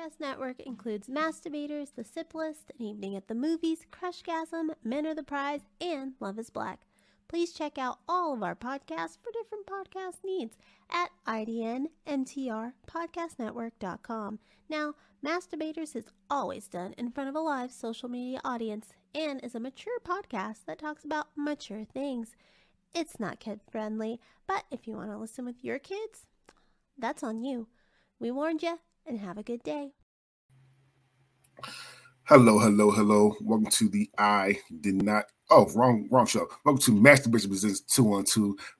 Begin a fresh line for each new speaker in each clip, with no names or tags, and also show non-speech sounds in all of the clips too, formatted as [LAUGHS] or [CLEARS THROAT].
Podcast Network includes Mass Debaters, The Sip List, An Evening at the Movies, Crushgasm, Men Are the Prize, and Love is Black. Please check out all of our podcasts for different podcast needs at idnmtrpodcastnetwork.com. Now, Mass Debaters is always done in front of a live social media audience and is a mature podcast that talks about mature things. It's not kid friendly, but if you want to listen with your kids, that's on you. We warned you, and have a good day.
Hello, hello, hello. Welcome to the I Did Not. Oh, wrong, wrong show. Welcome to Masturbation Presents Two on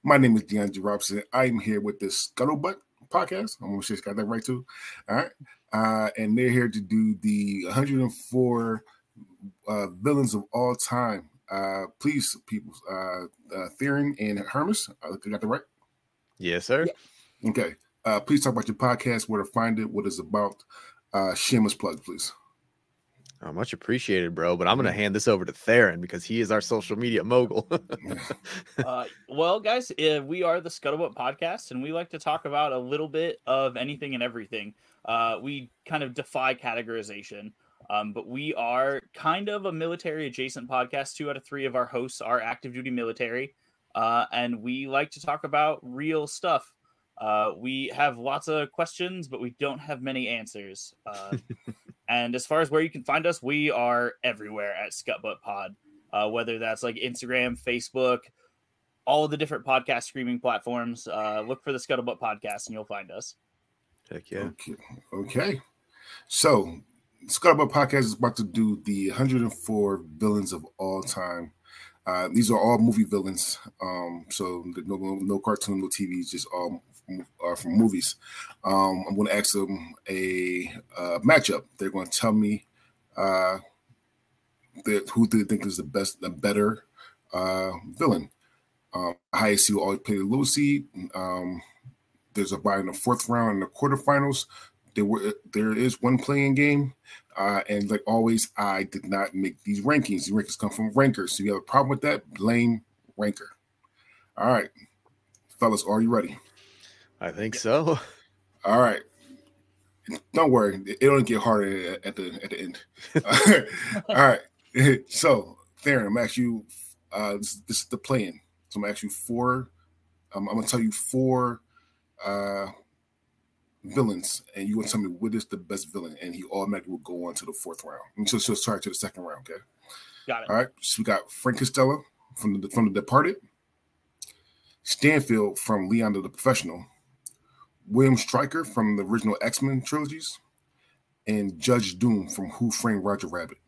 My name is DeAndre Robson. I am here with the Scuttlebutt podcast. I'm gonna say got that right too. All right. Uh, and they're here to do the 104 uh, villains of all time. Uh, please, people, uh, uh Theron and Hermes. I got that right.
Yes, sir.
Yeah. Okay. Uh, please talk about your podcast, where to find it, what it's about. Uh, shameless plug, please.
Oh, much appreciated, bro. But I'm going to hand this over to Theron because he is our social media mogul. [LAUGHS] [LAUGHS]
uh, well, guys, uh, we are the Scuttlebutt Podcast, and we like to talk about a little bit of anything and everything. Uh, we kind of defy categorization, um, but we are kind of a military adjacent podcast. Two out of three of our hosts are active duty military, uh, and we like to talk about real stuff. Uh, we have lots of questions, but we don't have many answers. Uh, [LAUGHS] and as far as where you can find us, we are everywhere at Scuttbutt Pod, uh, whether that's like Instagram, Facebook, all of the different podcast streaming platforms. Uh, look for the Scuttlebutt Podcast, and you'll find us.
Heck yeah.
Okay. okay. So, Scuttlebutt Podcast is about to do the 104 villains of all time. Uh, these are all movie villains. Um, so no, no cartoon, no TV, just all uh, from movies. Um, I'm going to ask them a uh, matchup. They're going to tell me uh, the, who they think is the best, the better uh, villain. Um, highest seed always play the low seed. Um, there's a bye in the fourth round in the quarterfinals. There were there is one playing game, uh, and like always, I did not make these rankings. The rankings come from rankers. So you have a problem with that? Blame ranker. All right, fellas, are you ready?
I think so. [LAUGHS]
All right. Don't worry, it don't get harder at the at the end. [LAUGHS] All right. [LAUGHS] So, Theron, I'm asking you. Uh, this, this is the plan. So I'm asking you four. Um, I'm gonna tell you four uh, villains, and you want to tell me what is the best villain, and he automatically will go on to the fourth round. And so, so start to the second round. Okay.
Got it.
All right. So we got Frank Costello from the from the Departed, Stansfield from Leon the Professional, William Stryker from the original X Men trilogies, and Judge Doom from Who Framed Roger Rabbit.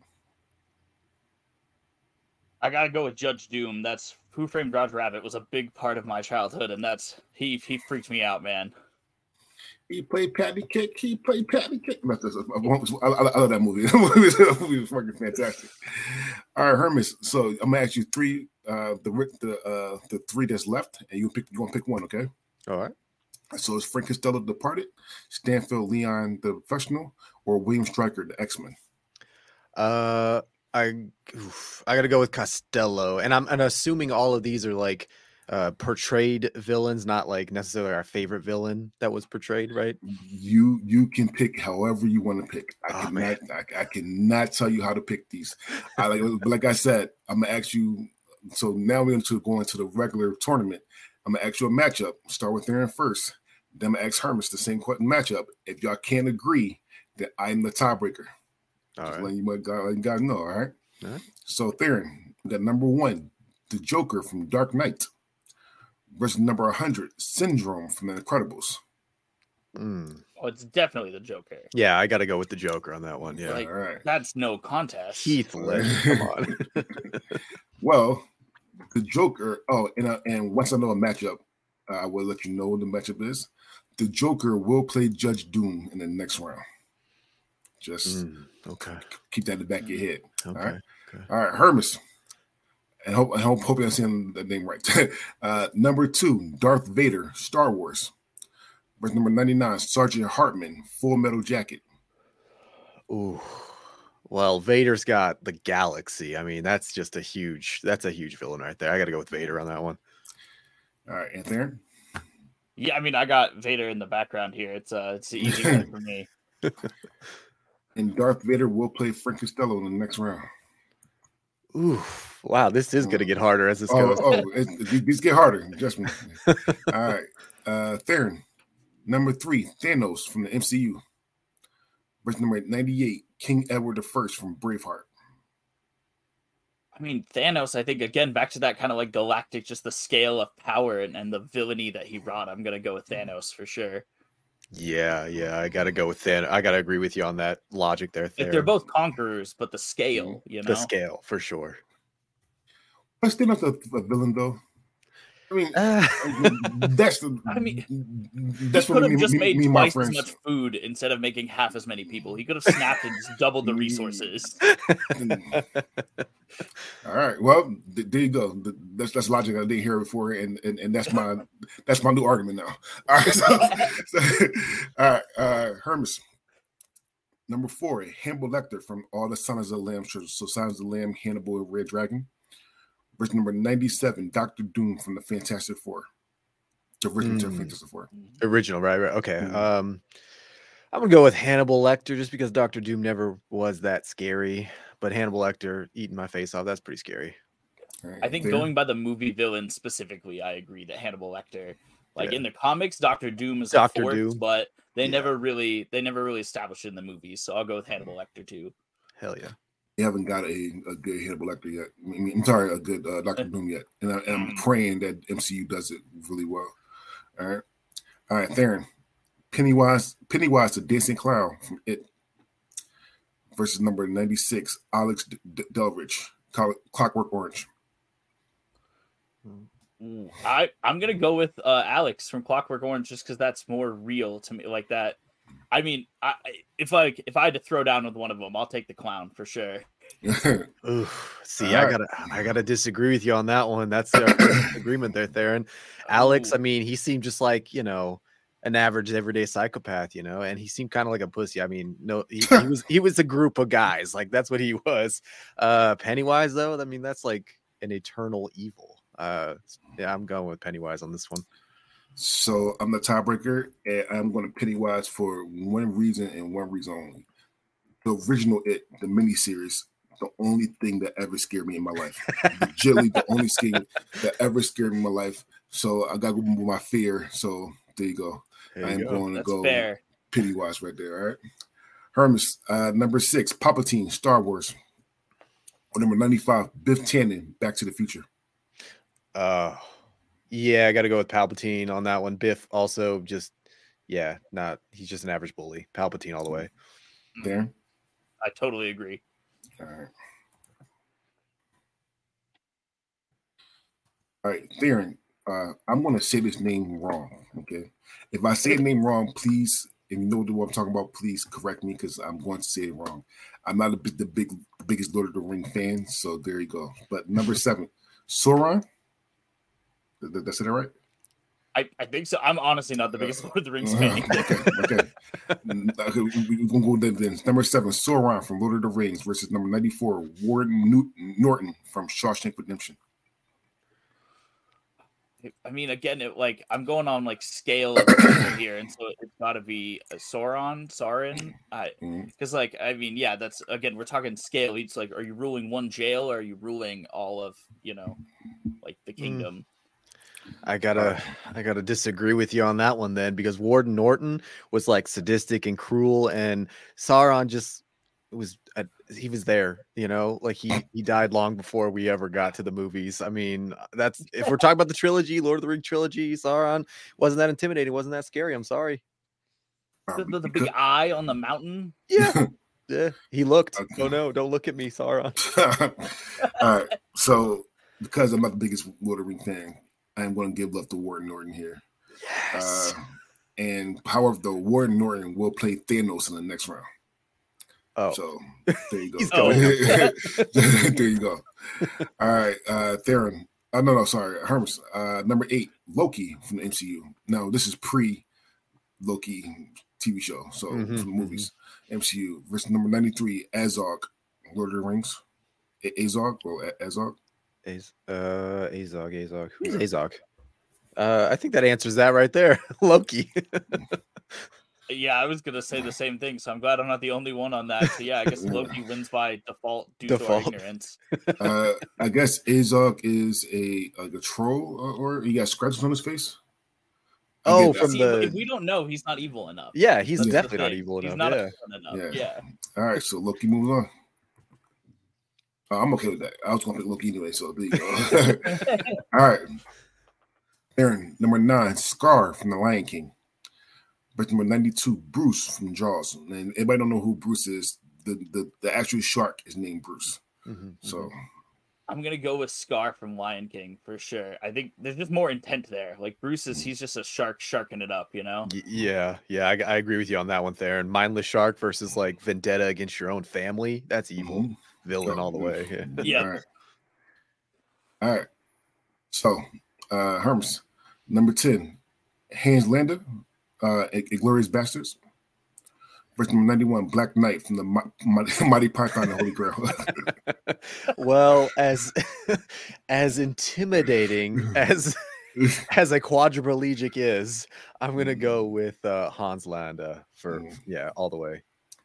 I gotta go with Judge Doom. That's Who Framed Roger Rabbit was a big part of my childhood, and that's he he freaked me out, man.
He played Patty Cake. He played Patty Cake. I, I, I love that movie. [LAUGHS] that movie was fucking fantastic. All right, Hermes. So I'm gonna ask you three, uh, the the uh, the three that's left, and you pick. You want to pick one, okay?
All right.
So is Frank Costello departed, Stansfield Leon the professional, or William Stryker the X Men?
Uh, I oof, I got to go with Costello, and I'm and assuming all of these are like uh portrayed villains, not like necessarily our favorite villain that was portrayed, right?
You you can pick however you want to pick. I
Oh,
cannot I, I cannot tell you how to pick these. I like [LAUGHS] like I said, I'm gonna ask you. So now we're going to go into the regular tournament. I'm gonna ask you a matchup. Start with Theron first. Then I'm gonna ask Hermes the same question matchup. If y'all can't agree, that I'm the tiebreaker.
All
Just
right.
letting you, guys- letting you guys know. All right.
All right.
So Theron, we got number one, the Joker from Dark Knight, versus number 100, Syndrome from The Incredibles.
Mm.
Oh, it's definitely the Joker.
Yeah, I got to go with the Joker on that one. Yeah,
Like-
All right.
That's no contest.
Heath Ledger. Come [LAUGHS] on. [LAUGHS]
Well, the Joker. Oh, and uh, and once I know a matchup, uh, I will let you know what the matchup is. The Joker will play Judge Doom in the next round. Just
Mm, okay.
keep that in the back of your head.
Okay.
right.
okay.
All right, Hermes. And hope I hope, hope I'm saying the name right. [LAUGHS] uh, number two, Darth Vader, Star Wars. Verse number 99, Sergeant Hartman, Full Metal Jacket.
Ooh. Well, Vader's got the galaxy. I mean, that's just a huge. That's a huge villain right there. I got to go with Vader on that one.
All right, and Theron.
Yeah, I mean, I got Vader in the background here. It's uh, it's easy [LAUGHS] for me. [LAUGHS]
and Darth Vader will play Frank Costello in the next round.
Ooh, wow, this is gonna get harder as this
Oh,
goes.
oh, it, it- these get harder. Just me. [LAUGHS] All right, uh, Theron, number three, Thanos from the MCU. Verse number ninety-eight, King Edward I from Braveheart.
I mean, Thanos, I think, again, back to that kind of like galactic, just the scale of power and, and the villainy that he brought. I'm going to go with hmm. Thanos for sure.
Yeah, yeah, I gotta go with that. I gotta agree with you on that logic there.
Like, they're both conquerors, but the scale, hmm, you know?
the scale for sure.
But still not a, a villain though. I mean,
Uh, [LAUGHS]
that's the.
I mean,
that's
he
what
could
me,
have just
me,
made
me
twice as much food instead of making half as many people. He could have snapped and just doubled the resources. [LAUGHS]
All right. Well, th- there you go. Th- That's that's logic I didn't hear before, and and, and that's my that's my new argument now. [LAUGHS] All right. So, so- all right. Uh, Hermes. Number four, Hannibal Lecter from All the Silence of the Lamb. So, so Silence of the Lamb, Hannibal, Red Dragon. Verse number ninety-seven, Doctor Doom from the Fantastic Four. The original
Mm.
Fantastic Four.
Original, right? Right. Okay.
Mhm.
Um, I'm gonna go with Hannibal Lecter just because Doctor Doom never was that scary, but Hannibal Lecter eating my face off—that's pretty scary.
All right,
I think
there.
going by the movie villain specifically, I agree that Hannibal Lecter, like
Yeah.
in the comics, Doctor Doom is
Dr.
the fourth,
Doom.
but they
Yeah.
never really they never really established it in the movies. So I'll go with Hannibal Lecter too.
Hell yeah.
You haven't got a, a good Hannibal Lecter yet. I mean, I'm sorry, a good uh, Doctor Doom yet, and, I, and I'm
Mm.
praying that MCU does it really well. All right, all right, Theron, Pennywise, Pennywise, the dancing clown from It, versus number ninety six, Alex D- D- Delrich, Clockwork Orange.
I I'm gonna go with uh, Alex from Clockwork Orange just because that's more real to me. Like that. I mean, I I- if I if I had to throw down with one of them, I'll take the clown for sure. [LAUGHS]
Ooh, see, I
Alright.
gotta, I gotta disagree with you on that one. That's the agreement there, Theron. Alex,
Ooh.
I mean, he seemed just like you know an average everyday psychopath, you know, and he seemed kind of like a pussy. I mean, no, he, he [LAUGHS] was he was a group of guys, like that's what he [LAUGHS] was. Uh Pennywise, though, I mean, that's like an eternal evil. Uh, yeah, I'm going with Pennywise on this one.
So I'm the tiebreaker, and I'm going to Pennywise for one reason and one reason only. The original It, the miniseries, the only thing that ever scared me in my life. Legitimately, the only [LAUGHS] scene that ever scared me in my life. So I got to go with my fear. So there you go.
There
I am
go.
going to
That's
go
fair.
Pennywise right there. All right. Hermes, uh, number six, Palpatine, Star Wars. Or number 95, Biff Tannen, Back to the Future.
Uh, yeah, I got to go with Palpatine on that one. Biff also just, yeah, not he's just an average bully. Palpatine all the way.
There.
I totally agree.
All right. All right, Theron, uh, I'm going to say this name wrong. Okay. If I say the name wrong, please, if you know what I'm talking about, please correct me because I'm going to say it wrong. I'm not a big, the big, biggest Lord of the Ring fan, so there you go. But number seven, Sauron. Did, did I say that right?
I, I think so. I'm honestly not the biggest [LAUGHS] Lord of the Rings
Uh-huh. okay, okay. Mm, okay, we- We're gonna go then. then. Number seven, Sauron from Lord of the Rings versus number ninety-four, Warden Newt- Norton from Shawshank Redemption.
I mean, again, it, like I'm going on like scale of [COUGHS] here, and so it's got to be a Sauron, Sauron. I because like I mean, yeah, that's again we're talking scale. It's like, are you ruling one jail or are you ruling all of you know, like the kingdom?
I gotta, I gotta disagree with you on that one then because Warden Norton was like sadistic and cruel, and Sauron just was, uh, he was there, you know, like he he died long before we ever got to the movies. I mean, that's if we're talking about the trilogy, Lord of the Ring trilogy, Sauron wasn't that intimidating, wasn't that scary. I'm sorry.
The, the, the big eye on the mountain.
Yeah, [LAUGHS] yeah, he looked.
Okay.
Oh no, don't look at me, Sauron. [LAUGHS]
All right. So because I'm not the biggest Lord of the Ring fan, I'm going to give love to Warden Norton here.
Yes.
Uh, and however, the Warden Norton will play Thanos in the next round.
oh,
So there you [LAUGHS] go. [LAUGHS] [LAUGHS] There you go. All right, uh Theron. Oh no, no, sorry, Hermes. Uh number eight, Loki from the MCU. Now this is pre Loki TV show, so
Mhm,
from the movies. MCU versus number 93, Azog, Lord of the Rings. A- Azog or A- Azog?
Az- uh, Azog, Azog. Who's Azog? Uh, I think that answers that right there. [LAUGHS] Loki.
Yeah, I was gonna say the same thing, so I'm glad I'm not the only one on that. So yeah, I guess [LAUGHS] Loki wins by default due to
Default.
our ignorance. [LAUGHS]
uh, I guess Azog is a like a troll, or, or he got scratches on his face. I
Oh, from.
See,
the-
if we don't know, he's not evil enough.
Yeah, he's
That's
definitely not
thing.
evil
He's
enough.
not
yeah.
evil enough.
Yeah.
Yeah.
All right, so Loki moves on. Uh, I'm okay with that. I was gonna pick Loki anyway, so there you go. [LAUGHS] [LAUGHS] All right, Theron, number nine, Scar from The Lion King. But number ninety-two, Bruce from Jaws. And everybody don't know who Bruce is. The the, the actual shark is named Bruce.
Mhm,
So
mhm.
I'm gonna go with Scar from Lion King for sure. I think there's just more intent there. Like Bruce
Mm.
is, he's just a shark sharking it up, you know.
Yeah, yeah, I, I agree with you on that one there. And mindless shark versus like vendetta against your own family. That's evil.
mhm.
Villain all the way. Yeah. [LAUGHS]
Yeah.
All right. All right. So, uh Hermes, number 10, Hans Landa, uh Glorious Bastards. Verse number 91, Black Knight from the Mi- Mi- [LAUGHS] Mighty Python and Holy Grail. [LAUGHS]
well, as as intimidating as as a quadriplegic is, I'm gonna go with uh, Hans Landa for
Mm.
yeah, all the way.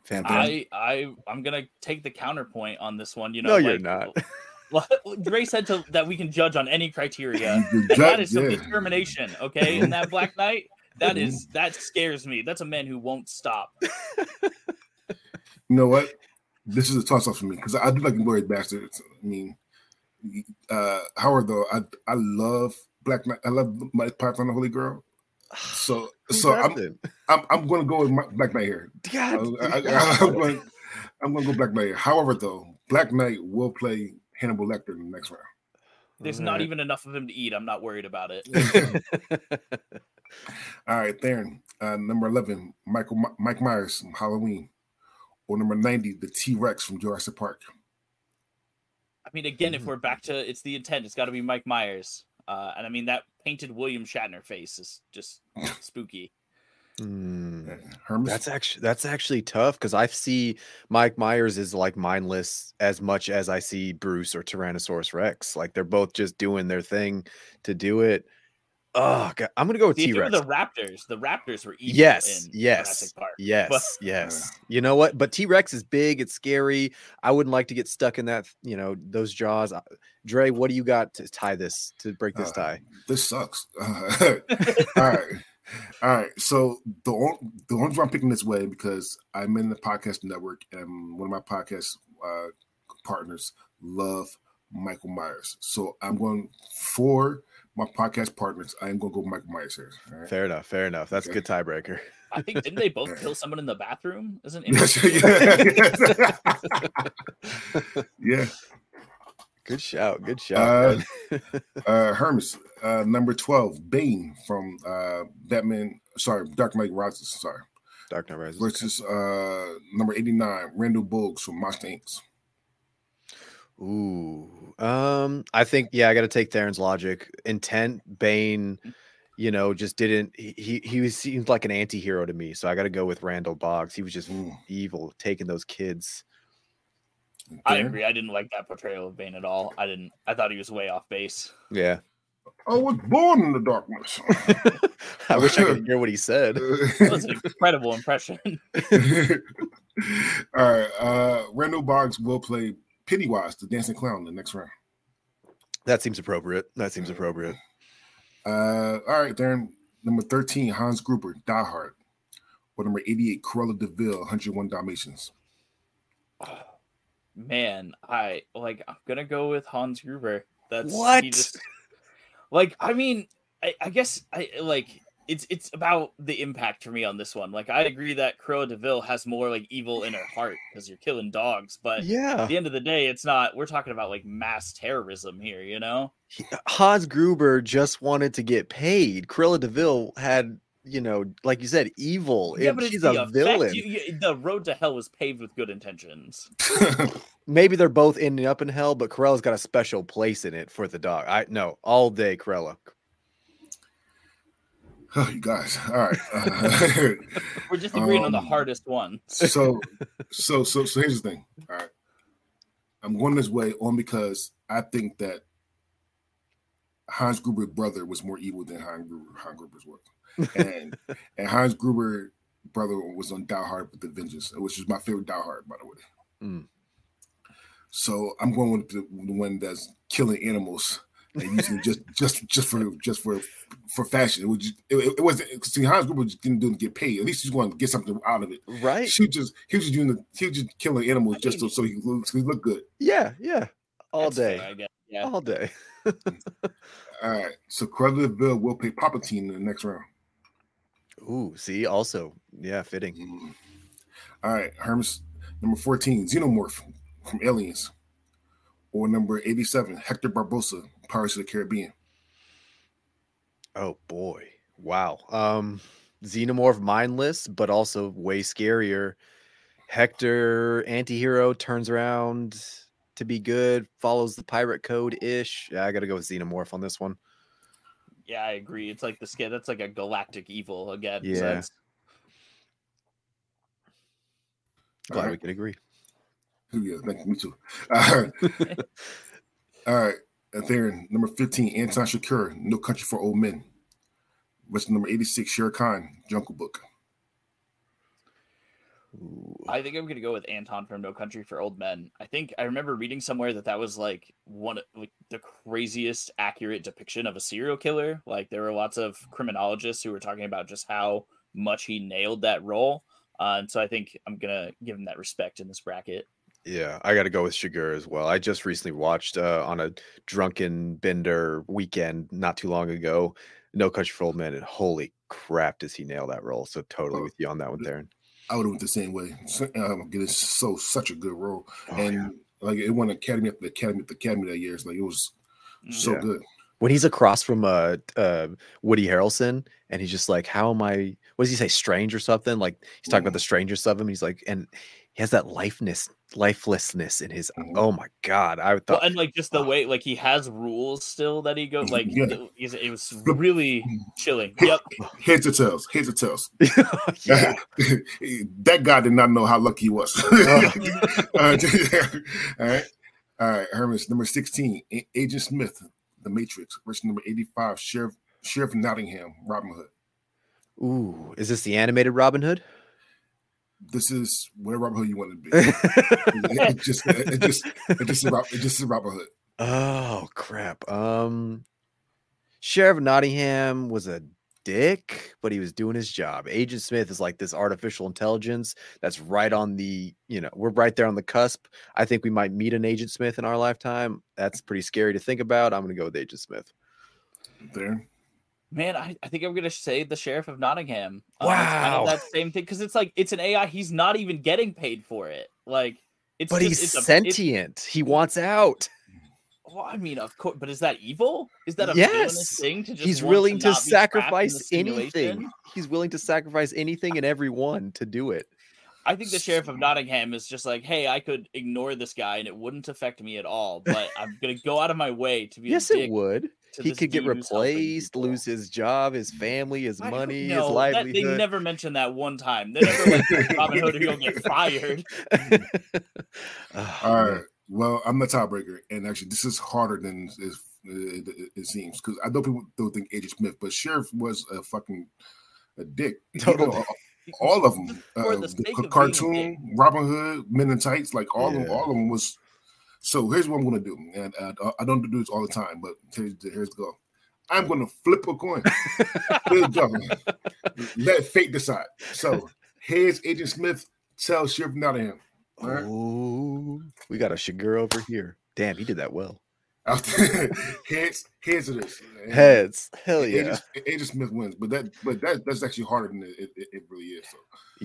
Fantastic.
I I I'm gonna take the counterpoint on this one. You know,
No, you're not. [LAUGHS]
Well, Dre said to, that we can judge on any criteria,
You
and that
judge,
is some
yeah.
determination. Okay, and that Black Knight, that
Mhm.
that scares me. That's a man who won't stop. [LAUGHS]
You know what? This is a toss up for me because I do like Glorious Bastards. I mean, uh Howard though, I I love Black Knight. I love Mighty Python the Holy Grail. So [SIGHS]
Who
so I'm. I'm I'm going to go with my, Black Knight here.
God,
I, am going, [LAUGHS] I'm going to go Black Knight. However, though, Black Knight will play Hannibal Lecter in the next round.
There's
All
not
right.
even enough of him to eat. I'm not worried about it. [LAUGHS]
All right, Theron. Uh, number 11, Michael Mike Myers from Halloween. Or number 90, the T Rex from Jurassic Park.
I mean, again, if
Mhm.
we're back to it's the intent, it's got to be Mike Myers. Uh, and I mean that painted William Shatner face is just [LAUGHS] spooky.
Uh,
That's actually that's actually tough because I see Mike Myers is like mindless as much as I see Bruce or Tyrannosaurus Rex. Like they're both just doing their thing to do it. Oh, God. I'm gonna go with
See, if
T
it were
Rex.
the Raptors, the Raptors were evil
Yes,
in
yes,
Jurassic Park.
yes, [LAUGHS] yes. You know what? But T Rex is big. It's scary. I wouldn't like to get stuck in that. You know those jaws. Uh, Dre, what do you got to tie this to break this
Uh,
tie?
This sucks. [LAUGHS] Uh, all right. All right. So the on- the only reason I'm picking this way because I'm in the podcast network and one of my podcast uh, partners love Michael Myers. So I'm going for my podcast partners. I'm going to go with Michael Myers here. All right.
Fair enough. Fair enough. That's a good tiebreaker.
I think didn't they both kill someone in the bathroom? [LAUGHS] Isn't it?
Yeah. [LAUGHS] yeah.
Good shout. Good shout.
Uh. [LAUGHS] Uh, Hermes, uh, number 12, Bane from uh, Batman, sorry, Dark Knight Rises, sorry,
Dark Knight Rises.
versus uh, number 89, Randall Boggs from Monster Inc.
Ooh. Um, I think yeah, I gotta take Theron's logic. Intent, Bane, you know, just didn't he he, he seemed like an anti-hero to me. So I gotta go with Randall Boggs. He was just
Ooh.
evil, taking those kids.
I agree. I didn't like that portrayal of Bane at all. I didn't. I thought he was way off base.
Yeah.
I was born in the darkness. [LAUGHS]
I wish I could hear what he said. [LAUGHS]
That was an incredible impression. [LAUGHS]
All right, uh, Randall Boggs will play Pennywise, the dancing clown, in the next round.
That seems appropriate. That seems appropriate.
Uh, all right, Theron. Number 13, Hans Gruber, Die Hard. Or number 88, Cruella de Vil, 101 Dalmatians. [SIGHS]
Man, I like. I'm gonna go with Hans Gruber. That's
What?
He just, like, I mean, I, I guess I like. It's it's about the impact for me on this one. Like, I agree that Cruella de Vil has more like evil in her heart because you're killing dogs, but
yeah, at
the end of the day, it's not. We're talking about like mass terrorism here. You know.
Hans Gruber just wanted to get paid. Cruella de Vil had, you know, like you said, evil.
Yeah,
and
but it's
she's
the
a
effect.
villain.
You- you- the road to hell was paved with good intentions. [LAUGHS]
Maybe they're both ending up in hell, but Cruella's got a special place in it for the dog. I no, all day Cruella.
Oh, you guys. All right. [LAUGHS] Uh,
We're just agreeing on the
Um,
hardest one.
so, [LAUGHS] so, so, so here's the thing. All right. I'm going this way on because I think that Hans Gruber's brother was more evil than Hans Gruber, Hans Gruber's was. And [LAUGHS] and Hans Gruber brother was on Die Hard with the Vengeance, which is my favorite Die Hard, by the way.
Mm.
So I'm going with the, the one that's killing animals and using it just just just for just for for fashion. It was just, it, it wasn't see Hans Gruber just didn't do it to get paid. At least he's going to get something out of it.
Right?
She just he was just doing the he was just killing animals just so, so he looks he look good.
Yeah, yeah. All
That's
day.
fair, I guess. Yeah.
All day. [LAUGHS]
All right, so Cruella Bill will pay Palpatine in the next round.
Ooh, see, also, yeah, fitting.
Mm. All right, Hermes number 14, Xenomorph from Aliens. Or number 87, Hector Barbossa, Pirates of the Caribbean.
Oh boy. Wow. Um Xenomorph mindless, but also way scarier. Hector anti-hero turns around to be good, follows the pirate code ish. Yeah, I gotta go with Xenomorph on this one.
Yeah, I agree. It's like the skin. That's like a galactic evil again. so
Yeah.
it's-
Glad we
Alright.
could agree.
Yeah, thank you. Me too. [LAUGHS] All right. [LAUGHS] All right. And then number 15, Anton Chigurh, No Country for Old Men. What's number 86, Shere Khan, Jungle Book.
I think I'm gonna go with Anton from No Country for Old Men. I think I remember reading somewhere that that was like one of like the craziest accurate depiction of a serial killer. Like there were lots of criminologists who were talking about just how much he nailed that role. Uh, and so I think I'm gonna give him that respect in this bracket.
Yeah, I got to go with Chigurh as well. I just recently watched uh, on a drunken bender weekend not too long ago, No Country for Old Men, and holy crap, does he nail that role? So totally
Oh,
with you on that one, Theron.
I would have went the same way. Um, it's so such a good role.
Oh,
and
yeah.
like it won Academy after Academy after Academy that year. It's like it was
Mm.
so
Yeah.
good.
when he's across from uh, uh Woody Harrelson and he's just like, How am I what does he say, strange or something? Like he's talking about the strangeness of him. He's like, and he has that lifelessness, lifelessness in his
Mhm.
oh my god. I
Well,
thought
and like just the way like he has rules still that he goes like
Yeah.
it, was- it was really chilling.
Hey,
Yep.
Heads or tails, heads or tails. [LAUGHS] [LAUGHS] that guy did not know how lucky he was. [LAUGHS] Uh, all right. All right. Hermes, number 16, A- Agent Smith, The Matrix. Verse number 85, Sheriff Sheriff Nottingham, Robin Hood.
Ooh, is this the animated Robin Hood?
This is whatever Robin Hood you want to be. it, [LAUGHS] it just it just it just is Rob- it just is Robin Hood.
Oh crap. Um Sheriff Nottingham was a dick, but he was doing his job. Agent Smith is like this artificial intelligence that's right on the, you know, we're right there on the cusp. I think we might meet an Agent Smith in our lifetime. That's pretty scary to think about. I'm gonna go with Agent Smith.
There.
Man, I, I think I'm gonna say the sheriff of Nottingham. Um, it's kind
Wow.
of that same thing because it's like it's an AI. He's not even getting paid for it. Like it's
But
just,
he's
it's a-
sentient. he wants out.
well, I mean, of course, but is that evil? Is that a
Yes.
thing to just
He's willing to
not be trapped in the
sacrifice anything. He's willing to sacrifice anything and everyone to do it.
I think the sheriff of Nottingham is just like, hey, I could ignore this guy and it wouldn't affect me at all, but I'm gonna go out of my way to be. a
Yes, it would.
To
He could get
dude who's helping
replaced, lose his job, his family, his
I
money, his
know. That-
livelihood.
they never mentioned that one time. They never like Robin Hood he'll get fired.
Oh, [LAUGHS]
All
man.
right. Well, I'm the tiebreaker, and actually, this is harder than it, it, it- it seems because I know people don't think Agent Smith, but Sheriff was a fucking a dick. You know, all of them. Uh,
the
the
sake of being a
cartoon, Robin Hood, Men in Tights, like all of them, all of them was. So here's what I'm gonna do, and uh, I don't do this all the time, but here's the, here's the go. I'm gonna flip a coin. [LAUGHS] Let fate decide. So here's Agent Smith. Tell Sheriff Nottingham. All right.
Oh, we got a Chigurh over here. Damn, he did that well. [LAUGHS]
heads, heads it is. And
Heads, hell yeah.
Agent, Agent Smith wins, but that, but that, that's actually harder than it, it, it really is. So.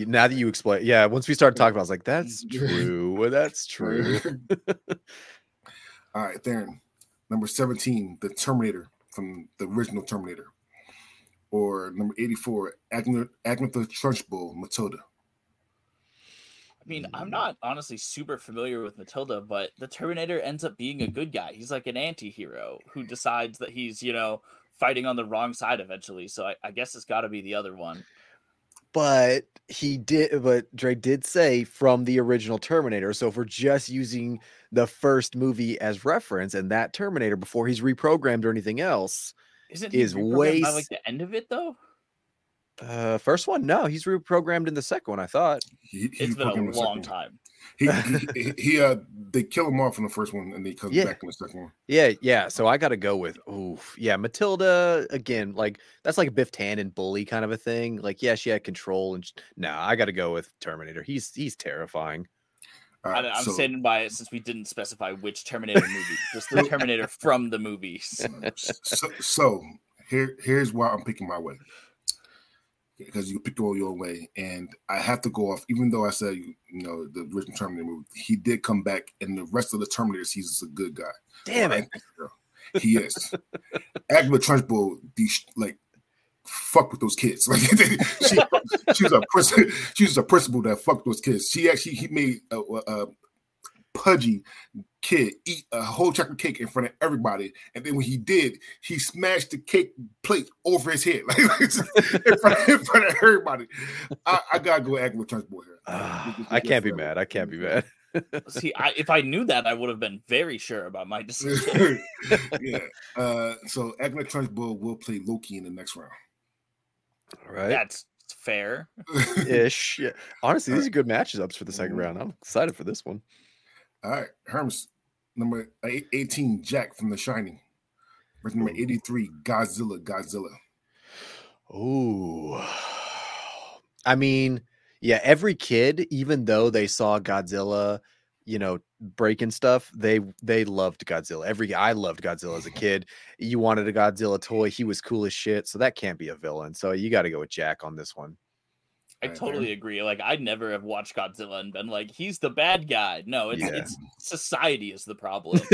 Now that you explain, yeah. Once we started talking about, it, I was like, "That's [LAUGHS] true. That's [LAUGHS] true."
All right, Theron. Number 17, The Terminator from the original Terminator. Or number 84, Agatha, Agatha Trunchbull, Matilda.
I mean, I'm mm-hmm. not honestly super familiar with Matilda, but the Terminator ends up being a good guy. He's like an anti-hero who decides that he's, you know, fighting on the wrong side eventually. So I, I guess it's got to be the other one.
but he did. But Dre did say from the original Terminator. So if we're just using the first movie as reference and that Terminator before he's reprogrammed or anything else,
Isn't he
Is way
by like the end of it though?
Uh, first one, no, he's reprogrammed in the second one. I thought.
He, he
It's been a long time.
He, [LAUGHS] he, he, he, uh, they kill him off in the first one, and they come
Yeah.
back in the second one.
Yeah, yeah. So I got to go with oof. Yeah, Matilda again. Like that's like a Biff Tannen bully kind of a thing. Like yeah, she had control, and sh- nah, I got to go with Terminator. He's he's terrifying.
I,
right,
I'm
so,
standing by it since we didn't specify which Terminator movie, just the Terminator from the movies. [LAUGHS]
so, so here, here's why I'm picking my way. Because you pick all your way, and I have to go off. Even though I said you know the original Terminator movie, he did come back, and the rest of the Terminators, he's a good guy.
Damn it.
He is. [LAUGHS] Agnes Trunchbull, these like fuck with those kids. [LAUGHS] Like she, she was a principal. She was a principal that fucked those kids. She actually he made a, a, a pudgy kid eat a whole chocolate cake in front of everybody, and then when he did, he smashed the cake plate over his head, [LAUGHS] like in, front, in front of everybody. I, I gotta go Agnes Trunchbull here. [SIGHS]
Ah, I can't be mad. I can't be [LAUGHS] mad.
See, I, if I knew that, I would have been very sure about my [LAUGHS] decision.
yeah. Uh, so Agnes Trunchbull will play Loki in the next round.
All right.
That's fair.
Ish. Yeah. Honestly, these are good matches ups for the second
Mhm.
round. I'm excited for this one.
All right, Hermes, number 18, Jack from The Shining. Versus number 83, Godzilla, Godzilla.
Oh, I mean, yeah, every kid, even though they saw Godzilla, you know, breaking stuff, they they loved Godzilla. Every I loved Godzilla as a kid. You wanted a Godzilla toy, he was cool as shit. So that can't be a villain. So you got to go with Jack on this one.
I
Alright,
totally
Theron.
agree. Like I'd never have watched Godzilla and been like, he's the bad guy. No, it's
Yeah.
it's society is the problem. [LAUGHS]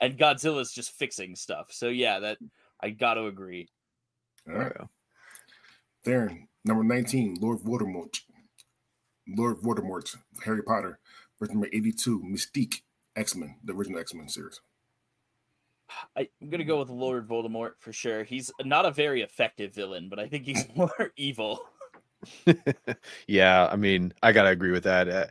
and Godzilla's just fixing stuff. So yeah, that I gotta agree.
All right, Theron, number 19, Lord Voldemort. Lord Voldemort, Harry Potter. Versus number 82, Mystique, X Men, the original X Men series.
I'm gonna go with Lord Voldemort for sure. He's not a very effective villain, but I think he's [LAUGHS] more evil. [LAUGHS]
yeah, I mean, I gotta agree with that. Uh,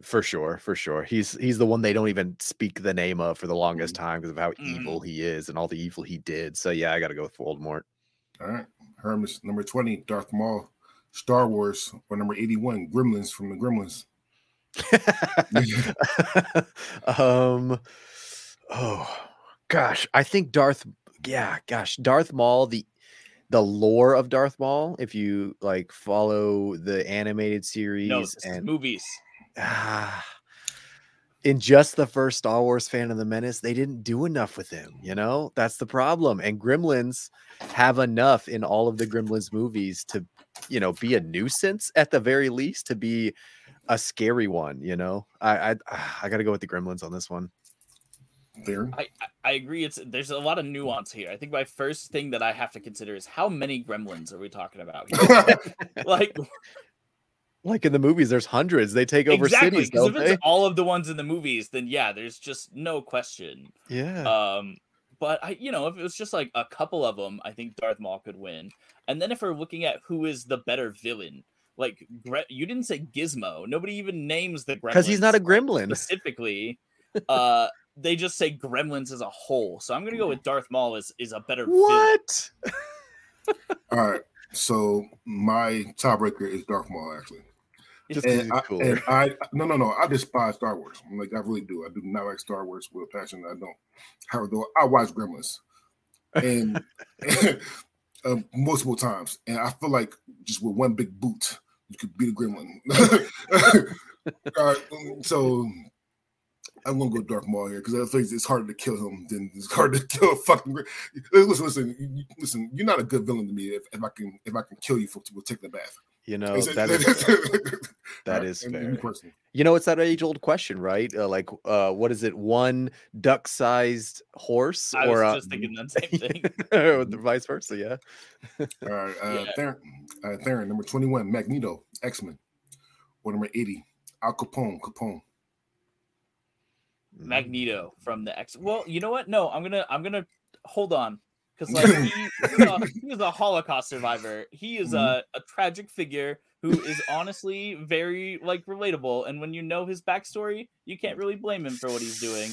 for sure, for sure. He's he's the one they don't even speak the name of for the longest time because of how evil he is and all the evil he did. So yeah, I gotta go with Voldemort.
All right, Hermes, number 20, Darth Maul, Star Wars, or number 81, Gremlins from the Gremlins. [LAUGHS]
um oh gosh i think darth yeah gosh darth maul the the lore of darth maul if you like follow the animated series
No,
and
movies.
ah, in just the first Star Wars Phantom Menace, they didn't do enough with him. You know, that's the problem. And Gremlins have enough in all of the Gremlins movies to, you know, be a nuisance at the very least, to be a scary one. You know, I I, I got to go with the Gremlins on this one.
I, I- agree. It's there's a lot of nuance here. I think my first thing that I have to consider is how many gremlins are we talking about? here? [LAUGHS] like
Like in the movies, there's hundreds. They take over
exactly
cities, don't
if
they?
it's all of the ones in the movies, then yeah, there's just no question.
Yeah.
Um, but I, you know, if it was just like a couple of them, I think Darth Maul could win. And then if we're looking at who is the better villain, like Gre- you didn't say Gizmo. Nobody even names the gremlins
Because he's not a gremlin.
specifically. uh, they just say gremlins as a whole. So I'm gonna go with Darth Maul is is a better villain.
What? [LAUGHS]
All right. So my tiebreaker is Darth Maul, actually.
Just 'cause
And I,
cooler.
and I, no, no, no. I despise Star Wars. I'm like, I really do. I do not like Star Wars with a passion. I don't. However, though, I watch Gremlins, and uh, [LAUGHS] multiple times, and I feel like just with one big boot, you could beat a Gremlin. [LAUGHS] uh, so I'm gonna go Darth Maul here because I think it's harder to kill him than it's harder to kill a fucking. Gre- Listen, listen, you- you- listen. You're not a good villain to me if, if I can if I can kill you for, for take the bath.
You know,
Is it-
that is [LAUGHS] that
Alright,
is
and- and
fair. You know, it's that age old question, right? Uh, like, uh, what is it? One duck sized horse
I
or
was
uh,
just thinking that same thing. [LAUGHS]
or the vice versa? Yeah. [LAUGHS]
All right, uh,
Yeah.
Theron, uh, Theron, number 21, Magneto, X Men. Or number 80, Al Capone, Capone.
Mm.
Magneto from the X. Well, you know what? No, I'm gonna I'm gonna hold on because like [LAUGHS] he, he, was a, he a Holocaust survivor. He is a, a tragic figure who is honestly very like relatable. And when you know his backstory, you can't really blame him for what he's doing.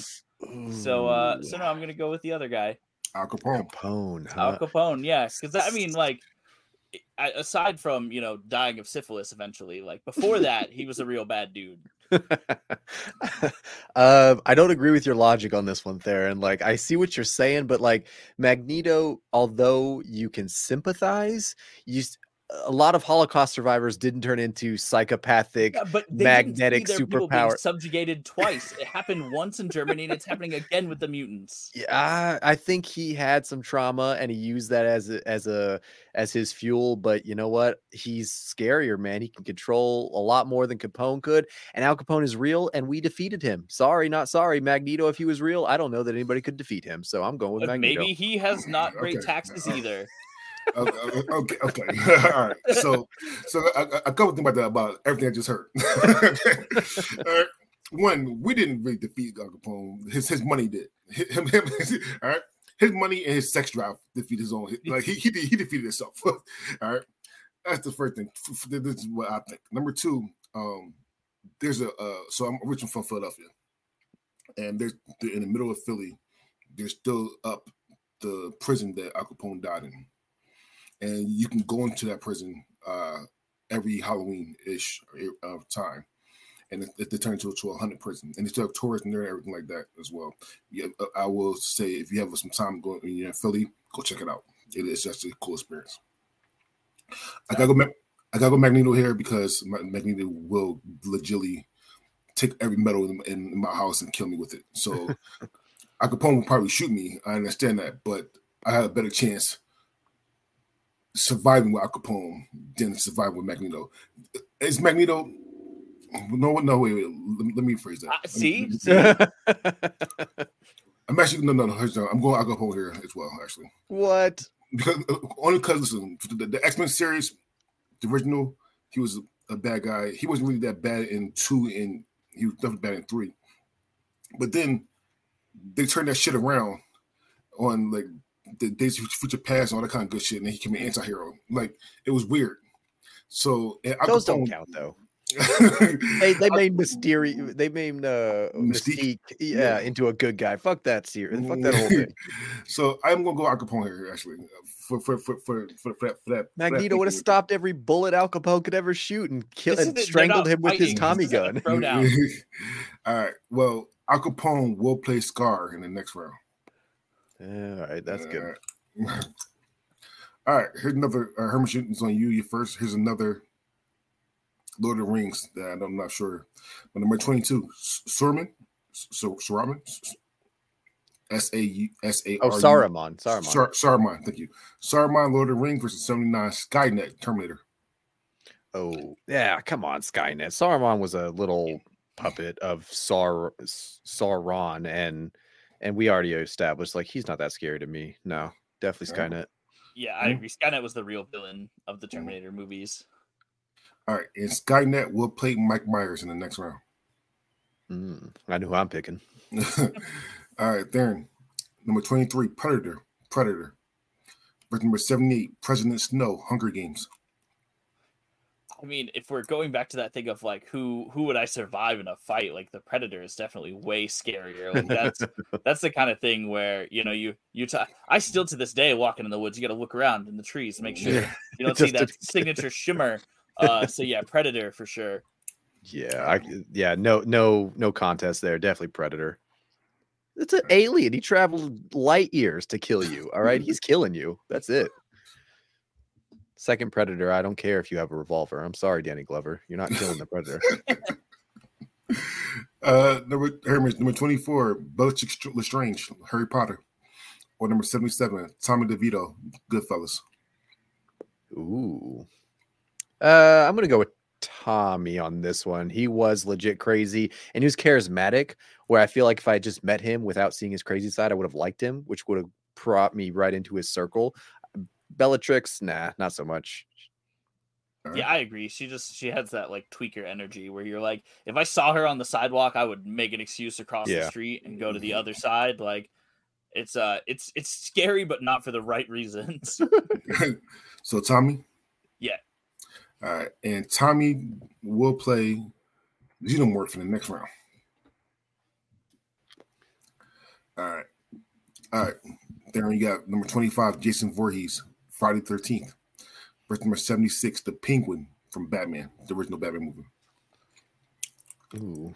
So uh, so no, I'm gonna go with the other guy,
Al Capone.
Capone.
Al
Huh?
Capone. Yes, because I mean like. Aside from you know dying of syphilis eventually, like before that, he was a real bad dude.
Uh, [LAUGHS] I don't agree with your logic on this one, Theron. Like, I see what you're saying, but like Magneto, although you can sympathize, you a lot of Holocaust survivors didn't turn into psychopathic.
Yeah, but they didn't see
magnetic
their
superpower.
subjugated twice. It happened once in Germany, and it's happening again with the mutants.
Yeah, I think he had some trauma and he used that as a, as a as his fuel. But you know what? He's scarier, man. He can control a lot more than Capone could. And Al Capone is real, and we defeated him. Sorry, not sorry. Magneto, if he was real, I don't know that anybody could defeat him. So I'm going with
But
Magneto.
maybe he has not great [LAUGHS]
Okay.
taxes either.
Okay, okay, okay. [LAUGHS] All right. So, so a, a- couple things about that about everything I just heard. [LAUGHS] One, we didn't really defeat Al. His his money did. Him, him, [LAUGHS] all right. His money and his sex drive defeated his own. Like he he, he defeated himself. all right. That's the first thing. This is what I think. Number two, um, there's a uh, so I'm originally from Philadelphia, and there's in the middle of Philly, there's still up the prison that Al Capone died in and you can go into that prison uh, every Halloween ish of time, and it, it, they turn into a to a hundred prison, and they still have tourists in there and everything like that as well. Yeah, uh, I will say if you have some time going when you're in Philly, go check it out. It is just a cool experience. I gotta go. I gotta go Magneto here because Ma- Magneto will legitimately take every metal in, in my house and kill me with it. So [LAUGHS] Al Capone will probably shoot me. I understand that, but I have a better chance surviving with Al Capone than surviving with Magneto. Is Magneto? No, no, wait, wait. Let me, let me rephrase that.
Uh, see? [LAUGHS]
I'm actually no, no, no. I'm going Al Capone here as well, actually,
what?
because only because listen, the, the X Men series, the original, he was a, a bad guy. He wasn't really that bad in two, and he was definitely bad in three. But then they turned that shit around on like the Days of Future Past and all that kind of good shit, and then he became an anti-hero. Like it was weird. So and Al
Those don't
Capone-
count though. [LAUGHS] They they made Mysterio. They made uh,
Mystique.
Mystique, yeah, into a good guy. Fuck that series. Fuck that whole thing. [LAUGHS]
so I'm gonna go Al Capone here actually for for for for for, for that for that. for that
Magneto would have stopped every bullet Al Capone could ever shoot and kill
This
and strangled
not
him with his. Tommy
This isn't a
gun. [LAUGHS]
All right. Well, Al Capone will play Scar in the next round.
Yeah, all right, that's good.
Uh, all right. Here's another. Uh, Herman Shooting's on you. You first. Here's another. Lord of the Rings that I'm not sure. But number 22, S- Saruman. So Saruman. S A U S A
Oh,
R U-
Saruman. Saruman.
Sar- Saruman. Thank you. Saruman, Lord of the Rings versus 79 Skynet Terminator.
Oh, yeah, come on, Skynet. Saruman was a little puppet of Sar Sauron, and and we already established like he's not that scary to me. No, definitely
Yeah.
Skynet.
Yeah, I agree. Skynet was the real villain of the Terminator movies.
All right. And Skynet will play Mike Myers in the next round.
Mm, I know who I'm picking. [LAUGHS]
All right, Theron. Number 23, Predator. Predator. Versus number 78, President Snow, Hunger Games.
I mean, if we're going back to that thing of like who who would I survive in a fight, like the Predator is definitely way scarier. Like that's [LAUGHS] that's the kind of thing where you know you you t- I still to this day walking in the woods, you got to look around in the trees make sure
Yeah.
you don't [LAUGHS] see
Just to
that [LAUGHS]
be-
signature shimmer. Uh, so yeah, Predator for sure.
Yeah, I yeah, no, no, no contest there. Definitely Predator. It's an alien. He traveled light years to kill you. All right, he's killing you. That's it. Second Predator. I don't care if you have a revolver. I'm sorry, Danny Glover. You're not killing the Predator. [LAUGHS]
Uh, number, Hermes, number 24, Bellatrix Lestrange, Harry Potter. Or number 77, Tommy DeVito, Goodfellas.
Ooh. Uh, I'm gonna go with Tommy on this one. He was legit crazy and he was charismatic. Where I feel like if I had just met him without seeing his crazy side, I would have liked him, which would have brought me right into his circle. Bellatrix, nah, not so much.
Yeah, I agree. She just she has that like tweaker energy where you're like, if I saw her on the sidewalk, I would make an excuse across
Yeah.
the street and go to the other side. Like, it's uh, it's it's scary, but not for the right reasons. [LAUGHS] [LAUGHS]
so, Tommy?
Yeah.
All right. And Tommy will play Xenomorph in the next round. All right. All right. There you got number 25, Jason Voorhees, Friday 13th. versus number 76, the Penguin from Batman, the original Batman movie.
Ooh.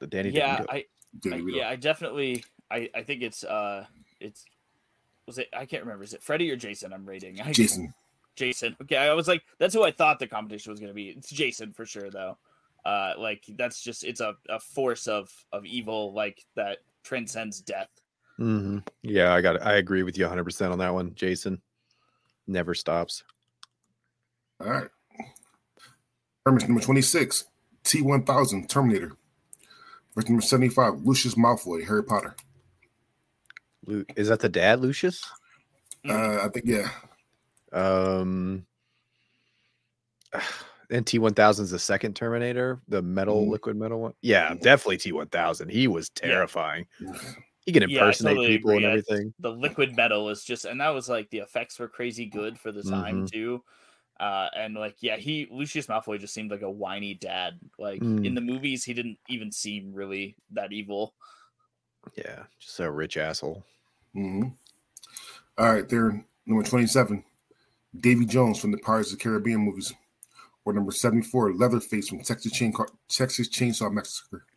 The Danny
yeah,
DeVito.
I, I
Danny DeVito.
yeah, I definitely I I think it's uh it's was it I can't remember is it Freddy or Jason I'm rating I,
Jason.
Jason okay I was like that's who I thought the competition was gonna be it's Jason for sure though uh like that's just it's a, a force of of evil like that transcends death
hmm Yeah, I got it. I agree with you 100% on that one, Jason. Never stops.
All right. Hermes number 26, T1000, Terminator. Versus number 75, Lucius Malfoy, Harry Potter.
Lu- Is that the dad, Lucius?
Uh, I think, yeah.
Um, and T1000 is the second Terminator, the metal,
Mhm.
liquid metal one. Yeah, definitely T1000. He was terrifying. He can
Yeah,
impersonate
totally
people
agree.
and everything.
the liquid metal is just and that was like the effects were crazy good for the time
Mhm.
too uh and like yeah he lucius malfoy just seemed like a whiny dad like
Mm.
in the movies he didn't even seem really that evil
Yeah, just a rich asshole.
hmm All right, there, number 27, Davy Jones from the Pirates of the Caribbean movies. Or number 74, Leatherface from Texas, Chain- Texas Chainsaw Massacre. [SIGHS]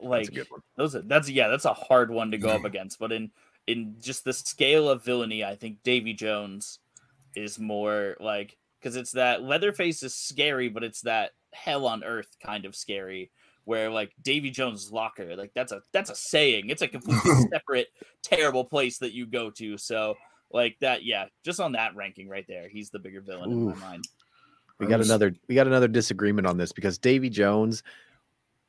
That's
like
a good one.
those are, that's yeah that's a hard one to go up [LAUGHS] against but in in just the scale of villainy i think davy jones is more like because it's that leatherface is scary but it's that hell on earth kind of scary where like davy jones locker like that's a that's a saying. It's a completely [LAUGHS] separate terrible place that you go to. So like that yeah just on that ranking right there he's the bigger villain in my mind.
We got another we got another disagreement on this because Davy Jones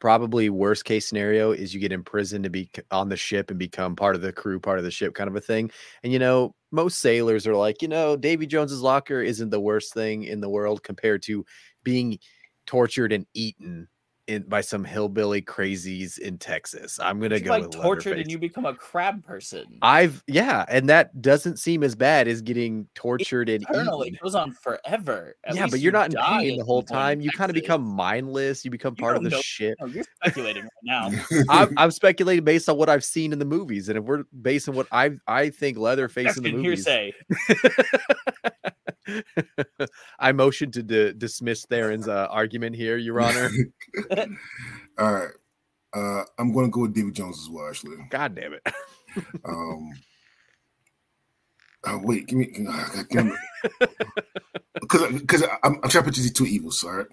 probably worst case scenario is you get imprisoned to be on the ship and become part of the crew, part of the ship kind of a thing. And you know, most sailors are like, you know, Davy Jones's locker isn't the worst thing in the world compared to being tortured and eaten in by some hillbilly crazies in Texas. I'm gonna go
like tortured and you become a crab person
I've yeah, and that doesn't seem as bad as getting tortured and
eternal.
eaten.
It goes on forever. At
yeah, but you're
you
not in pain the whole
some point in
time. You kind of become mindless. You become
You
part of the
know-
ship.
No, you're speculating right now. [LAUGHS]
I'm, I'm speculating based on what I've seen in the movies, and if we're based on what I I think Leatherface
That's
in the movies.
hearsay. [LAUGHS] [LAUGHS] [LAUGHS]
I motion to di- dismiss Theron's uh, argument here, Your Honor. [LAUGHS]
All right. Uh, I'm going to go with David Jones as well, actually.
God damn it!
Um, uh, wait, give me, because [LAUGHS] because I'm, I'm trying to put these two evils, all right?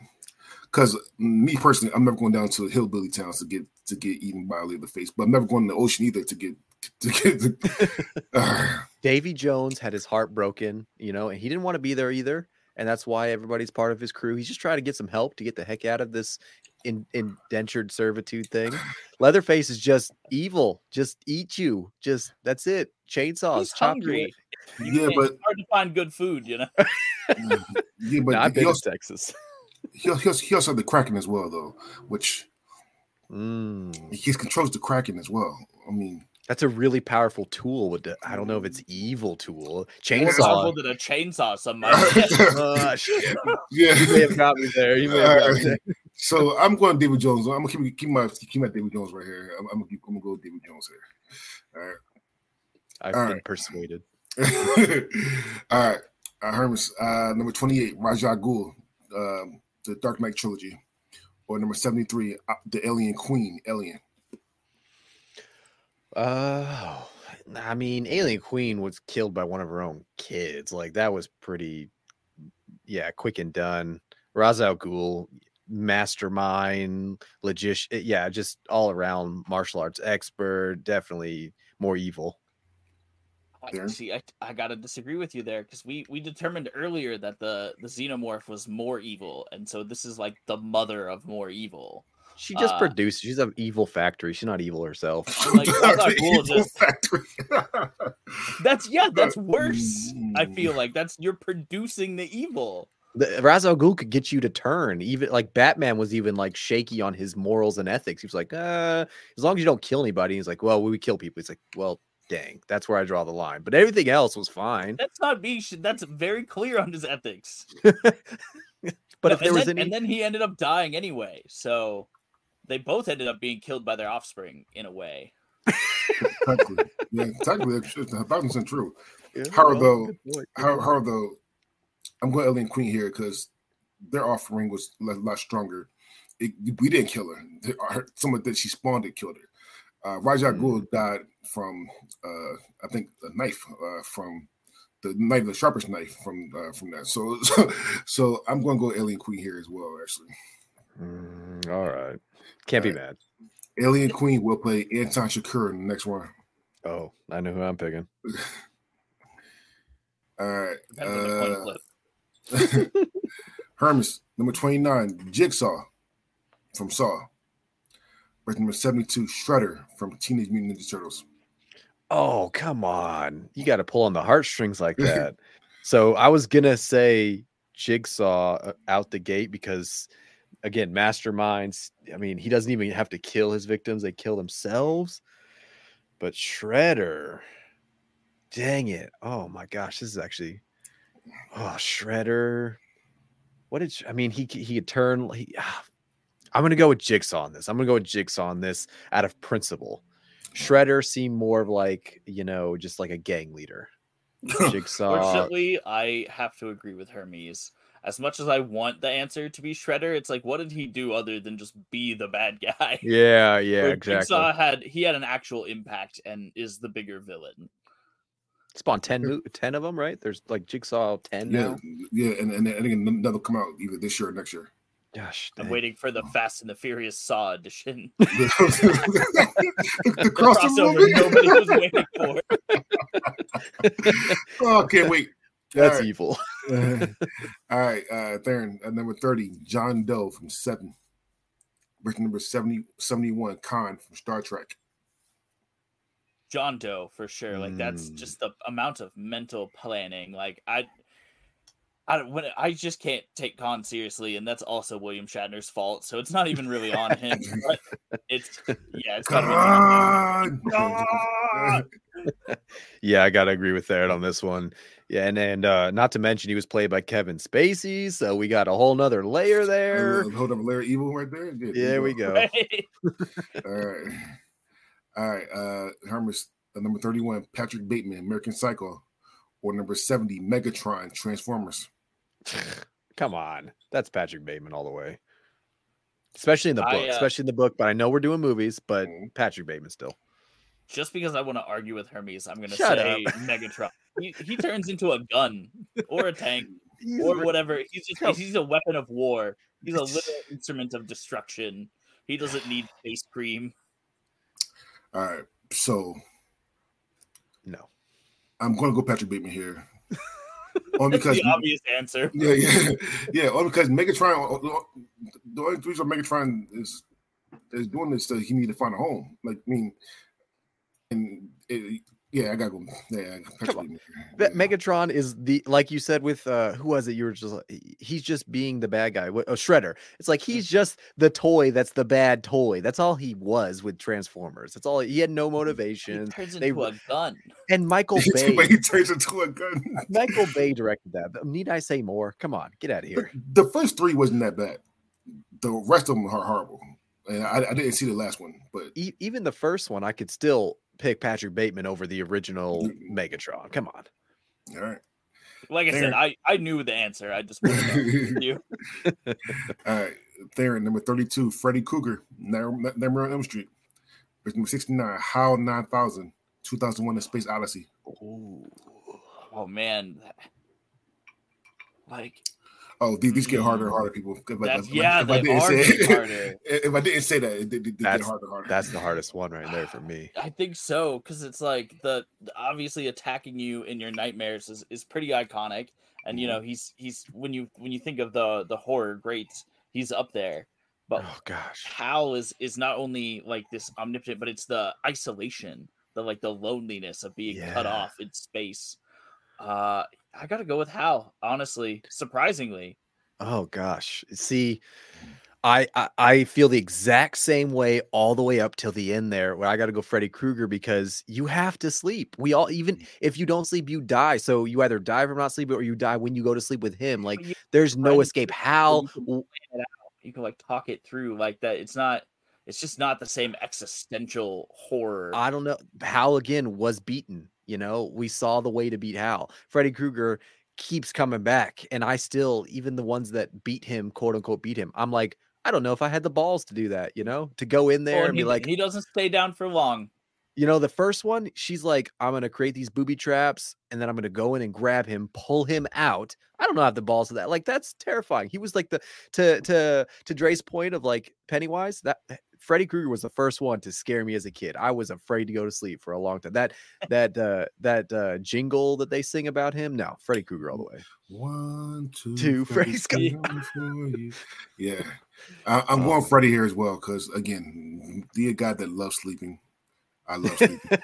Because me personally, I'm never going down to hillbilly towns to get to get eaten by a face, but I'm never going to the ocean either to get [LAUGHS]
Davy Jones had his heart broken, you know, and he didn't want to be there either. And that's why everybody's part of his crew. He's just trying to get some help to get the heck out of this in, indentured servitude thing. Leatherface is just evil. Just eat you. Just that's it. Chainsaws.
He's
chop
hungry.
with-
You
Yeah, but-
it's hard to find good food, you know. [LAUGHS]
yeah, but
Nah, I've
he,
been
also,
to Texas.
he, also, he also had the Kraken as well, though, which
Mm,
he controls the Kraken as well. I mean,
that's a really powerful tool. With the, I don't know if it's evil tool.
More
Chainsaw.
powerful than a chainsaw. Some
Uh, shit.
yeah.
You may have got me there. You may have got me there.
So I'm going David Jones. I'm gonna keep keep my keep my David Jones right here. I'm, I'm gonna keep, I'm gonna go with David Jones here. All right.
I've
All
been
right.
persuaded. [LAUGHS]
All right, uh, Hermes. Uh, number 28, Ra's al Ghul, um, the Dark Knight trilogy, or number 73, uh, the Alien Queen, Alien.
Oh, I mean, Alien Queen was killed by one of her own kids. Like that was pretty, yeah, quick and done. Ra's al Ghul, mastermind, logician, eh, yeah, just all around martial arts expert. Definitely more evil.
Oh, I-
Darren?
See, I, I gotta disagree with you there because we we determined earlier that the the xenomorph was more evil, and so this is like the mother of more evil.
She just
Uh,
produced. She's an evil factory. She's not evil herself. [LAUGHS]
Like, I thought
The evil
just-
factory. [LAUGHS]
That's yeah, that's worse. I feel like that's you're producing the evil.
The, Ra's al Ghul could get you to turn. Even like Batman was even like shaky on his morals and ethics. He was like, uh, as long as you don't kill anybody. He's like, well, we kill people. He's like, well, dang, that's where I draw the line. But everything else was fine.
That's not me. That's very clear on his ethics. [LAUGHS]
But if there was
then,
any,
and then he ended up dying anyway. So they both ended up being killed by their offspring in a way.
Technically, [LAUGHS] yeah, technically, it's a thousand percent true.
Yeah,
How
well,
though-
good point, good
How,
point.
how though, I'm going Alien Queen here because their offering was a lot, lot stronger. It, we didn't kill her. Her- Someone that she spawned it killed her. Uh, Raja
Mm.
Ghul died from, uh, I think, a knife uh, from the knife, the sharpest knife from uh, from that. So, [LAUGHS] so, so I'm going to go Alien Queen here as well. Actually,
Mm, all right, can't be
Alright.
mad.
Alien Queen will play Anton Chigurh in the next one.
Oh, I know who I'm picking. [LAUGHS]
All right,
Depends on the coin
uh. [LAUGHS] Hermes, number 29, Jigsaw from Saw. Verse number 72, Shredder from Teenage Mutant Ninja Turtles.
Oh, come on. You got to pull on the heartstrings like [LAUGHS] that. so I was going to say Jigsaw uh, out the gate because, again, masterminds. I mean, he doesn't even have to kill his victims, they kill themselves. But Shredder, dang it. Oh my gosh. This is actually, oh, Shredder. What did, I mean, he, he could turn, he, ah, I'm going to go with Jigsaw on this. I'm going to go with Jigsaw on this out of principle. Shredder seemed more of like, you know, just like a gang leader. [LAUGHS] Jigsaw.
Fortunately, I have to agree with Hermes. As much as I want the answer to be Shredder, it's like, what did he do other than just be the bad [LAUGHS] guy?
Yeah, yeah, exactly.
Jigsaw had he had an actual impact and is the bigger villain.
Spawn 10, 10 of them, right? There's like Jigsaw 10
yeah,
now.
yeah, and, and, and again, none will come out either this year or next year.
Gosh,
I'm
dang.
waiting for the Fast and the Furious Saw edition.
the, [LAUGHS] the
The
crossover
crossover
movie?
nobody was waiting for. [LAUGHS]
oh, can't wait.
That's
All right.
evil. [LAUGHS] [LAUGHS]
All right, uh, Theron, at number 30, John Doe from Seven. Verse number 70, 71, Khan from Star Trek.
John Doe for sure. Like that's
Mm.
just the amount of mental planning. Like I, I when I just can't take Khan seriously, and that's also William Shatner's fault. So it's not even really on him. but [LAUGHS] it's yeah, it's.
Khan!
Ah!
Yeah, I gotta agree with Theron on this one. Yeah, and and uh not to mention he was played by Kevin Spacey, so we got a whole nother layer there.
Uh, hold up, Larry Evil right there. Good,
There we go.
Right? [LAUGHS]
All right. All right. Uh Hermes, uh, number 31, Patrick Bateman, American Psycho. Or number 70, Megatron, Transformers. [SIGHS]
Come on, that's Patrick Bateman all the way. Especially in the book,
I, uh,
especially in the book. But I know we're doing movies, but
Mhm.
Patrick Bateman still.
Just because I want to argue with Hermes, I'm gonna
Shut
say Megatron. He, he turns into a gun or a tank [LAUGHS] or whatever. He's just
Come-
he's a weapon of war. He's a little [LAUGHS] instrument of destruction. He doesn't need face cream.
All right. So
No.
I'm gonna go Patrick Bateman here. [LAUGHS] Only because
the obvious answer.
yeah, yeah, yeah. Only because Megatron, the only reason Megatron is is doing this, so he need to find a home. Like, I mean, and it, yeah, I gotta go. Yeah, Patrick
on.
Yeah.
Megatron is the like you said with uh who was it? You were just like, he's just being the bad guy. Wh- Oh, Shredder. It's like he's just the toy that's the bad toy. That's all he was with Transformers. That's all he had no
He
motivation.
turns
they
into a gun.
And Michael [LAUGHS] Bay.
he turns into a gun.
Michael [LAUGHS] Bay directed that. Need I say more? Come on, get out of
The,
here.
the first three wasn't that bad. The rest of them are horrible, and I, I didn't see the last one. But
E- even the first one, I could still pick Patrick Bateman over the original. Megatron. Come on.
all right,
Like I
There.
said, I, I knew the answer. I just wanted to argue [LAUGHS] [LAUGHS] you.
all right. Theron, number thirty-two, Freddy Krueger, Nightmare on Elm Street. Number sixty-nine, HAL 9000, 2001: A Space Odyssey.
Oh man. Like
Oh, these, these get harder and harder, people. If I- if
yeah,
if I
they
didn't
are
say
getting
it- [LAUGHS]
harder.
If I didn't say that, it, it, it get
That's-
harder and harder.
That's the hardest one right there for me.
I think so because it's like the the- obviously attacking you in your nightmares is, is pretty iconic, and you know he's he's when you when you think of the the horror greats, he's up there. But
Oh gosh.
Hal is is not only like this omnipotent, but it's the isolation, the like the loneliness of being cut off in space. Uh I gotta go with Hal, honestly. Surprisingly.
Oh gosh. See, I, I I feel the exact same way all the way up till the end there where I got to go Freddy Krueger because you have to sleep. We all even mm. if you don't sleep you die. So you either die from not sleeping or you die when you go to sleep with him. Like there's no escape. [LAUGHS] Hal
you can
w-
plan it out. You can like talk it through like that. It's not it's just not the same existential horror.
I don't know. Hal again was beaten. You know, we saw the way to beat Hal. Freddy Krueger keeps coming back, and I still, even the ones that beat him, quote unquote, beat him. I'm like, I don't know if I had the balls to do that. You know, to go in there
and
and
he,
be like,
he doesn't stay down for long.
you know, the first one, she's like, I'm gonna create these booby traps, and then I'm gonna go in and grab him, pull him out. I don't know, have the balls to that. Like that's terrifying. He was like the to to to Dre's point of like Pennywise. That Freddy Krueger was the first one to scare me as a kid. I was afraid to go to sleep for a long time. That that uh that uh jingle that they sing about him. No, Freddy Krueger all the way.
One, two,
Two,
Freddy's
Freddy's
coming for you. Yeah, I, I'm going Freddy here as well because again, the guy that loves sleeping. I love sleeping.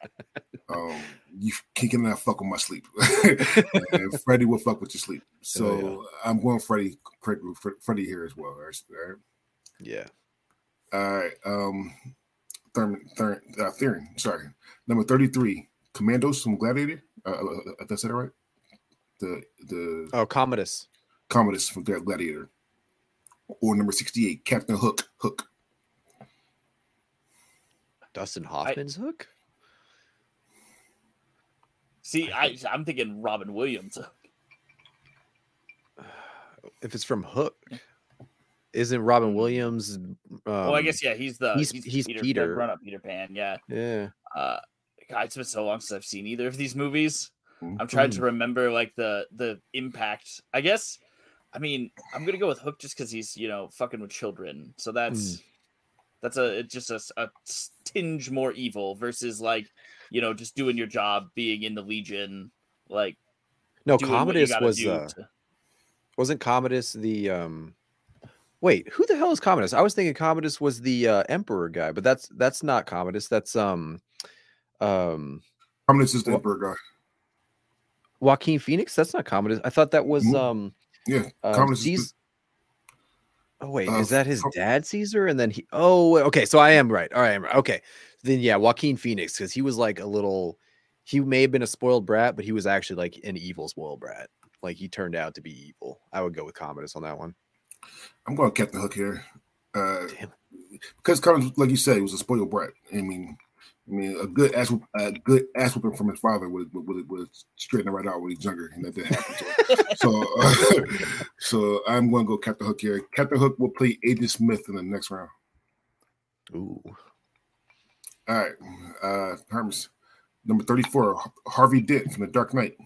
[LAUGHS] um, you can cannot fuck with my sleep, [LAUGHS] [LAUGHS] and Freddie will fuck with your sleep. So I'm going Freddie, Freddie here as well. All right, all right.
Yeah.
All right. Um, Thurman, Thurman, uh, Theron, sorry. Number 33, Commandos from Gladiator. Uh, uh, uh, I say that right? The the
Oh, Commodus.
Commodus from Gladiator. Or number 68, Captain Hook. Hook.
Dustin Hoffman's hook.
See, I I'm thinking Robin Williams. [SIGHS]
If it's from Hook, isn't Robin
Mm.
Williams? Um,
well, I guess yeah, he's the
he's- he's
Peter,
Peter.
grown up Peter Pan. Yeah.
Yeah.
Uh, God, it's been so long since I've seen either of these movies.
Mm.
I'm trying to remember like the the impact. I guess. I mean, I'm gonna go with Hook just because he's you know fucking with children. So that's that's a it's just a, a tinge more evil versus like you know just doing your job, being in the Legion, like
No,
doing what you
Commodus was uh,
to-
wasn't Commodus the um wait, who the hell is Commodus? I was thinking Commodus was the uh emperor guy, but that's that's not Commodus. That's um um
Commodus is the Emperor guy.
Joaquin Phoenix. That's not Commodus. I thought that was
Mhm.
um
Yeah,
uh,
Commodus is the-
Oh wait,
uh,
is that his
from-
dad Caesar? And then he oh okay, so I am right. All right, I'm right. Okay. Then yeah, Joaquin Phoenix, because he was like a little he may have been a spoiled brat, but he was actually like an evil spoiled brat. Like he turned out to be evil. I would go with Commodus on that one.
I'm going Captain Hook here. Uh, because Commodus, like you said, he was a spoiled brat. I mean, I mean, a good ass, a good ass whooping from his father would would, would, straighten it right out when he's younger, and that didn't happen so, [LAUGHS] uh, [LAUGHS] so I'm going to go Captain Hook here. Captain Hook will play Agent Smith in the next round.
Ooh.
All right, uh, Hermes, number 34, Harvey Dent from The Dark Knight.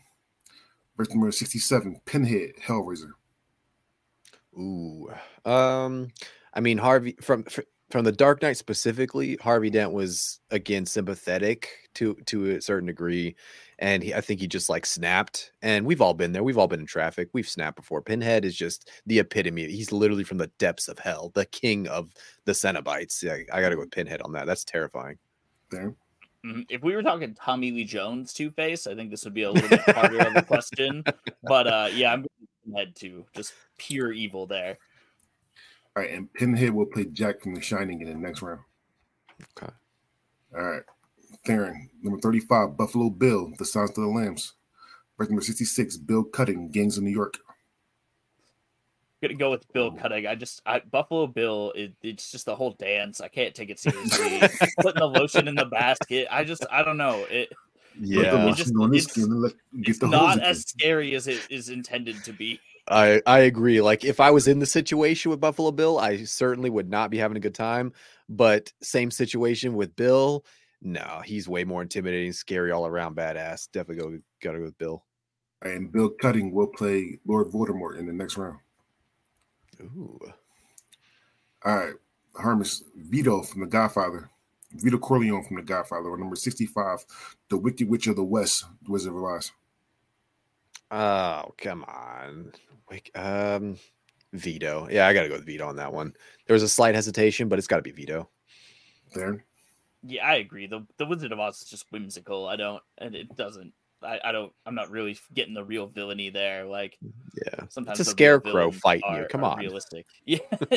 Verse number 67, Pinhead, Hellraiser.
Ooh. Um, I mean Harvey from from the Dark Knight specifically, Harvey Dent was again sympathetic to to a certain degree, and he, I think he just like snapped. And we've all been there. We've all been in traffic. We've snapped before. Pinhead is just the epitome. He's literally from the depths of hell, the king of the Cenobites. Yeah, I got to go with Pinhead on that. That's terrifying.
There.
Mhm. If we were talking Tommy Lee Jones Two Face, I think this would be a little bit harder of a [LAUGHS] question. But uh, yeah, I'm going head to just pure evil there.
All right, and Pinhead will play Jack from The Shining in the next round.
Okay.
All right. Theron, number 35, Buffalo Bill, The Silence of the Lambs. Verse number 66, Bill Cutting, Gangs of New York.
I'm gonna go with Bill oh. Cutting. I just I, Buffalo Bill. It, it's just the whole dance. I can't take it seriously. [LAUGHS] Putting the lotion in the basket. I just I don't know. It
Put the
it
lotion
just-
on his
it's-
skin and let, get
it's
the
not
hose
as scary as it is intended to be.
I I agree. Like if I was in the situation with Buffalo Bill, I certainly would not be having a good time. But same situation with Bill. No, he's way more intimidating, scary, all around badass. Definitely go gotta go with Bill.
And Bill Cutting will play Lord Voldemort in the next round.
Ooh.
All right. Hermes, Vito from The Godfather. Vito Corleone from The Godfather. Or number 65, The Wicked Witch of the West, Wizard of Oz.
Oh, come on. Wait, um Veto. Yeah, I gotta go with veto on that one. There was a slight hesitation, but it's got to be Vito.
There.
Yeah, I agree. The the Wizard of Oz is just whimsical. I don't, and it doesn't. I, I don't. I'm not really getting the real villainy there. Like
Yeah,
sometimes
it's a scarecrow
villains
fighting you. Come on.
realistic. [LAUGHS] Yeah, [LAUGHS]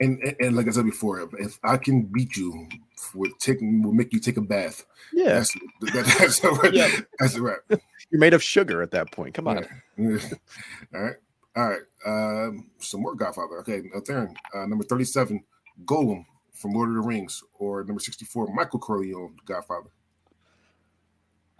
And, and and like I said before, if I can beat you with taking, will make you take a bath.
Yeah,
That's that, that's a wrap.
Yeah.
That's a wrap.
you're made of sugar at that point. Come on.
Yeah. [LAUGHS] all right, all right. Um, some more Godfather. Okay, now Theron, uh, number thirty-seven, Gollum from Lord of the Rings, or number sixty-four, Michael Corleone, Godfather.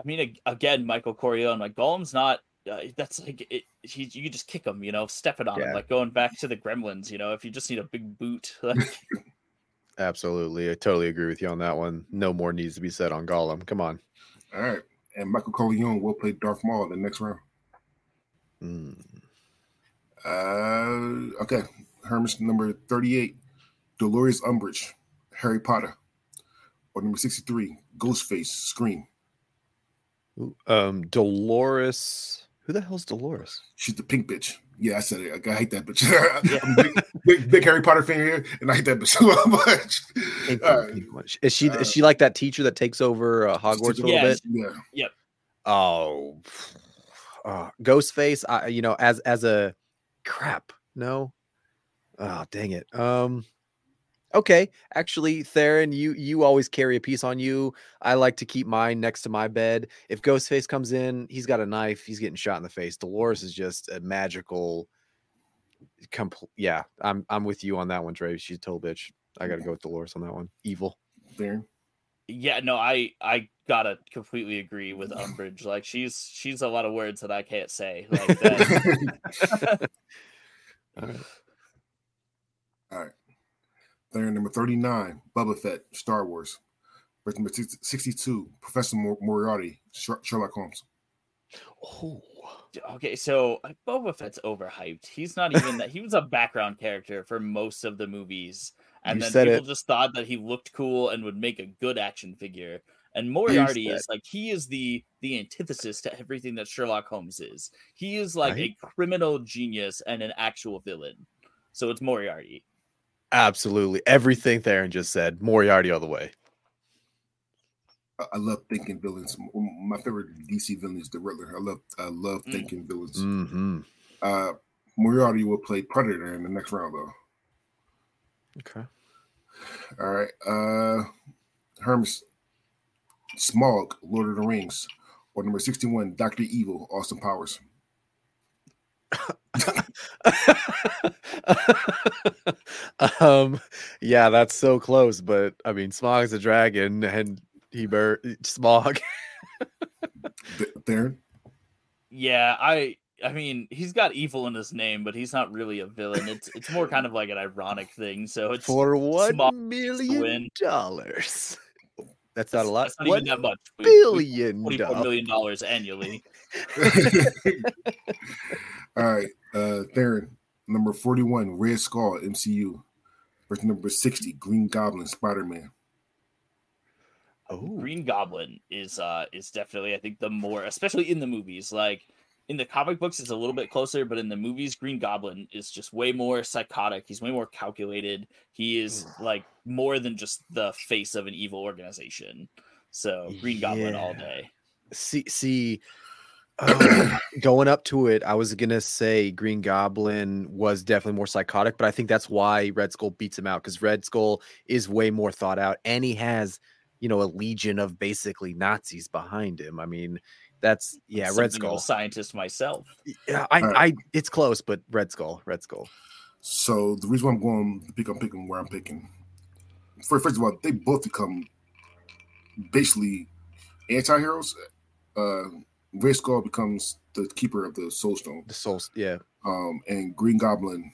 I mean, again, Michael Corleone, like Gollum's not. Uh, that's like it, he, you just kick him, you know, step it on him, like going back to the Gremlins, you know. If you just need a big boot, [LAUGHS] like [LAUGHS]
Absolutely, I totally agree with you on that one. No more needs to be said on Gollum. Come on.
All right, and Michael Corleone will play Darth Maul in the next round.
Mm.
Uh, okay, Hermes number thirty-eight, Dolores Umbridge, Harry Potter, or number sixty-three, Ghostface, Scream.
Ooh, Um, Dolores. Who the hell's Dolores?
She's the pink bitch. Yeah, I said it. I, I hate that bitch. [LAUGHS] I'm big, big, big Harry Potter fan here, and I hate that bitch [LAUGHS] so much.
Pink
All right.
pink. Is she
Uh,
is she like that teacher that takes over uh, Hogwarts a little
Yeah,
bit?
Yeah, Yep.
Oh, [SIGHS] uh, Ghostface. I you know as as a crap. No. Oh dang it. Um. Okay, actually, Theron, you you always carry a piece on you. I like to keep mine next to my bed. If Ghostface comes in, he's got a knife. He's getting shot in the face. Dolores is just a magical. Compl- yeah, I'm I'm with you on that one, Trey. She's a total bitch. I got to go with Dolores on that one. Evil.
Theron.
yeah, no, I I gotta completely agree with Umbridge. Like she's she's a lot of words that I can't say. Like that. [LAUGHS] [LAUGHS]
All right.
All right. Theron number 39, Boba Fett, Star Wars. Verse number 62, Professor Mor- Moriarty, Sherlock Holmes.
Oh.
okay, so like, Boba Fett's overhyped. He's not even [LAUGHS] that. He was a background character for most of the movies, and
You
then
said
people
it.
just thought that he looked cool and would make a good action figure. And Moriarty is like he is the the antithesis to everything that Sherlock Holmes is. He is like
Right.
a criminal genius and an actual villain. So it's Moriarty.
Absolutely. Everything Theron just said. Moriarty all the way.
I, I love thinking villains. My favorite DC villain is the Riddler. I love I love
Mm.
thinking villains.
Mm-hmm.
Uh, Moriarty will play Predator in the next round, though.
Okay.
All right. Uh Hermes Smaug, Lord of the Rings, or number 61, Doctor Evil, Austin Powers. [LAUGHS]
um, yeah, that's so close, but I mean, Smaug's a dragon, and he bur- Smaug.
Th- Theron?
Yeah, I I mean he's got evil in his name, but he's not really a villain. It's it's more kind of like an ironic thing. So it's
for one
Smaug
million dollars. That's not a lot.
That's not
One
even that much. We- we-
billion
Twenty-four
dollars.
million dollars annually. [LAUGHS] [LAUGHS]
All right. Uh Theron, number 41, Red Skull, MCU. Versus number 60, Green Goblin, Spider-Man.
Oh,
Green Goblin is uh is definitely I think the more especially in the movies like in the comic books it's a little bit closer but in the movies Green Goblin is just way more psychotic he's way more calculated he is like more than just the face of an evil organization so Green Goblin all day
see, see, uh, going up to it, I was gonna say Green Goblin was definitely more psychotic, but I think that's why Red Skull beats him out because Red Skull is way more thought out, and he has, you know, a legion of basically Nazis behind him. I mean, that's yeah, Red
Something of a
Skull.
scientist myself
Yeah, I,
Alright.
I, it's close, but Red Skull, Red Skull.
So the reason why I'm going to pick, I'm picking where I'm picking. First, first of all, they both become basically anti-heroes. Uh, Red Skull becomes the keeper of the Soul Stone,
The Soul, yeah,
um, and Green Goblin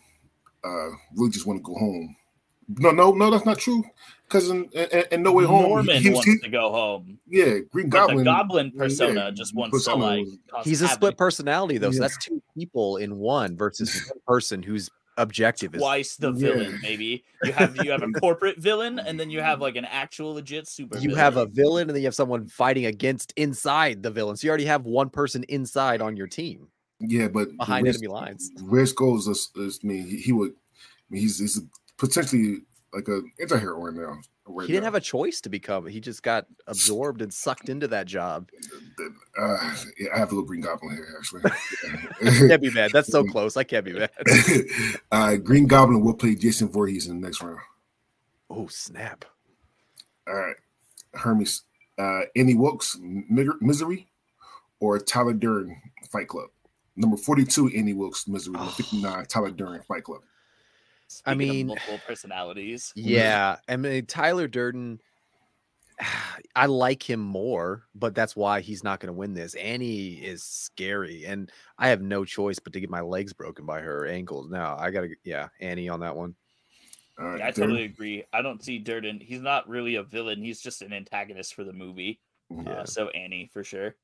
uh, really just want to go home. No, no, no, that's not true. Because in, in, in No Way Home,
Norman
he,
wants
he-
to go home
yeah, Green
but
Goblin.
the Goblin
yeah,
persona just wants to
persona
like
he's a split personality though, so that's two people in one versus [LAUGHS] one person whose objective is
twice the
Yeah.
villain, maybe. You have you have a [LAUGHS] corporate villain, and then you have like an actual legit super.
you
villain.
have a villain and then you have someone fighting against inside the villain. So you already have one person inside on your team.
Yeah, but
behind
Red-
enemy lines.
Red goes. is, is I mean, he, he would. I mean, he's he's potentially like a anti-hero right now.
He didn't have a choice to become. He just got absorbed and sucked into that job.
Uh, yeah, I have a little Green Goblin here, actually. [LAUGHS]
Can't be mad. That's so close. I can't be mad. [LAUGHS]
uh, Green Goblin will play Jason Voorhees in the next round.
Oh snap!
All right, Hermes, uh, Annie Wilkes, Misery, or Tyler Durden, Fight Club. Number forty-two, Annie Wilkes, Misery. Number fifty-nine, Tyler Durden, Fight Club.
I
Speaking of
mean-
multiple personalities.
Yeah, I mean Tyler Durden. [SIGHS] I like him more, but that's why he's not going to win this. Annie is scary, and I have no choice but to get my legs broken by her ankles. Now I gotta, yeah, Annie on that one.
All right,
Yeah, I
Durden.
totally agree. I don't see Durden. He's not really a villain. He's just an antagonist for the movie.
Yeah.
Uh, so Annie for sure.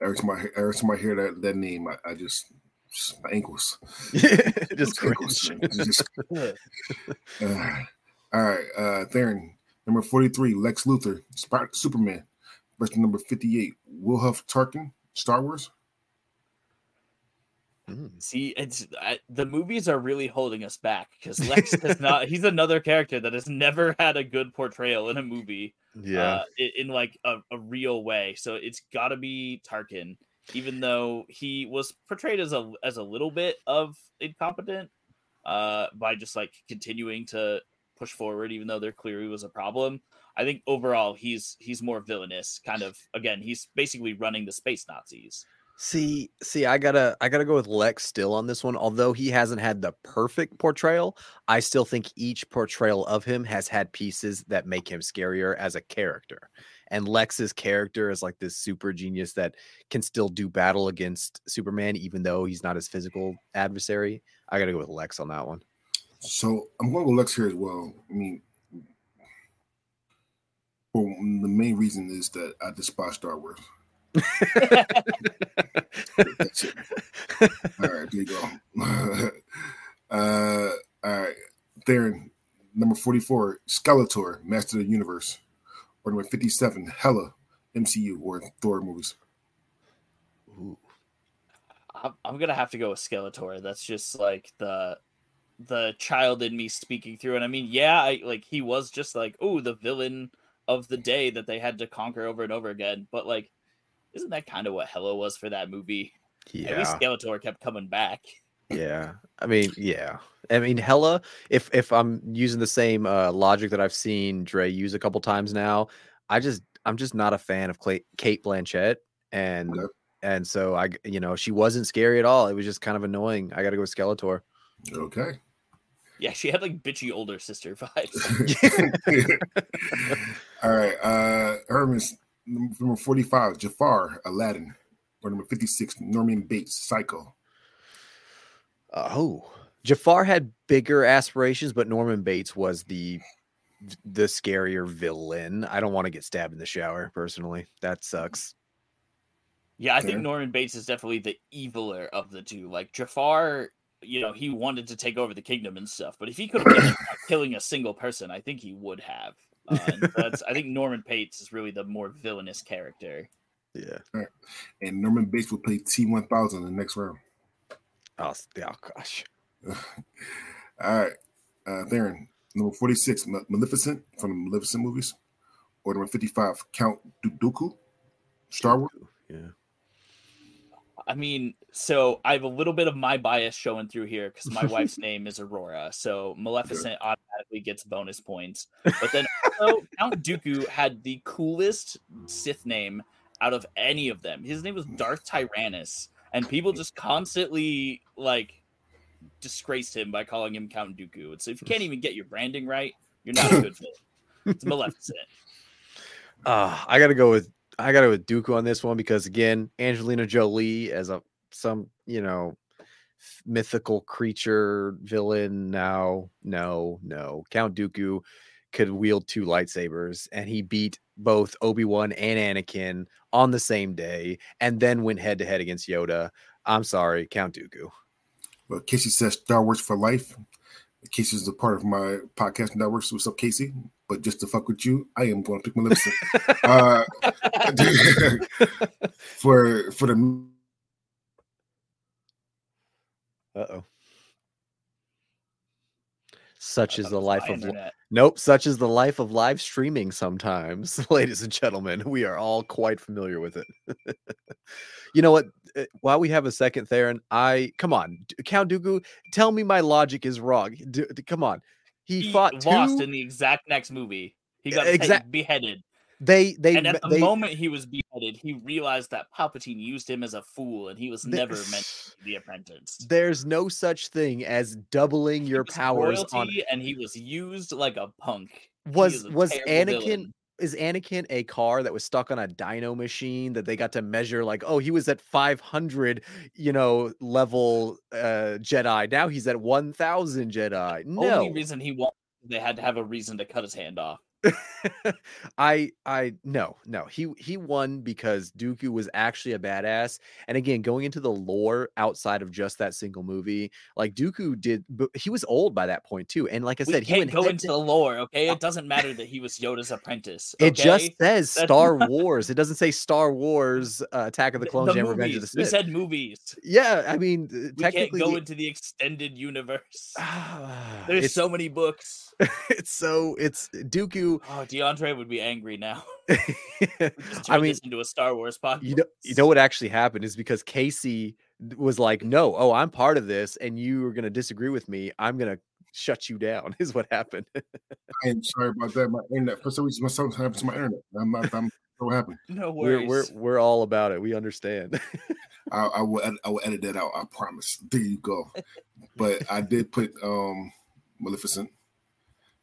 Every time I hear, every time I hear that that name, I, I just, just my ankles. [LAUGHS]
Just
Ankles, [LAUGHS] Just- uh, [LAUGHS] all right, uh, Theron, number forty-three, Lex Luthor, Spot, Superman, versus number fifty-eight, Wilhuff Tarkin, Star Wars.
Mm.
See, it's I, the movies are really holding us back because Lex does not. He's another character that has never had a good portrayal in a movie.
Yeah,
uh, in, in like a, a real way. So it's got to be Tarkin, even though he was portrayed as a as a little bit of incompetent uh, by just like continuing to push forward, even though there clearly was a problem. I think overall he's he's more villainous. Kind of again, he's basically running the space Nazis.
See, see, I gotta, I gotta go with Lex still on this one. Although he hasn't had the perfect portrayal, I still think each portrayal of him has had pieces that make him scarier as a character. And Lex's character is like this super genius that can still do battle against Superman, even though he's not his physical adversary. I gotta go with Lex on that one.
So I'm going to go Lex here as well. I mean, well, the main reason is that I despise Star Wars. That's [LAUGHS] it. All right, there you go. [LAUGHS] uh, all right, Theron, number 44, Skeletor, Master of the Universe, or number 57, Hela, MCU or Thor movies.
Ooh.
I'm, I'm gonna have to go with Skeletor. That's just like the the child in me speaking through. And I mean, yeah, I like he was just like, oh, the villain of the day that they had to conquer over and over again. But like, isn't that kind of what Hela was for that movie? At least
Yeah,
Skeletor kept coming back.
Yeah. I mean, yeah. I mean, Hela. If if I'm using the same uh, logic that I've seen Dre use a couple times now, I just I'm just not a fan of Clay, Cate Blanchett, and
Okay.
and so I you know she wasn't scary at all. It was just kind of annoying. I got to go with Skeletor.
Okay.
Yeah, she had like bitchy older sister [LAUGHS] vibes.
All right. Uh Hermes, number 45, Jafar, Aladdin. Or number 56, Norman Bates, Psycho.
Oh, Jafar had bigger aspirations, but Norman Bates was the the scarier villain. I don't want to get stabbed in the shower personally. That sucks.
Yeah, I think Norman Bates is definitely the eviler of the two. Like Jafar, you know, he wanted to take over the kingdom and stuff, but if he could have been [COUGHS] killing a single person, I think he would have. Uh, [LAUGHS] that's I think Norman Bates is really the more villainous character.
Yeah. Right.
And Norman Bates will play T1000 in the next round.
Oh, s- oh gosh. [LAUGHS]
All right. Uh Theron, number 46, Ma- Maleficent from the Maleficent movies. Or number 55, Count Dooku, Star Wars.
Yeah.
I mean, so I have a little bit of my bias showing through here because my [LAUGHS] wife's name is Aurora, so Maleficent automatically gets bonus points. [LAUGHS] But then also, Count Dooku had the coolest Sith name out of any of them. His name was Darth Tyrannus, and people just constantly like disgraced him by calling him Count Dooku. And so if you can't even get your branding right, you're not a good fit. It's Maleficent.
Uh, [LAUGHS] I gotta go with I gotta go with Dooku on this one because again, Angelina Jolie as a some you know mythical creature villain. Now, no, no. Count Dooku could wield two lightsabers, and he beat both Obi Wan and Anakin on the same day, and then went head to head against Yoda. I'm sorry, Count Dooku.
Well, Casey says Star Wars for life. Casey is a part of my podcast network. So what's up, Casey? But just to fuck with you, I am going to pick Maleficent. [LAUGHS] uh, [LAUGHS] for for the
Uh oh. Such is the life of li- nope. Such is the life of live streaming. Sometimes, [LAUGHS] ladies and gentlemen, we are all quite familiar with it. [LAUGHS] you know what? uh, While we have a second, Theron, I come on, Count Dooku. Tell me my logic is wrong. D- come on, he,
He
fought
lost
two.
in the exact next movie. He got
exact-
beheaded.
They they
and at the
they,
moment he was beheaded, he realized that Palpatine used him as a fool, and he was
The-
never meant to be the apprentice.
There's no such thing as doubling
He
your powers on.
and he was used like a punk.
Was was Anakin
villain.
is Anakin a car that was stuck on a dyno machine that they got to measure like oh he was at 500 you know level uh Jedi now he's at 1000 Jedi no Only
reason he won, they had to have a reason to cut his hand off. [LAUGHS]
I I no no he he won because Dooku was actually a badass and again going into the lore outside of just that single movie like Dooku did but he was old by that point too and like I
We
said he
can't
went
go into the lore, okay? It doesn't matter that he was Yoda's apprentice.
it just says [LAUGHS] Star Wars it doesn't say Star Wars uh, Attack of the
Th-
Clones and Revenge of the
movies. We said movies.
Yeah, I mean, uh,
We can't
technically,
go into the extended universe. [SIGHS] There's so many books. [LAUGHS]
it's so it's Dooku.
Oh, DeAndre would be angry now. [LAUGHS] We
I mean,
into a Star Wars podcast.
you know, you know what actually happened is because Casey was like, "No, oh, I'm part of this, and you are gonna disagree with me. I'm gonna shut you down." [LAUGHS] Is what happened.
I am sorry about that. My internet for some reason my something happened to my internet. I'm not. I'm [LAUGHS] so happy.
No
we're
worries.
we're we're all about it. We understand.
I, I will. ed- I will edit that out. I promise. There you go. But I did put um Maleficent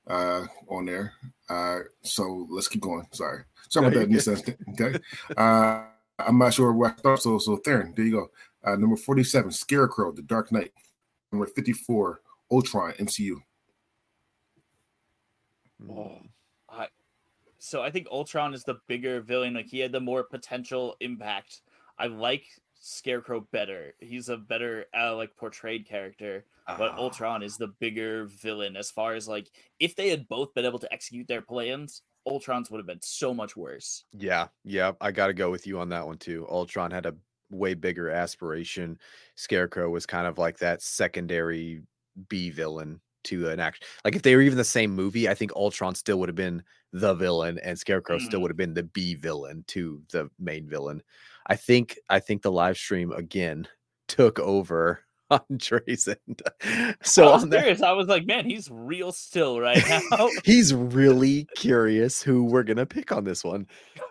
uh on there. Uh, so let's keep going. Sorry. Sorry about that.
you're
Miss Esther. Okay. Uh, I'm not sure where I start. So so Theron, there you go. Uh, number 47, Scarecrow, The Dark Knight. Number 54, Ultron, MCU.
Oh, I, so I think Ultron is the bigger villain. Like he had the more potential impact. I like Scarecrow better. He's a better uh, like portrayed character. But
Ah.
Ultron is the bigger villain as far as like if they had both been able to execute their plans, Ultron's would have been so much worse.
Yeah, yeah, I got to go with you on that one too. Ultron had a way bigger aspiration. Scarecrow was kind of like that secondary B villain to an action. Like if they were even the same movie, I think Ultron still would have been the villain, and Scarecrow still
Mhm.
would have been the B villain to the main villain. I think I think the live stream again [LAUGHS] took over [LAUGHS] on Dre's [LAUGHS] end. So
I was
on that,
curious. I was like, man, he's real still right now.
he's really curious who we're gonna pick on this one.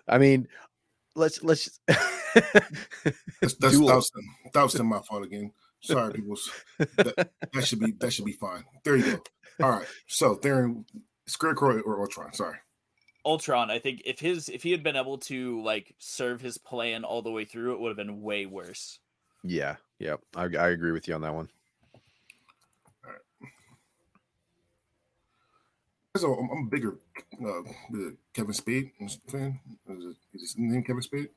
I mean, let's let's. just-
That's that's
Duel.
thousand thousand my fault again. Sorry, people. That, that should be that should be fine. There you go. All right. So Theron, Scarecrow or Ultron. Sorry.
Ultron, I think if his if he had been able to like serve his plan all the way through, it would have been way worse.
Yeah, yeah, I, I agree with you on that one. All right.
So I'm, I'm a bigger uh, Kevin Spade fan. Is, it, is his name Kevin Spade?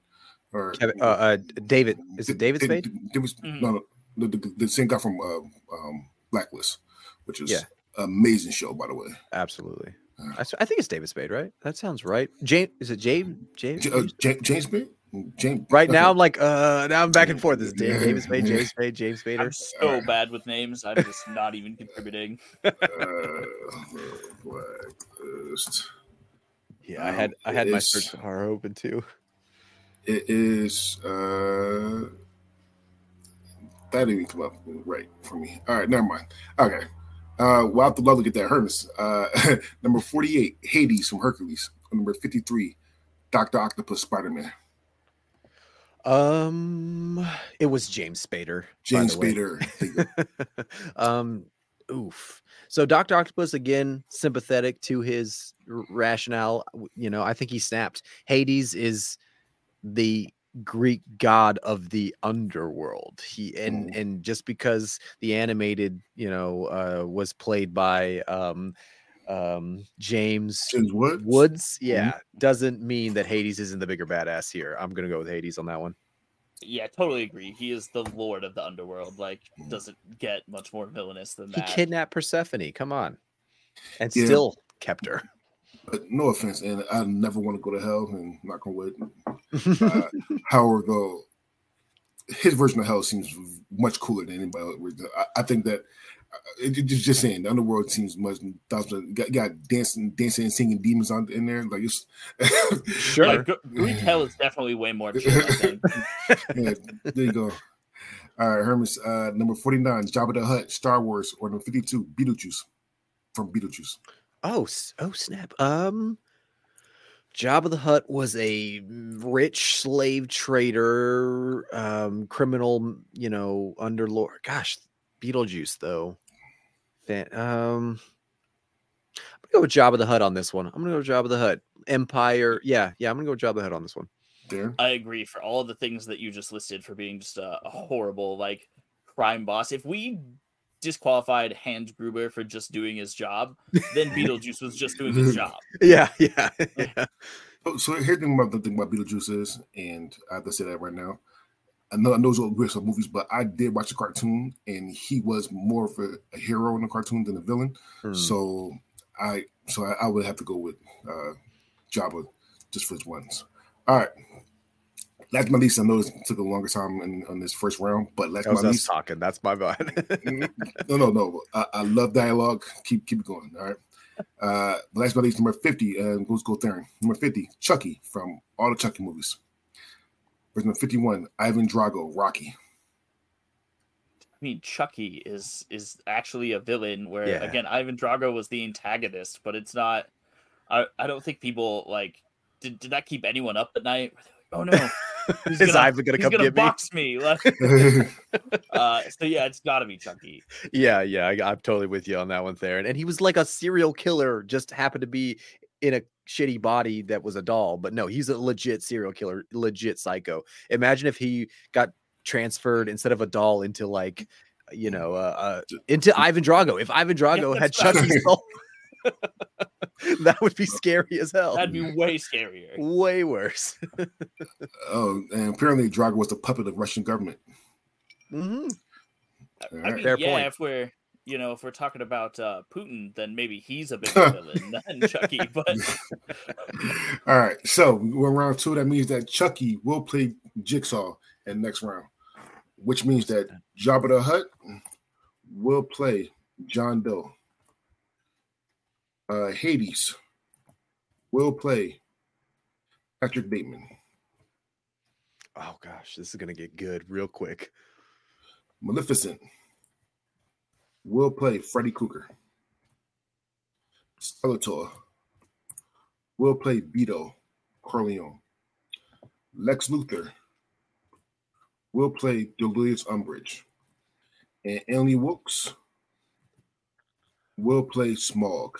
Or
Kevin, uh, uh, David, is it David
Da-
Spade?
Da- David,
Mhm.
no, no, the, the, the same guy from uh, um, Blacklist, which is
Yeah.
amazing show, by the way.
Absolutely.
Yeah.
I, s- I think it's David Spade, right? That sounds right. James, is it James? James?
Uh, Ja- James Spade. James.
right now. I'm like, uh, now I'm back and forth. Is it
Yeah.
David Spade, James [LAUGHS] Spade, James Spader?
I'm so bad with names. I'm just not even contributing. [LAUGHS]
uh, Blacklist.
Yeah, I
Um,
had I had my
is-
search bar open too.
It is uh that didn't come up right for me. All right, never mind. Okay. Uh we'll have to love to get that Hermes. Uh [LAUGHS] number 48, Hades from Hercules. Number 53, Dr. Octopus Spider-Man.
Um, it was James Spader.
James. Spader. [LAUGHS]
um, oof. So Doctor Octopus again sympathetic to his r- rationale. You know, I think he snapped. Hades is the Greek god of the underworld. He and
Mm.
and just because the animated, you know, uh, was played by um, um, James
James Woods.
Woods, yeah, doesn't mean that Hades isn't the bigger badass here. I'm gonna go with Hades on that one.
Yeah, totally agree. He is the lord of the underworld. Like, doesn't get much more villainous than that.
He kidnapped Persephone. Come on, and
Yeah.
still kept her.
But no offense, and I never want to go to hell and knock on wood. Uh, [LAUGHS] however, though, his version of hell seems much cooler than anybody. else. I, I think that uh, it, it- just just saying the underworld seems much thousand got, got dancing dancing and singing demons on in there like it's [LAUGHS]
Sure.
Like, [LAUGHS] Greek hell is definitely way more chill.
Yeah, there you go. All right, Hermes, uh, number 49, Jabba the Hutt, Star Wars, or number 52, Beetlejuice from Beetlejuice.
Oh, oh snap. Um Job of the Hut was a rich slave trader, um, criminal, you know, underlord. Gosh, Beetlejuice though. Fan, um I'm gonna go with Jabba the Hut on this one. I'm gonna go with of the Hut. Empire. Yeah, yeah, I'm gonna go with Jabba the Hut on this one.
There.
I agree for all of the things that you just listed for being just a, a horrible like crime boss. If we disqualified Hans Gruber for just doing his job, then [LAUGHS] Beetlejuice was just doing his job. [LAUGHS]
Yeah, yeah. [LAUGHS] yeah.
Oh, so here's the thing about the thing about Beetlejuice is, and I have to say that right now. I know I know those are weird some movies, but I did watch a cartoon, and he was more of a, a hero in the cartoon than a villain.
Hmm.
So I so I, I would have to go with uh Jabba just for his ones. All right. Last but not least, I know this took a longer time in, on this first round, but last
That
but not least,
talking. That's my bad.
Mm, no, no, no. I, I love dialogue. Keep keep going. All right. Uh, last but not least, number fifty. Uh, goes go Theron. Number fifty, Chucky from all the Chucky movies. Verse number fifty-one, Ivan Drago, Rocky.
I mean, Chucky is is actually a villain. Where
Yeah.
again, Ivan Drago was the antagonist, but it's not. I I don't think people like did. Did that keep anyone up at night? Oh no, [LAUGHS] [LAUGHS] he's
Is
gonna,
Ivan gonna
he's
come
gonna
get
box me. Like, [LAUGHS] uh, so yeah, it's got to be Chucky.
Yeah, yeah, I, I'm totally with you on that one, Theron. And he was like a serial killer, just happened to be in a shitty body that was a doll. But no, he's a legit serial killer, legit psycho. Imagine if he got transferred instead of a doll into like, you know, uh, uh into [LAUGHS] Ivan Drago. If Ivan Drago had
that's right.
Chucky's soul, [LAUGHS] that would be scary as hell.
That'd be way scarier.
way worse. [LAUGHS]
oh, and apparently Drago was the puppet of Russian government.
hmm
All
I
right.
mean,
Fair
yeah,
point.
if we're you know if we're talking about uh, Putin, then maybe he's a bigger [LAUGHS] villain than Chucky. But
All right. So we're round two. That means that Chucky will play Jigsaw in next round, which means that Jabba the Hutt will play John Doe. Uh, Hades will play Patrick Bateman.
Oh gosh, this is gonna get good real quick.
Maleficent will play Freddy Krueger. Skeletor will play Vito Corleone. Lex Luthor will play Julius Umbridge. And Annie Wilkes will play Smaug.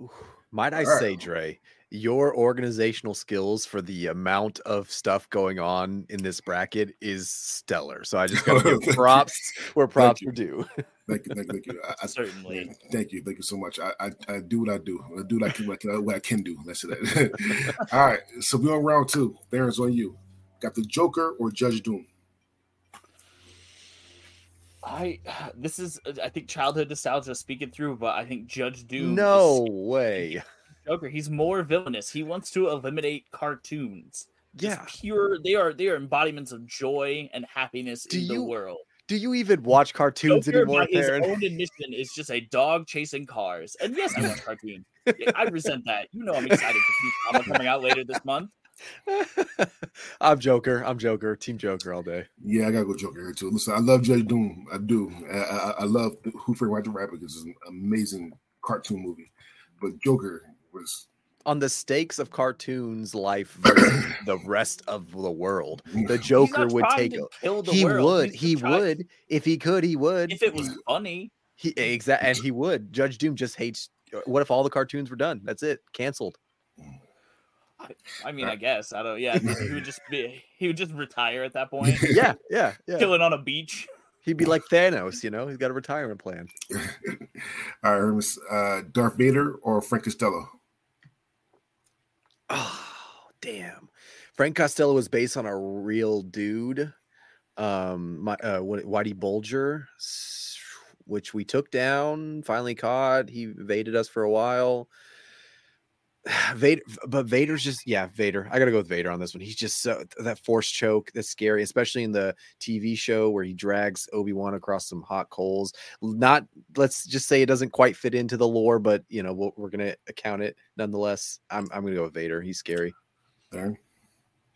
Ooh, Might I say, Dre, your organizational skills for the amount of stuff going on in this bracket is stellar. So I just gotta give [LAUGHS] props where props are due.
Thank you, [LAUGHS] thank you, thank you. I, I,
Certainly.
yeah, thank you, thank you so much. I, I, I do what I do. I do what I can, what I can, what I can do. Let's say that. All right, so we're on round two. Darren's on you. Got the Joker or Judge Doom?
I [SIGHS] this is uh, I think childhood nostalgia speaking through, but I think Judge Doom. is
no way.
Joker. He's more villainous. He wants to eliminate cartoons. Just
Yeah.
pure. They are they are embodiments of joy and happiness
Do
in the
you-
world.
Do you even watch cartoons
Joker,
anymore,
his own admission, is just a dog chasing cars. And yes, I watch [LAUGHS] cartoons. I resent that. You know, I'm excited for Futurama coming out later this month. [LAUGHS]
I'm Joker. I'm Joker. Team Joker all day.
Yeah, I gotta go Joker here too. Listen, I love Judge Doom. I do. I, I, I love Who Framed Roger Rabbit because it's an amazing cartoon movie. But Joker was
On the stakes of cartoons life versus [CLEARS THROAT] the rest of the world, the Joker would take
to
it.
kill the
He
world.
would.
He's
He
just trying-
would. If he could, he would.
If it was funny,
He exact and he would. Judge Doom just hates. What if all the cartoons were done? That's it. Canceled. [LAUGHS]
I mean, I guess I don't. Yeah, he would [LAUGHS] just be. He would just retire at that [LAUGHS] point,
Yeah, yeah, yeah.
chilling on a beach.
He'd be like Thanos, you know. He's got a retirement plan.
all right, Hermes, uh, Darth Vader or Frank Costello? [SIGHS]
Oh, damn. Frank Costello was based on a real dude. Um, my uh, Whitey Bulger, which we took down, finally caught. He evaded us for a while. [SIGHS] Vader, but Vader's just yeah, Vader. I gotta go with Vader on this one. He's just so that force choke that's scary, especially in the TV show where he drags Obi Wan across some hot coals. Not let's just say it doesn't quite fit into the lore, but you know we're, we're gonna account it nonetheless. I'm I'm gonna go with Vader. He's scary.
Darren?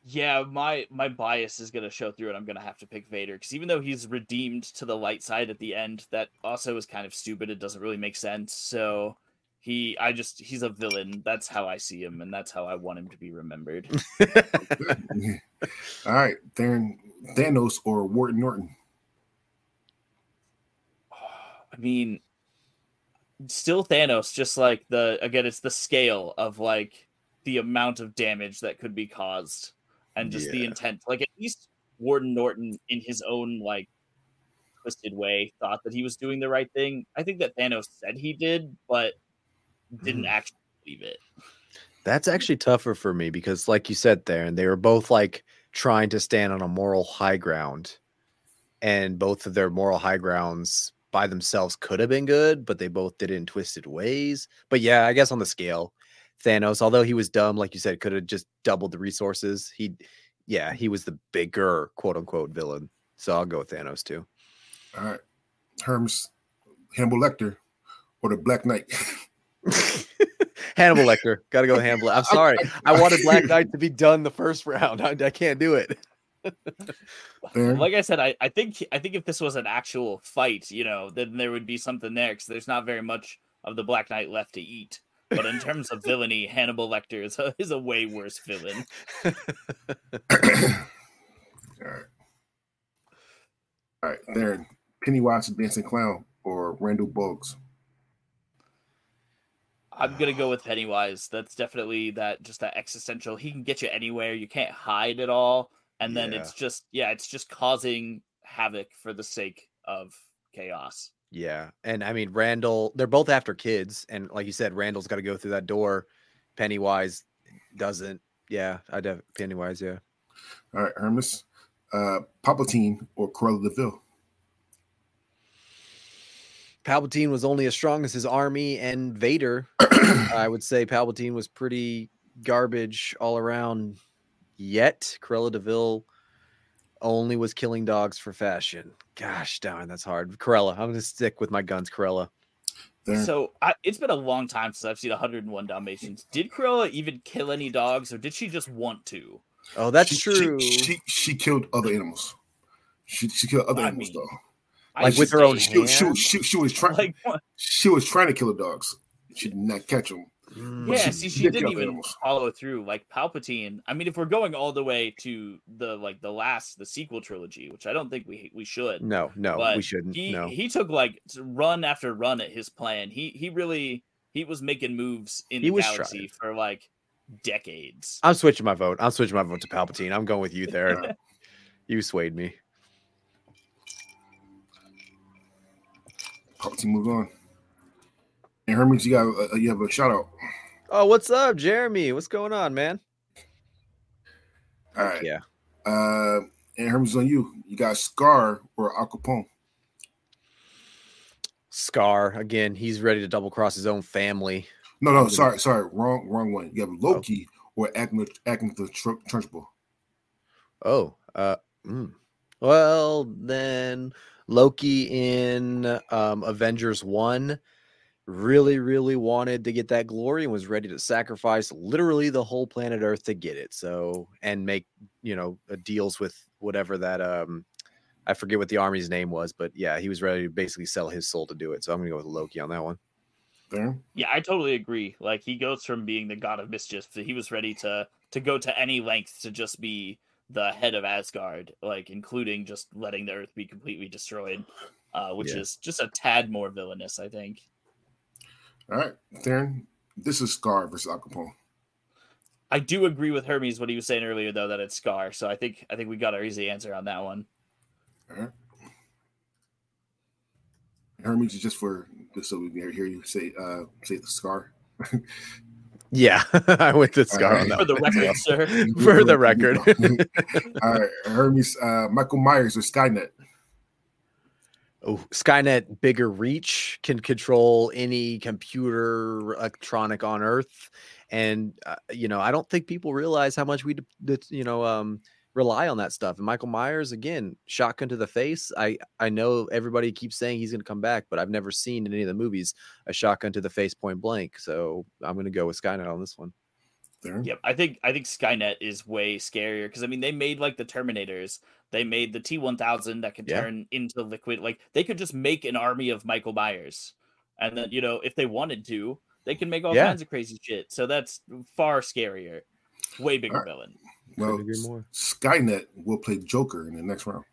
Yeah, my my bias is gonna show through, and I'm gonna have to pick Vader because even though he's redeemed to the light side at the end, that also is kind of stupid. It doesn't really make sense. So he, I just he's a villain. That's how I see him, and that's how I want him to be remembered. [LAUGHS]
All right, Darren, Thanos or Ward Norton? [SIGHS]
I mean, still Thanos. Just like the again, it's the scale of like the amount of damage that could be caused, and just the intent. Like at least Warden Norton, in his own like twisted way, thought that he was doing the right thing. I think that Thanos said he did, but didn't mm. actually believe it.
That's actually tougher for me because, like you said there, and they were both like trying to stand on a moral high ground, and both of their moral high grounds by themselves could have been good, but they both did it in twisted ways. But yeah, I guess on the scale, Thanos, although he was dumb, like you said, could have just doubled the resources. He, yeah, he was the bigger quote unquote villain. So I'll go with Thanos too.
All right, Hermes, Hannibal Lecter, or the Black Knight? [LAUGHS] [LAUGHS]
Hannibal Lecter, gotta go with Hannibal. I'm sorry, I wanted Black Knight to be done the first round. I, I can't do it.
Like I said, I, I think I think if this was an actual fight, you know, then there would be something there because there's not very much of the Black Knight left to eat. But in terms of villainy, [LAUGHS] Hannibal Lecter is a, is a way worse villain. [LAUGHS]
All right. All right, Darren, Pennywise Dancing Clown or Randall Boggs?
I'm gonna go with Pennywise. That's definitely that just that existential. He can get you anywhere. You can't hide at all, and then
Yeah.
it's just yeah, it's just causing havoc for the sake of chaos.
Yeah. And I mean, Randall, they're both after kids. And like you said, Randall's got to go through that door. Pennywise doesn't. Yeah. I'd have Pennywise. Yeah.
All right, Hermes, uh, Palpatine or Cruella de Vil?
Palpatine was only as strong as his army and Vader. [CLEARS THROAT] I would say Palpatine was pretty garbage all around. Yet Cruella de Vil only was killing dogs for fashion. Gosh darn, that's hard. Cruella. I'm gonna stick with my guns, Cruella.
Darren?
So I, it's been a long time since I've seen 101 Dalmatians. Did Cruella even kill any dogs, or did she just want to?
Oh, that's
She-
true.
She, she she killed other animals. She she killed other
I
animals
mean,
though.
I
Like with her own
think-
She, was- she, was- she, she was trying.
Like what?
she was trying to kill the dogs. She did not catch them.
Mm.
Yeah,
she
see, she
did
didn't even
animals.
follow through. Like Palpatine. I mean, if we're going all the way to the like the last, the sequel trilogy, which I don't think we we should.
No, no, we shouldn't.
He
no.
he took like run after run at his plan. He he really he was making moves in
He
the
was
galaxy
trying.
for like decades.
I'm switching my vote. I'm switching my vote to Palpatine. I'm going with you there. you swayed me.
Palpatine moved on. And Hermes, you got uh, you have a shout out.
Oh, what's up, Jeremy? What's going on, man?
All right.
Yeah.
Uh, and Hermes on you. You got Scar or Al Capone.
Scar again. He's ready to double cross his own family.
No, no, sorry, sorry, wrong, wrong one. You have Loki or Agnes Agatha Tr- Trunchbull.
Oh, uh, mm. well then Loki in um, Avengers One really, really wanted to get that glory and was ready to sacrifice literally the whole planet Earth to get it. So and make you know uh, deals with whatever that um. I forget what the army's name was, but yeah, he was ready to basically sell his soul to do it. So I'm gonna go with Loki on that one.
Darren?
Yeah, I totally agree. Like he goes from being the god of mischief to he was ready to to go to any length to just be the head of Asgard, like including just letting the earth be completely destroyed, uh, which
Yeah.
is just a tad more villainous, I think.
All right, Darren. This is Scar versus Al Capone.
I do agree with Hermes what he was saying earlier though that it's Scar, so I think I think we got our easy answer on that one.
All right. Hermes is just for just so we can hear you say uh say the Scar. [LAUGHS]
Yeah, [LAUGHS] I went to Scar on that.
For the
one.
record, sir. [LAUGHS]
For the record. [LAUGHS]
All right, Hermes, uh, Michael Myers or Skynet.
Oh, Skynet bigger reach can control any computer electronic on Earth, and uh, you know I don't think people realize how much we, d- d- you know, um, rely on that stuff. And Michael Myers again, shotgun to the face. I I know everybody keeps saying he's going to come back, but I've never seen in any of the movies a shotgun to the face point blank. So I'm going to go with Skynet on this one.
There.
Yep, I think I think Skynet is way scarier because I mean they made like the Terminators, they made the T one thousand that could
Yeah.
turn into liquid. Like they could just make an army of Michael Myers, and then you know if they wanted to, they can make all
Yeah.
kinds of crazy shit. So that's far scarier, way bigger
Alright.
villain.
Well,
agree more.
Skynet will play Joker in the next round.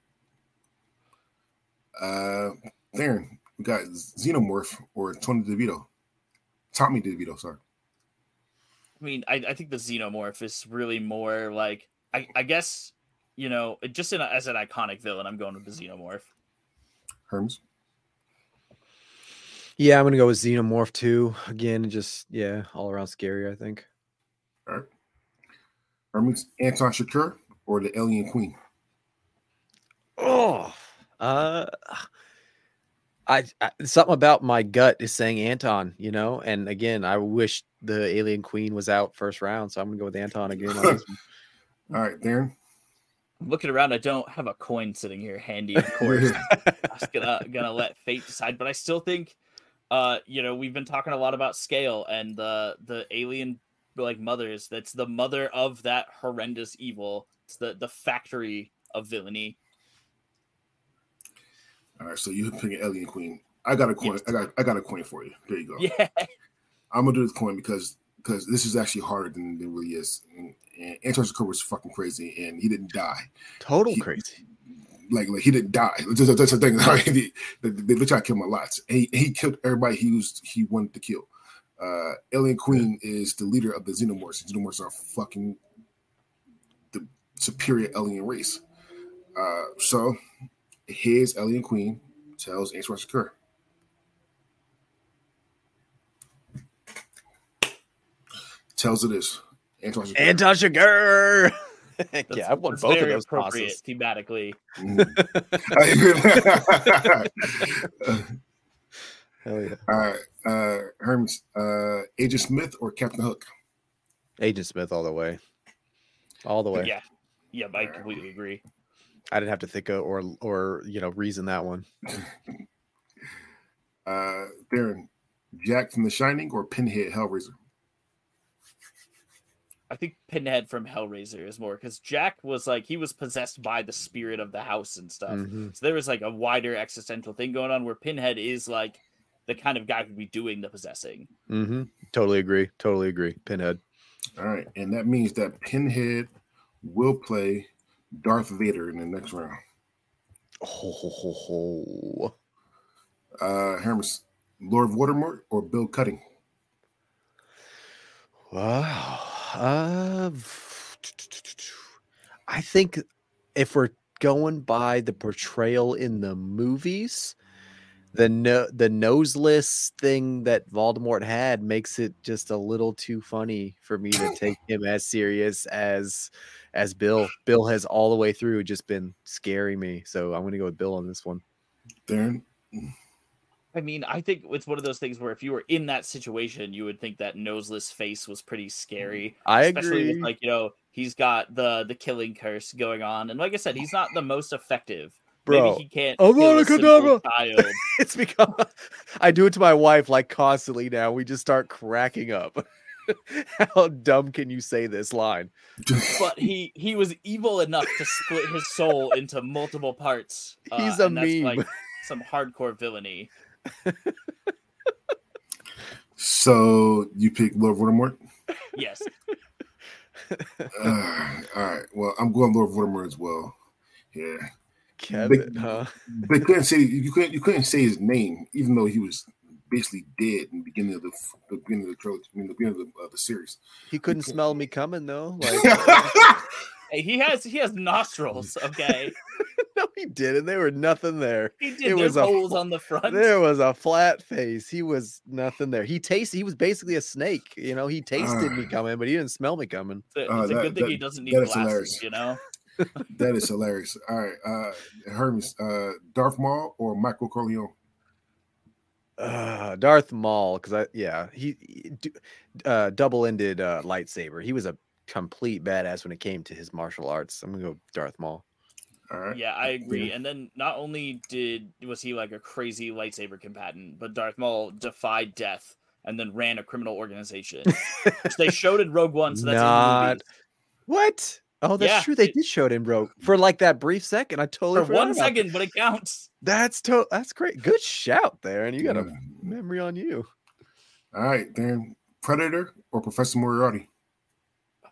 Uh, Darren, we got Xenomorph or Tony DeVito. Tommy DeVito, sorry.
I mean, I, I think the Xenomorph is really more like I, I guess you know just in a, as an iconic villain, I'm going with the Xenomorph.
Herms.
Yeah, I'm going to go with Xenomorph too. Again, just yeah, all around scary. I think.
All right. Hermes, Anton Chigurh or the Alien Queen.
Oh, uh, I, I something about my gut is saying Anton, you know. And again, I wish the Alien Queen was out first round, so I'm gonna go with Anton again. On this one. [LAUGHS]
All right, Darren.
I'm looking around, I don't have a coin sitting here handy, of course. [LAUGHS] I was gonna gonna let fate decide, but I still think, uh, you know, we've been talking a lot about scale and the the alien like mothers. That's the mother of that horrendous evil. It's the the factory of villainy.
All right, so you pick an Alien Queen. I got a coin.
Yes.
I got I got a coin for you. There you go.
Yeah, [LAUGHS]
I'm gonna do this coin because because this is actually harder than it really is. And, and Anton Chigurh was fucking crazy, and he didn't die.
Total
He-
crazy.
Like like he didn't die. That's, that's the thing. [LAUGHS] they, they, they try to kill him a lot. And he, he killed everybody he was he wanted to kill. Uh, Alien Queen is the leader of the Xenomorphs. Xenomorphs are fucking the superior alien race. Uh, so his Alien Queen tells Anton Chigurh. Tells it is. this. Anton Chigurh.
Anton Sugar. yeah, I won
that's
both of
very
those
appropriate
tosses.
thematically.
Mm. [LAUGHS] [LAUGHS] [LAUGHS]
Hell yeah.
All right, uh, Hermes, uh, Agent Smith or Captain Hook?
Agent Smith all the way, all the way.
Yeah, yeah, I completely agree.
I didn't have to think of or or you know reason that one. [LAUGHS]
Uh, Darren, Jack from The Shining or Pinhead Hellraiser?
I think Pinhead from Hellraiser is more because Jack was like he was possessed by the spirit of the house and stuff.
Mhm.
So there was like a wider existential thing going on where Pinhead is like the kind of guy who'd be doing the possessing.
Mm-hmm. Totally agree. Totally agree. Pinhead.
All right, and that means that Pinhead will play Darth Vader in the next round.
Ho, ho, ho, ho.
Uh, Hermes, Lord Voldemort or Bill Cutting?
Wow. Uh, I think if we're going by the portrayal in the movies, the no, the noseless thing that Voldemort had makes it just a little too funny for me to take [LAUGHS] him as serious as as Bill. Bill has all the way through just been scaring me, so I'm gonna go with Bill on this one.
Darren,
I mean, I think it's one of those things where if you were in that situation, you would think that noseless face was pretty mm, scary.
I
especially
agree.
with like you know he's got the the killing curse going on, and like I said, he's not the most effective.
Bro,
Maybe he can't.
I'm
kill
not
a
a
simple [LAUGHS]
Kadabra. it's become I do it to my wife like constantly now. We just start cracking up. [LAUGHS] How dumb can you say this line?
but he he was evil enough to split his soul into multiple parts. uh,
He's a
and that's,
meme.
like some hardcore villainy.
so you pick Lord Voldemort?
Yes,
Uh, all right, well, I'm going Lord Voldemort as well. Yeah,
Kevin, huh? [LAUGHS]
they couldn't say you couldn't you couldn't say his name, even though he was basically dead in the beginning of the, the beginning of the trilogy, I mean, the beginning of the, of the series.
He couldn't smell me coming though. [LAUGHS] Like uh,
hey, he has he has nostrils. [LAUGHS] Okay,
no, he didn't. There were nothing there.
he did.
It was a
holes
fu-
on the front.
There was a flat face. He was nothing there. He tasted. He was basically a snake. You know, he tasted me
Ah.
coming, but he didn't smell me coming.
It's a,
Uh,
it's a
that-
good thing
that-
he doesn't need
that is
glasses.
hilarious.
You know, [LAUGHS]
that is hilarious. All right, uh Hermes, uh Darth Maul or Michael Corleone?
Uh, Darth Maul, because I yeah he, he uh, double-ended uh, lightsaber. He was a complete badass when it came to his martial arts. I'm gonna go Darth Maul.
All right.
Yeah, I agree. And then not only did was he like a crazy lightsaber combatant, but Darth Maul defied death and then ran a criminal organization. [LAUGHS] which they showed in Rogue One, so that's in the
Not what? Oh, that's
Yeah,
true. They did show it in Rogue for like that brief second. I totally
for
forgot
one
about that.
second, but it counts. [LAUGHS]
That's to- that's great. Good shout there, and you got a memory on you.
All right, then Predator or Professor Moriarty?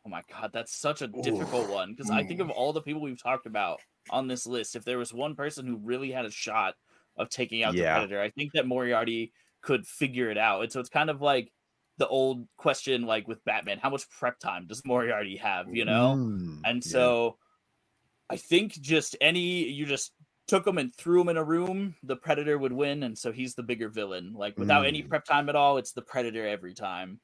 Oh my god, that's such a difficult one because I think of all the people we've talked about on this list. If there was one person who really had a shot of taking out
Yeah.
the predator, I think that Moriarty could figure it out. And so it's kind of like the old question, like with Batman, how much prep time does Moriarty have? You know,
Mm,
and
yeah.
so I think just any you just took him and threw him in a room, the predator would win, and so he's the bigger villain. Like without any
Mm.
prep time at all, it's the predator every time.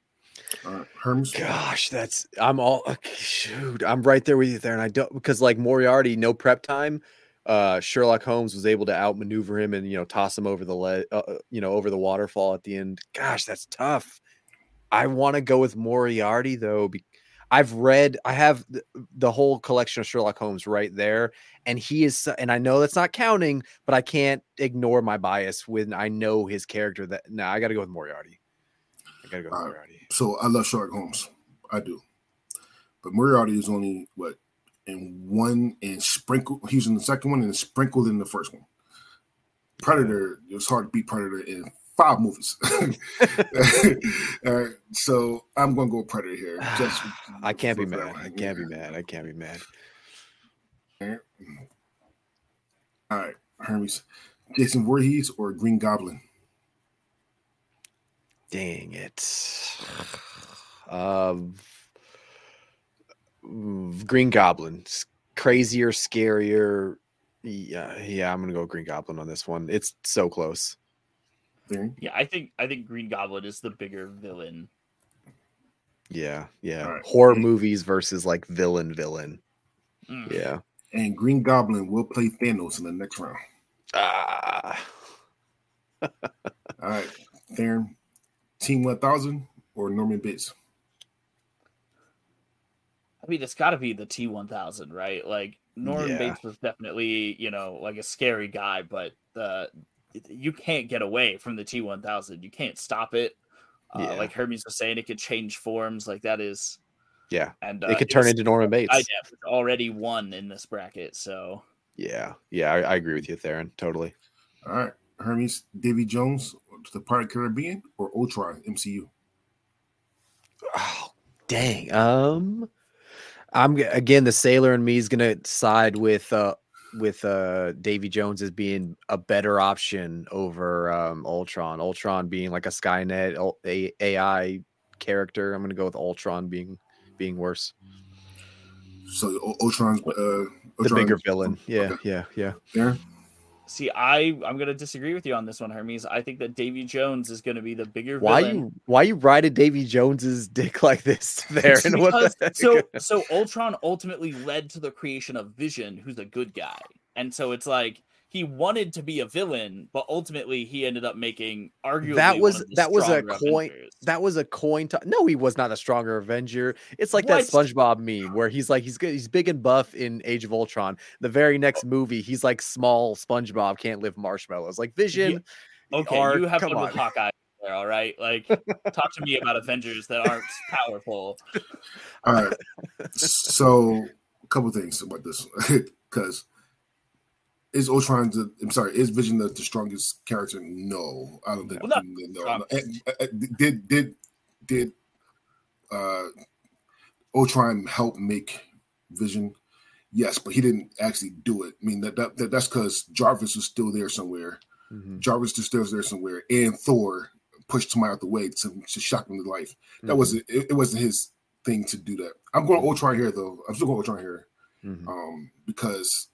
All right, Hermes.
Gosh, that's I'm all shoot. I'm right there with you there, and I don't because like Moriarty, no prep time. Uh, Sherlock Holmes was able to outmaneuver him and you know toss him over the le- uh, uh, you know over the waterfall at the end. Gosh, that's tough. I want to go with Moriarty though. I've read, I have the, the whole collection of Sherlock Holmes right there, and he is, and I know that's not counting, but I can't ignore my bias when I know his character. That no, I got to go with Moriarty. I got to go with
Uh,
Moriarty.
So I love Sherlock Holmes. I do. But Moriarty is only what in one and sprinkled. He's in the second one and sprinkled in the first one. Predator. It was hard to beat Predator in five movies. [LAUGHS] [LAUGHS] All right, so I'm gonna go Predator here. [SIGHS] Just
I can't be mad. I can't be mad. I can't be mad.
All right, Hermes, Jason Voorhees or Green Goblin?
Dang it. Um, mm, Green Goblin. Crazier, scarier. Yeah, yeah, I'm gonna go Green Goblin on this one. It's so close.
Thing.
Yeah, I think I think Green Goblin is the bigger villain.
Yeah, yeah.
All right.
Horror movies versus like villain, villain.
Mm.
Yeah.
And Green Goblin will play Thanos in the next round.
Ah, [LAUGHS]
All right, Theron, T 1000 or Norman Bates?
I mean, it's got to be the T one thousand, right? Like Norman
Yeah.
Bates was definitely, you know, like a scary guy, but uh, you can't get away from the T one thousand. You can't stop it. Uh,
Yeah.
Like Hermes was saying, it could change forms. Like that is,
yeah.
and uh,
It could turn
was-
into Norman Bates.
I def already won in this bracket, so
Yeah, yeah. I, I agree with you, Theron. Totally.
All right, Hermes, Davy Jones, the Pirate Caribbean or Ultron MCU?
Oh, dang. Um, I'm again the sailor in me is gonna side with uh with uh Davy Jones as being a better option over um Ultron. Ultron being like a Skynet a- AI character. I'm gonna go with Ultron being being worse.
So Ultron's uh,
The bigger villain. Yeah,
Okay.
yeah, yeah.
Theron?
See, I I'm gonna disagree with you on this one, Hermes. I think that Davy Jones is gonna be the bigger
Why
villain.
you why you riding Davy Jones's dick like this [LAUGHS] there? And what the
so so Ultron ultimately led to the creation of Vision, who's a good guy, and so it's like he wanted to be a villain, but ultimately he ended up making arguably
that
one
was
of the
that was a
stronger
coin
Avengers.
that was a coin to- no he was not a stronger avenger it's like that spongebob meme where he's like he's good he's big and buff in age of ultron the very next oh. movie he's like small spongebob can't live marshmallows like vision
okay.
are-
you have
come
fun with. Hawkeye. There, all right. Like, talk to me about Avengers that aren't powerful.
All right. so a couple things about this [LAUGHS] because is Ultron the I'm sorry, is Vision the, the strongest character? No, I don't think
Well, not
no, no.
strongest.
And, uh, Did did did uh Ultron help make Vision? Yes, but he didn't actually do it. I mean that, that, that that's because Jarvis was still there somewhere.
Mhm,
Jarvis was still there somewhere, and Thor pushed him out the way to, to shock him to life. That
mhm,
wasn't it, it wasn't his thing to do that. I'm going Ultron here though. I'm still going Ultron here
mhm.
um, because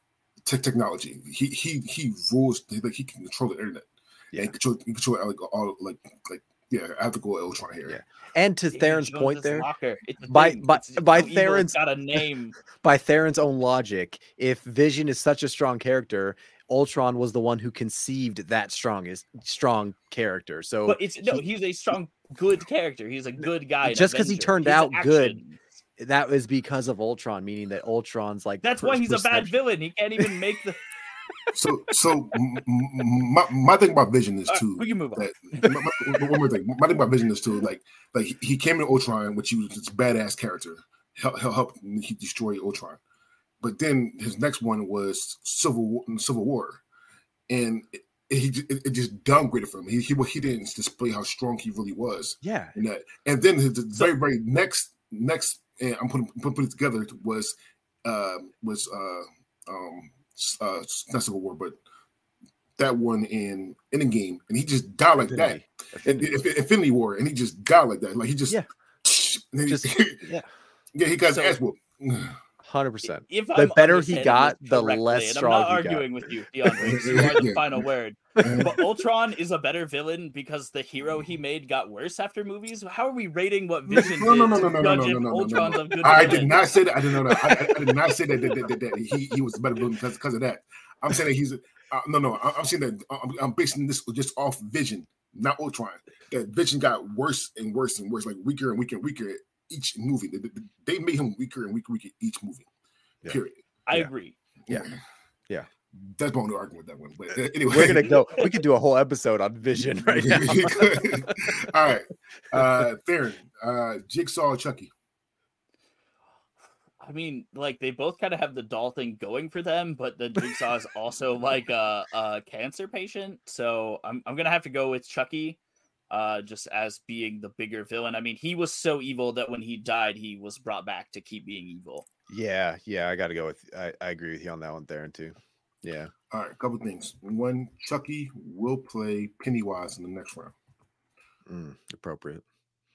tech technology. He he he rules. Like he can control the internet.
Yeah.
and control he control like all like like Yeah, I have to go Ultron here.
Yeah. And to
Davy
Theron's point there,
Locker. It's a
by-
thing.
by-
It's
by
so evil, it's
Theron's-
got a [LAUGHS] name.
by Theron's own logic, if Vision is such a strong character, Ultron was the one who conceived that strongest strong character. So
But it's no, he's a strong, good character. He's a good guy.
Just because he turned
His
out good,
actions-
that was because of Ultron, meaning that Ultron's like
That's
per-
why he's a bad villain. He can't even make the. [LAUGHS]
So, so m- m- my, my thing about Vision is
All right,
too.
we can move on.
that, my- my- one more thing. My thing about Vision is too. Like, like he- he came in Ultron, which he was this badass character. Help, help, help he destroy Ultron. But then his next one was Civil War, Civil War, and it, he it, it just downgraded from him. He, he he didn't display how strong he really was.
Yeah.
And that, and then his very very next next, and I'm putting putting it together was uh was uh um uh not Civil War, but that one in in the game, and he just died like that.
Infinity.
And, and- Infinity War, and he just died like that. Like he just
Yeah. [LAUGHS]
he-
Just- [LAUGHS] yeah.
yeah, he got his ass whooped.
Hundred percent.
If
The
I'm
better he got, the less strong
I'm not
he got.
arguing with you, DeAndre. 'cause You are the [LAUGHS] final word. But Ultron is a better villain because the hero he made got worse after movies. How are we rating what Vision
No, no,
did
no,
to
no, no, no,
judge
no,
if
no, no, no, no. I did not say that. I didn't know that. I, I, I did not say that, that, that, that, that he, he was a better villain because, because of that. I'm saying that he's uh, no, no. I- I'm saying that I'm, I'm basing this just off Vision, not Ultron. That Vision got worse and worse and worse, like weaker and weaker and weaker each movie. They, they- they made him weaker and weaker, weaker each movie.
Yeah.
Period.
I
Yeah.
agree.
Yeah. Yeah.
That's my only argument with that one. But uh, anyway,
We're gonna go. We could do a whole episode on Vision [LAUGHS] right now. [LAUGHS]
All right, uh, Theron, uh, Jigsaw, Chucky.
I mean, like they both kind of have the doll thing going for them, but the Jigsaw is also [LAUGHS] like a, a cancer patient. So I'm I'm gonna have to go with Chucky, uh, just as being the bigger villain. I mean, he was so evil that when he died, he was brought back to keep being evil.
Yeah, yeah, I got to go with. I, I agree with you on that one, Theron too. Yeah,
All right, a couple things. One, Chucky will play Pennywise in the next round.
mm, appropriate.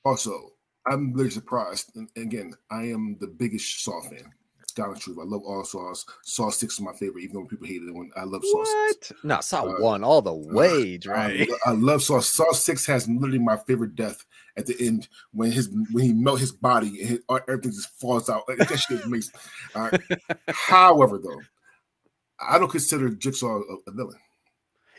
Also, I'm really surprised. And again, I am the biggest Saw fan. Down truth, I love all sauce. Saw Six is my favorite, even though people hated it. When I love Saw Six.
What? No, Saw
Uh,
one all the way,
I,
right?
I love Saw. Saw Six has literally my favorite death at the end when his when he melt his body and his, everything just falls out. Like, that shit is amazing. All right. However, though, I don't consider Jigsaw a, a villain.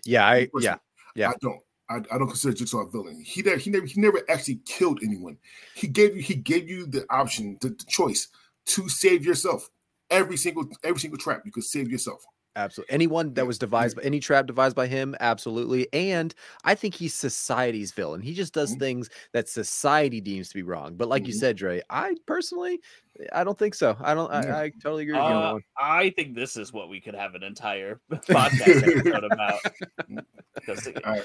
Yeah, I
Personally,
yeah, yeah.
I don't. I, I don't consider Jigsaw a villain. He never, he never he never actually killed anyone. He gave you he gave you the option, the, the choice to save yourself. Every single every single trap you could save yourself.
Absolutely. Anyone that was devised by any trap devised by him, absolutely. And I think he's society's villain. He just does
Mhm.
things that society deems to be wrong. But like you
Mhm.
said, Dre, I personally, I don't think so. I don't.
Yeah.
I, I totally agree with you on that
Uh,
one.
I think this is what we could have an entire [LAUGHS] podcast episode about. [LAUGHS] 'Cause it-
All right.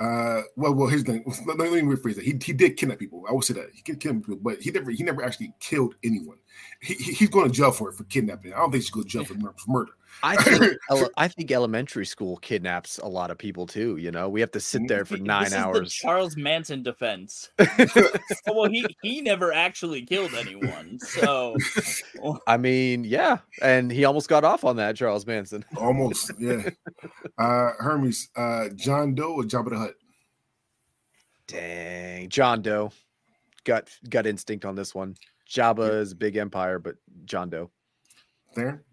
Uh, well, well, his thing. Let, me rephrase it. He, he did kidnap people. I will say that he did kidnap people, but he never he never actually killed anyone. He, he- he's going to jail for it for kidnapping. I don't think he's going to jail for murder.
I think [LAUGHS] ele- I think elementary school kidnaps a lot of people too. You know, we have to sit there for
This
nine
is the
hours.
Charles Manson defense. [LAUGHS] well, he he never actually killed anyone, so [LAUGHS]
I mean, yeah, and he almost got off on that, Charles Manson.
Almost, yeah. Uh, Hermes, uh, John Doe or Jabba the Hutt?
Dang, John Doe, gut gut instinct on this one. Jabba is a big empire, but John Doe.
There.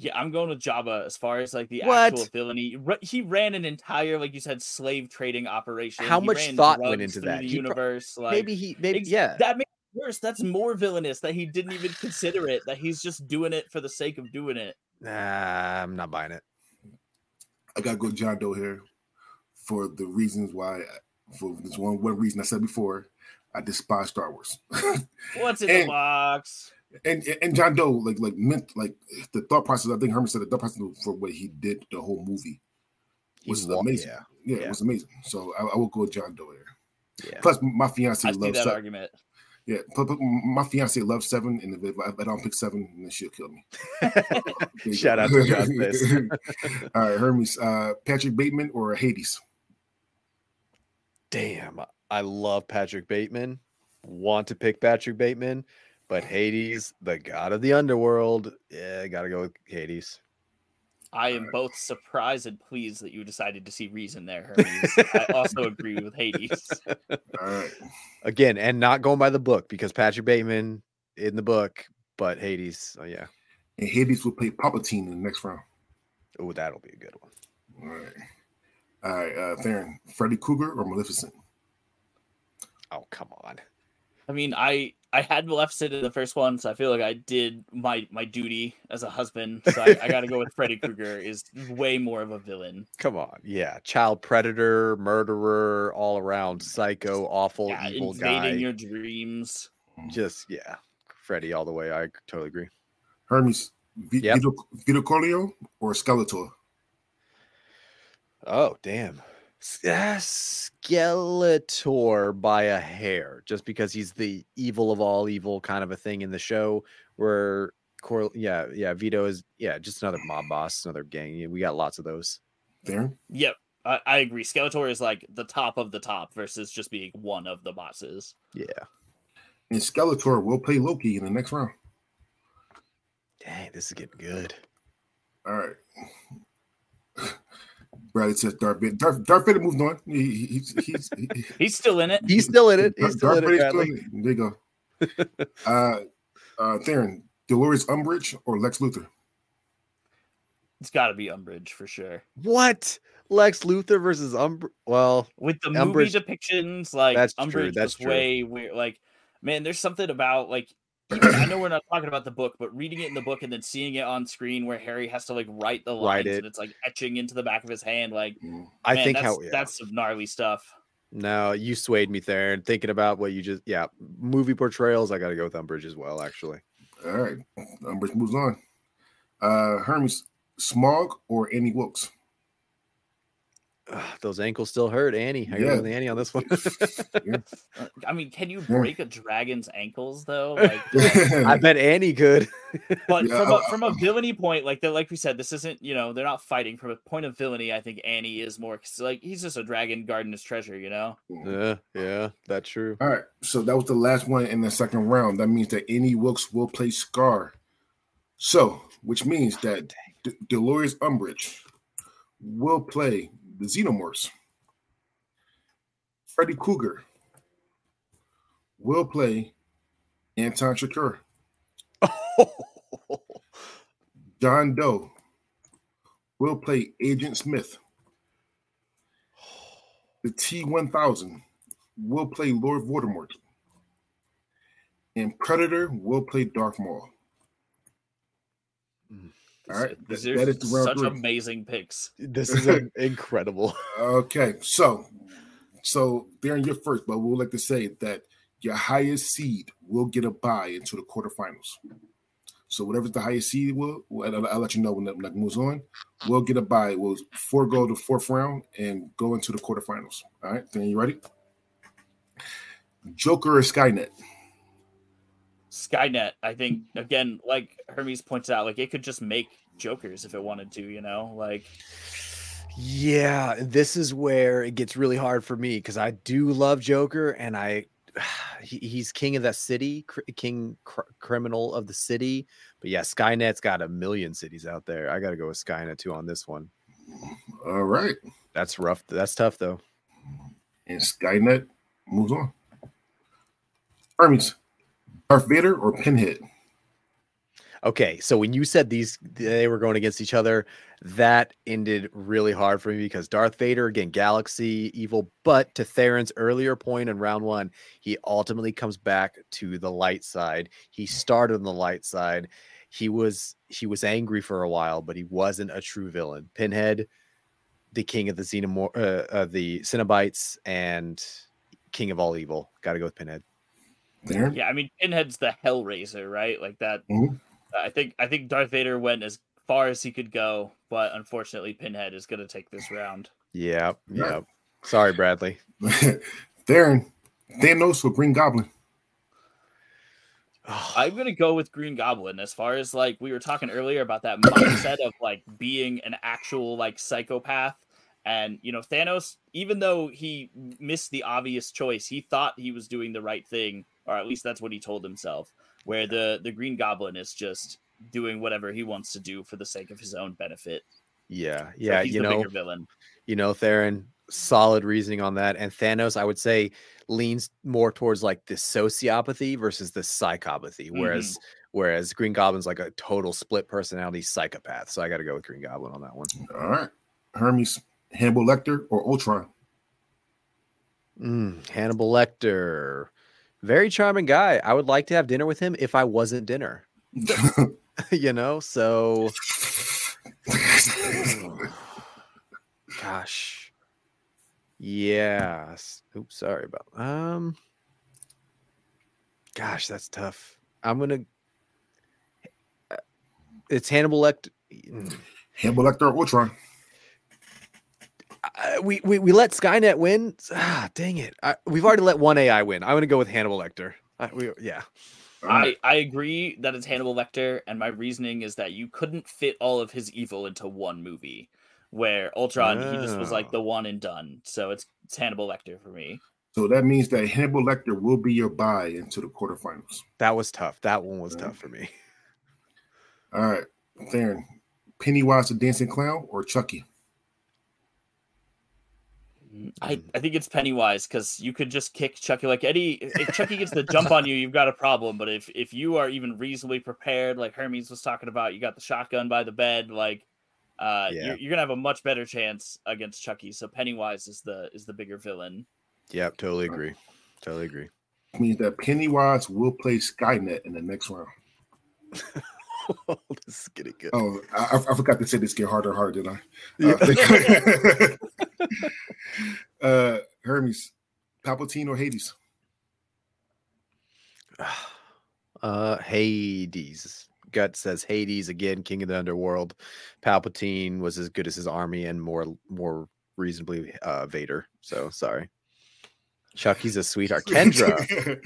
Yeah, I'm going with Jabba as far as like the
What?
actual villainy. Ru- He ran an entire, like you said, slave trading operation.
How
He
much
ran
thought went into that?
The
He pro-
universe, like
maybe he, maybe
ex-
yeah.
that makes it worse. That's more villainous that he didn't even consider it. That he's just doing it for the sake of doing it.
Nah, I'm not buying it.
I gotta go John Doe here for the reasons why. For this one one reason I said before, I despise Star Wars. [LAUGHS]
What's in
And-
the box?
And and John Doe like like meant like the thought process. I think Herman said the thought process for what he did the whole movie was
wa-
amazing.
Yeah,
Yeah,
yeah.
it was amazing. So I, I will go with John Doe here.
yeah.
Plus, my fiance
I
loves
that
seven.
argument.
Yeah, plus my fiance loves seven, and if I, if I don't pick seven, then she'll kill me. [LAUGHS]
Shout out to John [LAUGHS]
All right, Hermes, uh, Patrick Bateman or Hades?
Damn, I love Patrick Bateman. Want to pick Patrick Bateman, but Hades, the god of the underworld. Yeah, gotta go with Hades.
I am both surprised and pleased that you decided to see reason there, Hermes. I also [LAUGHS] agree with Hades.
All right.
Again, and not going by the book because Patrick Bateman in the book, but Hades. Oh yeah.
And Hades will play Palpatine in the next round.
Oh, that'll be a good one.
All right. All right, uh, Theron, Freddy Krueger or Maleficent?
Oh, come on.
I mean, I I had Maleficent in the first one, so I feel like I did my my duty as a husband. So I, I got to go with Freddy [LAUGHS] Krueger. Is way more of a villain.
Come on. Yeah. Child predator, murderer, all around psycho, awful,
Yeah,
evil
invading
guy.
your dreams.
Just yeah. Freddy all the way. I totally agree.
Hermes, v-
Yep.
Vito, Vito Corleo or Skeletor?
Oh, damn. S- ah, Skeletor by a hair, just because he's the evil of all evil kind of a thing in the show. Where, Cor- yeah, yeah, Vito is, yeah, just another mob boss, another gang. We got lots of those.
Theron?
Yep, I, I agree. Skeletor is like the top of the top versus just being one of the bosses.
Yeah.
And Skeletor will play Loki in the next round.
Dang, this is getting good.
All right. Bradley says Darth Vader. Darth, Darth Vader moved on. He, he- he's he's he, [LAUGHS]
He's still in it.
He's still in it. He's
Darth
still in it.
Vader's still in it. There you go. [LAUGHS] uh, uh, Theron, Dolores Umbridge or Lex Luthor?
It's got to be Umbridge for sure.
What? Lex Luthor versus Umbr? Well,
With the
Umbridge-
movie depictions, like
That's
Umbridge
true, that's
was
true.
way weird. Like, man, there's something about like. Even- I know we're not talking about the book, but reading it in the book and then seeing it on screen where Harry has to like write the lines
Write it.
and it's like etching into the back of his hand, like
Mm.
I
man,
think
that's,
how yeah.
that's some gnarly stuff.
No, you swayed me there. And thinking about what you just, yeah, movie portrayals, I got to go with Umbridge as well, actually.
All right. Umbridge moves on. Uh, Hermes, Smaug or Annie Wilkes?
Ugh, those ankles still hurt. Annie, how you
Yeah.
doing with Annie on this one? [LAUGHS]
Yeah.
Uh, I mean, can you
Yeah.
break a dragon's ankles though? [LAUGHS] Like, [LAUGHS]
I bet Annie could.
but
Yeah,
from a from a villainy point, like the, like we said, this isn't you know they're not fighting from a point of villainy. I think Annie is more 'cause, like he's just a dragon guarding his treasure, you know.
yeah, yeah, that's true.
All right. So that was the last one in the second round. That means that Annie Wilkes will play Scar. So, which means that D- Dolores Umbridge will play the Xenomorphs. Freddy Krueger will play Anton Chigurh. [LAUGHS] John Doe will play Agent Smith. The T 1000 will play Lord Voldemort. And Predator will play Darth Maul. All right,
These
that-
are
that is
such
three.
amazing picks.
this is [LAUGHS] incredible.
Okay, so so Darren, you're first, but we'll like to say that your highest seed will get a bye into the quarterfinals. So whatever's the highest seed will, will- I'll, I'll let you know when that, when that moves on. We'll get a bye. We'll forego the fourth round and go into the quarterfinals. All right, then you ready? Joker or Skynet?
Skynet, I think, [LAUGHS] again, like Hermes points out, like it could just make Jokers if it wanted to, you know, like
Yeah, this is where it gets really hard for me because I do love Joker and I [SIGHS] he, he's king of that city, cr- king cr- criminal of the city. But yeah, Skynet's got a million cities out there. I got to go with Skynet too on this one.
All right,
That's rough. That's tough though.
and Skynet moves on. Hermes, Darth Vader or Pinhead?
Okay, so when you said these they were going against each other, that ended really hard for me because Darth Vader again, galaxy evil, but to Theron's earlier point in round one, he ultimately comes back to the light side. He started on the light side. He was he was angry for a while, but he wasn't a true villain. Pinhead, the king of the Xenomor, uh, uh, the Cenobites, and king of all evil. Got to go with Pinhead.
Darren?
yeah, I mean Pinhead's the Hellraiser, right? Like that.
Mhm.
I think I think Darth Vader went as far as he could go, but unfortunately Pinhead is going to take this round.
Yeah,
Yeah.
yeah. Sorry, Bradley. [LAUGHS]
Darren, Thanos or Green Goblin? [SIGHS]
I'm gonna go with Green Goblin as far as like we were talking earlier about that mindset of like being an actual like psychopath. And you know, Thanos, even though he missed the obvious choice, he thought he was doing the right thing, or at least that's what he told himself. Where the the Green Goblin is just doing whatever he wants to do for the sake of his own benefit.
Yeah,
So
yeah.
he's
you
the
know,
bigger villain.
you know, Theron, solid reasoning on that. And Thanos, I would say, leans more towards like the sociopathy versus the psychopathy, whereas whereas Green Goblin's like a total split personality psychopath. So I got to go with Green Goblin on that one.
All right. Hermes, Hannibal Lecter, or Ultron?
Mm, Hannibal Lecter, very charming guy. I would like to have dinner with him if I wasn't dinner. [LAUGHS] [LAUGHS] you know, so [LAUGHS] gosh, yes. Oops, sorry about. Um, gosh, that's tough. I'm gonna. uh, It's Hannibal Lecter.
Hannibal Lecter or Ultron?
I- we, we we let Skynet win. Ah, dang it! I, we've already let one AI win. I'm gonna go with Hannibal Lecter. I, we, yeah,
I, I agree that it's Hannibal Lecter, and my reasoning is that you couldn't fit all of his evil into one movie. Where Ultron, he just was like
Oh.
the one and done. So it's, it's Hannibal Lecter for me.
So that means that Hannibal Lecter will be your bye into the quarterfinals.
that was tough. That one was
Yeah.
tough for me.
All right. Theron, Pennywise the Dancing Clown or Chucky?
I, I think it's Pennywise because you could just kick Chucky like Eddie. If Chucky gets the jump on you, you've got a problem. But if if you are even reasonably prepared, like Hermes was talking about, you got the shotgun by the bed, like uh,
Yeah.
you're, you're gonna have a much better chance against Chucky. So Pennywise is the is the bigger villain.
Yep, totally agree. Totally agree.
means that Pennywise will play Skynet in the next round. [LAUGHS] [LAUGHS]
this is getting good.
Oh, I, I forgot to say this get harder and harder, didn't I?
Yeah.
Uh, [LAUGHS] [LAUGHS] uh, Hermes, Palpatine or Hades? [SIGHS]
uh, Hades. Gut says Hades again, king of the underworld. Palpatine was as good as his army and more more reasonably uh Vader. So sorry. Chucky's a sweetheart. Kendra,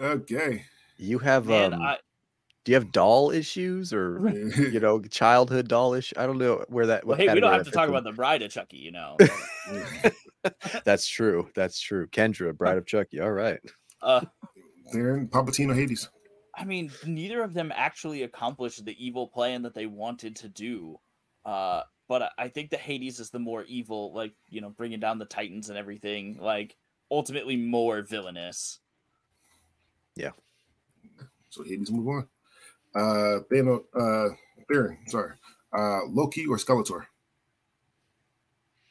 okay.
you have
Man,
um
I,
do you have doll issues or you [LAUGHS] know childhood doll issue? I don't know where that
well, hey, we don't have to talk
fits in.
about the bride of Chucky, you know. [LAUGHS] [LAUGHS]
That's true. That's true. Kendra, Bride of Chucky. All right.
uh,
Theron, Palpatine or Hades?
I mean, neither of them actually accomplished the evil plan that they wanted to do. Uh, but I- I think the Hades is the more evil, like you know, bringing down the Titans and everything. Like ultimately more villainous. Yeah.
So Hades move on. Uh, Thanos, uh, Theron, sorry. Uh, Loki or Skeletor?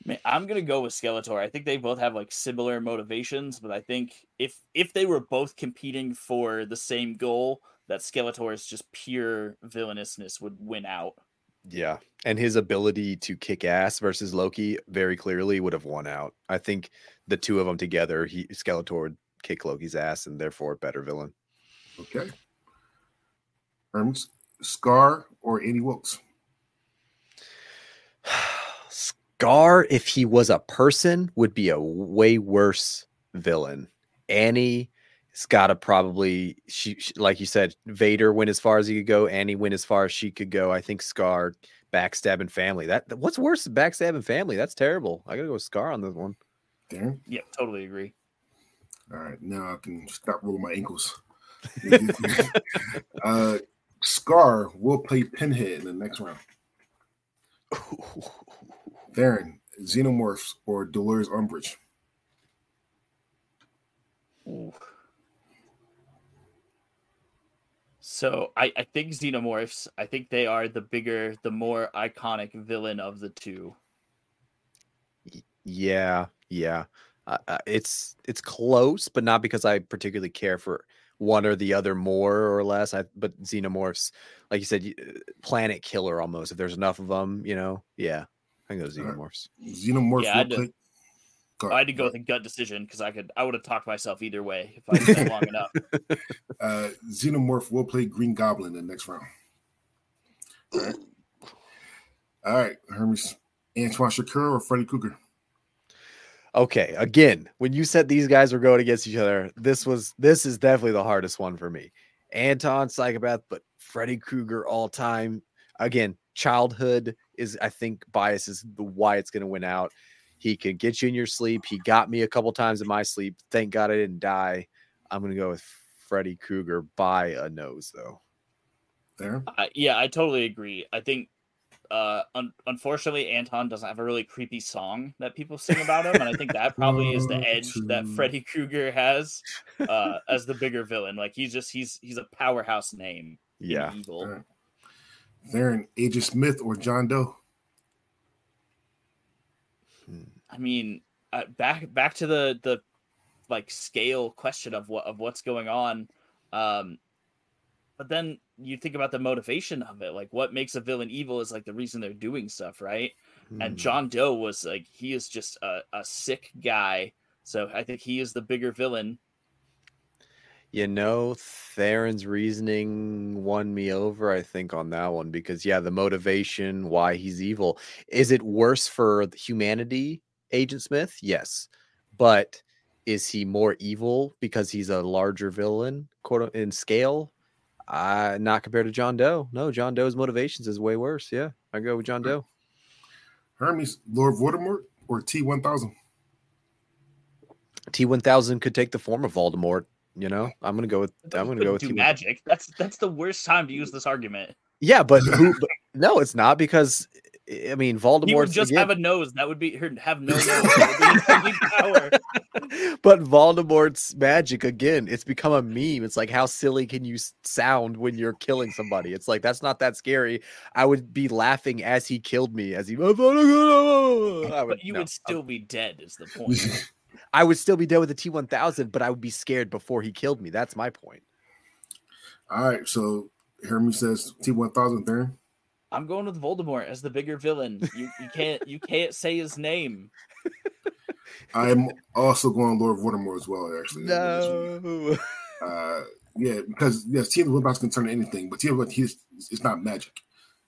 Man, I'm gonna go with Skeletor. I think they both have like similar motivations, but I think if if they were both competing for the same goal, that Skeletor's just pure villainousness would win out.
Yeah. And his ability to kick ass versus Loki very clearly would have won out. I think the two of them together, he Skeletor would kick Loki's ass and therefore better villain.
Okay. Hermes, Scar or Annie Wilkes? [SIGHS]
Scar, if he was a person, would be a way worse villain. Annie has got to probably, she, she- like you said, Vader went as far as he could go. Annie went as far as she could go. I think Scar backstabbing family. That that- what's worse than backstabbing family? That's terrible. I gotta go with Scar on this one.
Theron?
Yeah, totally agree.
All right, now I can stop rolling my ankles. [LAUGHS] uh, Scar will play Pinhead in the next round. [LAUGHS] Theron, Xenomorphs or Dolores Umbridge?
Ooh. So I, I think Xenomorphs, I think they are the bigger, the more iconic villain of the two.
Yeah, yeah. Uh, uh, it's it's close, but not because I particularly care for one or the other more or less. I but xenomorphs, like you said, uh, planet killer almost. If there's enough of them, you know, yeah, I think those
All right.
xenomorphs.
Yeah, I
will
do.
play. Go
I had to go with a gut decision because I could I would have talked myself either way if I did that long enough. [LAUGHS]
Uh, Xenomorph will play Green Goblin in the next round. All right, All right Hermes, Anton Chigurh or Freddy Krueger?
Okay, again, when you said these guys were going against each other, this was this is definitely the hardest one for me. Anton psychopath, but Freddy Krueger all time. Again, childhood is I think bias is the why it's going to win out. He can get you in your sleep. He got me a couple times in my sleep. Thank God I didn't die. I'm going to go with Freddy Krueger by a nose though.
There.
I, yeah, I totally agree. I think uh, un- unfortunately, Anton doesn't have a really creepy song that people sing about him, and I think that probably is the [LAUGHS] edge that Freddy Krueger has uh, [LAUGHS] as the bigger villain. Like he's just he's he's a powerhouse name. in
Yeah.
evil.
Alright. Theron, Agent Smith, or John Doe?
I mean, uh, back back to the the like scale question of what of what's going on. Um, but then you think about the motivation of it. Like, what makes a villain evil is like the reason they're doing stuff, right? And
Hmm.
John Doe was like he is just a, a sick guy. So I think he is the bigger villain.
You know, Theron's reasoning won me over, I think, on that one because, yeah, the motivation, why he's evil. Is it worse for humanity, Agent Smith? Yes. But is he more evil because he's a larger villain, quote in scale? Uh, not compared to John Doe. No, John Doe's motivations is way worse. Yeah, I go with John Doe.
Hermes, Lord Voldemort, or T1000?
T1000 could take the form of Voldemort. You know, I'm gonna go with.
But
I'm gonna go with
do
T1000.
magic. That's that's the worst time to use this argument.
Yeah, but who? but, no, it's not because I mean
He
Voldemort
would just have a nose. That would be her have no [LAUGHS] nose. That would be his only power. [LAUGHS]
but Voldemort's magic again. It's become a meme. It's like how silly can you sound when you're killing somebody? It's like that's not that scary. I would be laughing as he killed me. As he, I would,
But you
no.
would still be dead. Is the [LAUGHS] point?
I would still be dead with the T1000, but I would be scared before he killed me. That's my point.
All right, so Hermes says T1000, Theron.
I'm going with Voldemort as the bigger villain. You you can't you can't say his name. [LAUGHS]
I'm also going Lord Voldemort as well, actually.
No. [LAUGHS]
Uh, yeah, because yes, T of can turn to anything, but T of he's it's not magic.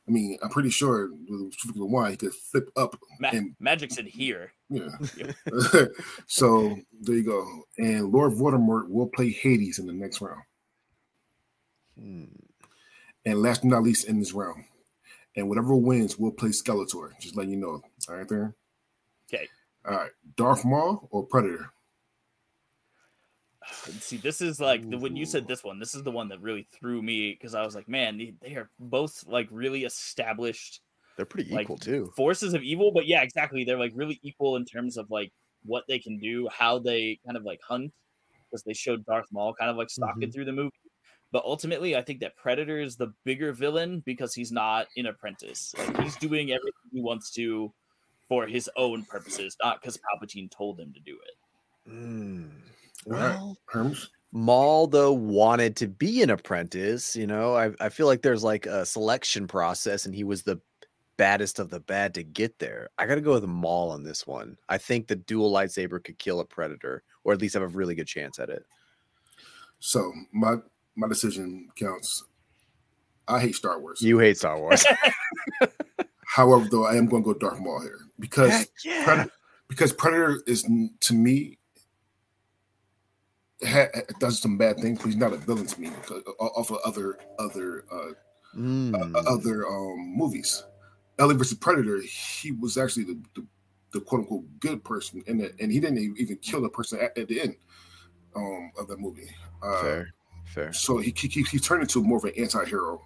I mean, I'm pretty sure with the one he could flip up
Ma-
and
Magic's in here.
yeah. [LAUGHS] so there you go. And Lord Voldemort will play Hades in the next round.
Hmm.
And last but not least in this round. And whatever wins we'll play Skeletor. Just letting you know. All right, there.
Okay.
All right. Darth Maul or Predator? [SIGHS]
See, this is like the when you said this one, this is the one that really threw me because I was like, man, they, they are both like really established
They're pretty
like
equal too.
forces of evil. But yeah, exactly, they're like really equal in terms of like what they can do, how they kind of like hunt, because they showed Darth Maul kind of like stalking mm-hmm. through the movie. But ultimately, I think that Predator is the bigger villain because he's not an apprentice. Like he's doing everything he wants to for his own purposes, not because Palpatine told him to do it.
Hmm.
All right.
Well,
Hermes?
Maul though wanted to be an apprentice. You know, I I feel like there's like a selection process, and he was the baddest of the bad to get there. I got to go with Maul on this one. I think the dual lightsaber could kill a predator, or at least have a really good chance at it.
So my my decision counts. I hate Star Wars.
You hate Star Wars. [LAUGHS]
However, though, I am going to go Darth Maul here because
yeah.
Predator, because Predator is to me ha, does some bad things, but he's not a villain to me because, off of other other uh,
Mm.
uh, other um, movies. Alien versus Predator, he was actually the, the, the quote unquote good person, and and he didn't even kill the person at, at the end um, of that movie. Uh,
fair, fair.
So he, he he he turned into more of an anti-hero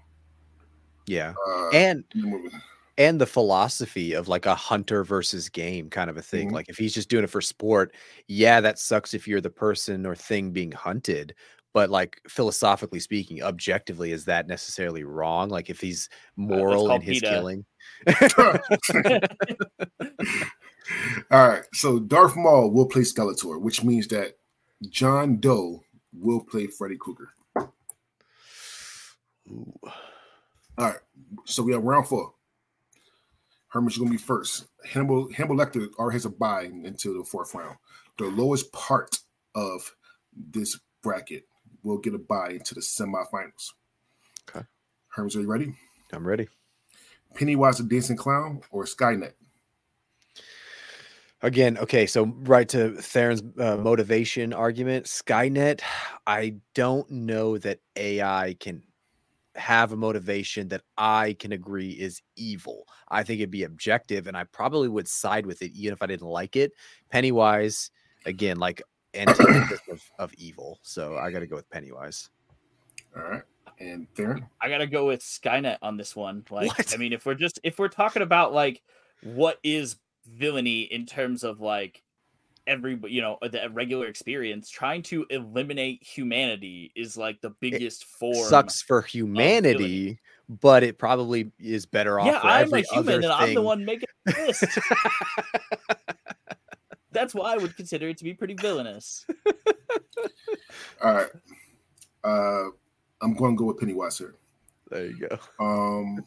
Yeah,
uh,
and
the
and the philosophy of like a hunter versus game kind of a thing.
Mhm.
Like if he's just doing it for sport, yeah, that sucks if you're the person or thing being hunted. But like philosophically speaking, objectively, is that necessarily wrong? Like if he's moral in his
PETA.
killing, [LAUGHS]
All right, so Darth Maul will play Skeletor, which means that John Doe will play Freddy Krueger.
Ooh.
All right, so we have round four. Herman's gonna be first. Hannibal Hannibal Lecter already has a bye until the fourth round. The lowest part of this bracket will get a bye into the semifinals.
Okay.
Hermes, are you ready?
I'm ready.
Pennywise the Dancing Clown or Skynet?
Again, okay, so right to Theron's uh, motivation argument, Skynet, I don't know that AI can have a motivation that I can agree is evil. I think it'd be objective, and I probably would side with it even if I didn't like it. Pennywise, again, like antithesis [CLEARS THROAT] of, of evil. So I got to go with Pennywise.
All right. And Theron?
I gotta go with Skynet on this one. Like,
What?
I mean, if we're just if we're talking about like what is villainy in terms of like every you know the regular experience, trying to eliminate humanity is like the biggest form.
Sucks for humanity, but it probably is better off
Yeah,
for
I'm a human and I'm the one making the list. [LAUGHS] That's why I would consider it to be pretty villainous. [LAUGHS]
All right. Uh, I'm going to go with Pennywise here.
there you go.
Um,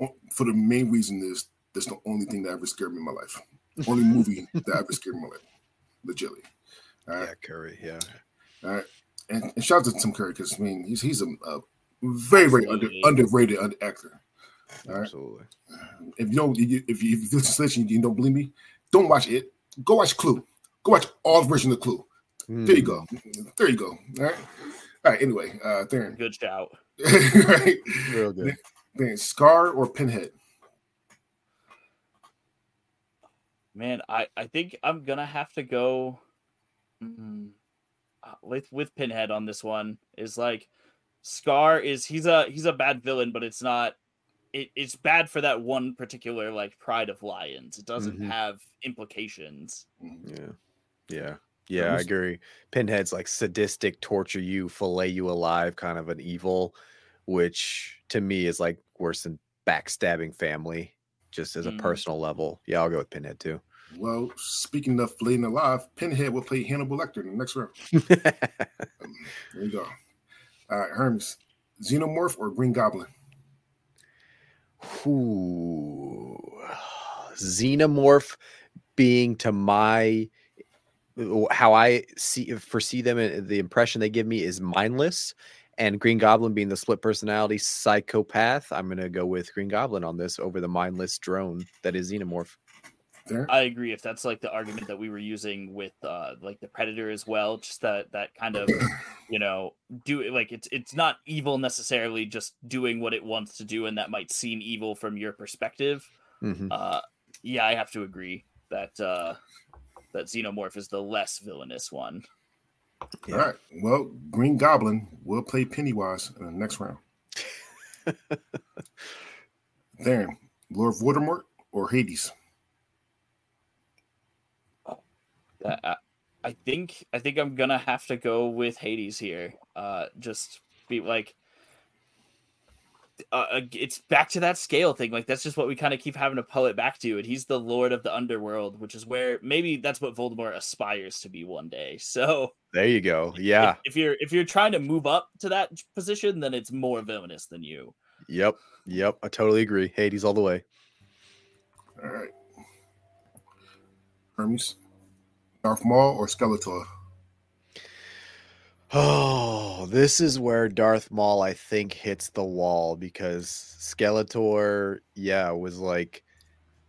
[LAUGHS] for the main reason is that's the only thing that ever scared me in my life. Only movie that ever scared me in my life. Legitly. All right.
Yeah, Curry. Yeah.
All right. And, and shout out to Tim Curry because I mean he's he's a, a very very under, underrated un- actor. All right.
Absolutely.
If you don't if you if you, if you listen to this and you don't believe me, don't watch it. Go watch Clue. Go watch all versions of Clue. There you
Mm.
go. There you go. All right. All right. Anyway, uh, Theron.
Good shout. [LAUGHS]
right.
Real good.
Then Scar or Pinhead.
Man, I I think I'm gonna have to go mm, uh, with with Pinhead on this one. Is like Scar is he's a he's a bad villain, but it's not. It, it's bad for that one particular like Pride of Lions. It doesn't
Mhm.
have implications.
Yeah. Yeah. Yeah, I
was-
agree. Pinhead's like sadistic, torture you, fillet you alive, kind of an evil, which to me is like worse than backstabbing family, just as a
Mm.
personal level. Yeah, I'll go with Pinhead too.
Well, speaking of flaying alive, Pinhead will play Hannibal Lecter in the next round. [LAUGHS] Um, there you go. All right, Hermes, Xenomorph or Green Goblin?
Ooh. [SIGHS] Xenomorph being to my how I see foresee them and the impression they give me is mindless. And Green Goblin being the split personality psychopath, I'm gonna go with Green Goblin on this over the mindless drone that is Xenomorph.
There.
I agree. If that's like the argument that we were using with uh like the Predator as well, just that that kind of [CLEARS THROAT] you know do it like it's it's not evil necessarily, just doing what it wants to do, and that might seem evil from your perspective.
Mhm.
Uh, yeah, I have to agree that uh that Xenomorph is the less villainous one.
Yeah.
All right. Well, Green Goblin will play Pennywise in the next round. [LAUGHS] Theron, Lord Voldemort or Hades?
That I, I think I think I'm gonna have to go with Hades here. Uh, just be like, uh, uh, it's back to that scale thing. Like that's just what we kind of keep having to pull it back to. And he's the Lord of the Underworld, which is where maybe that's what Voldemort aspires to be one day. [LAUGHS] So
There you go.
if-
Yeah.
if, you're if you're trying to move up to that position, then it's more villainous than you.
Yep. Yep. I totally agree. Hades all the way.
All right. Hermes, Darth Maul or Skeletor?
Oh, this is where Darth Maul, I think, hits the wall because Skeletor, yeah, was like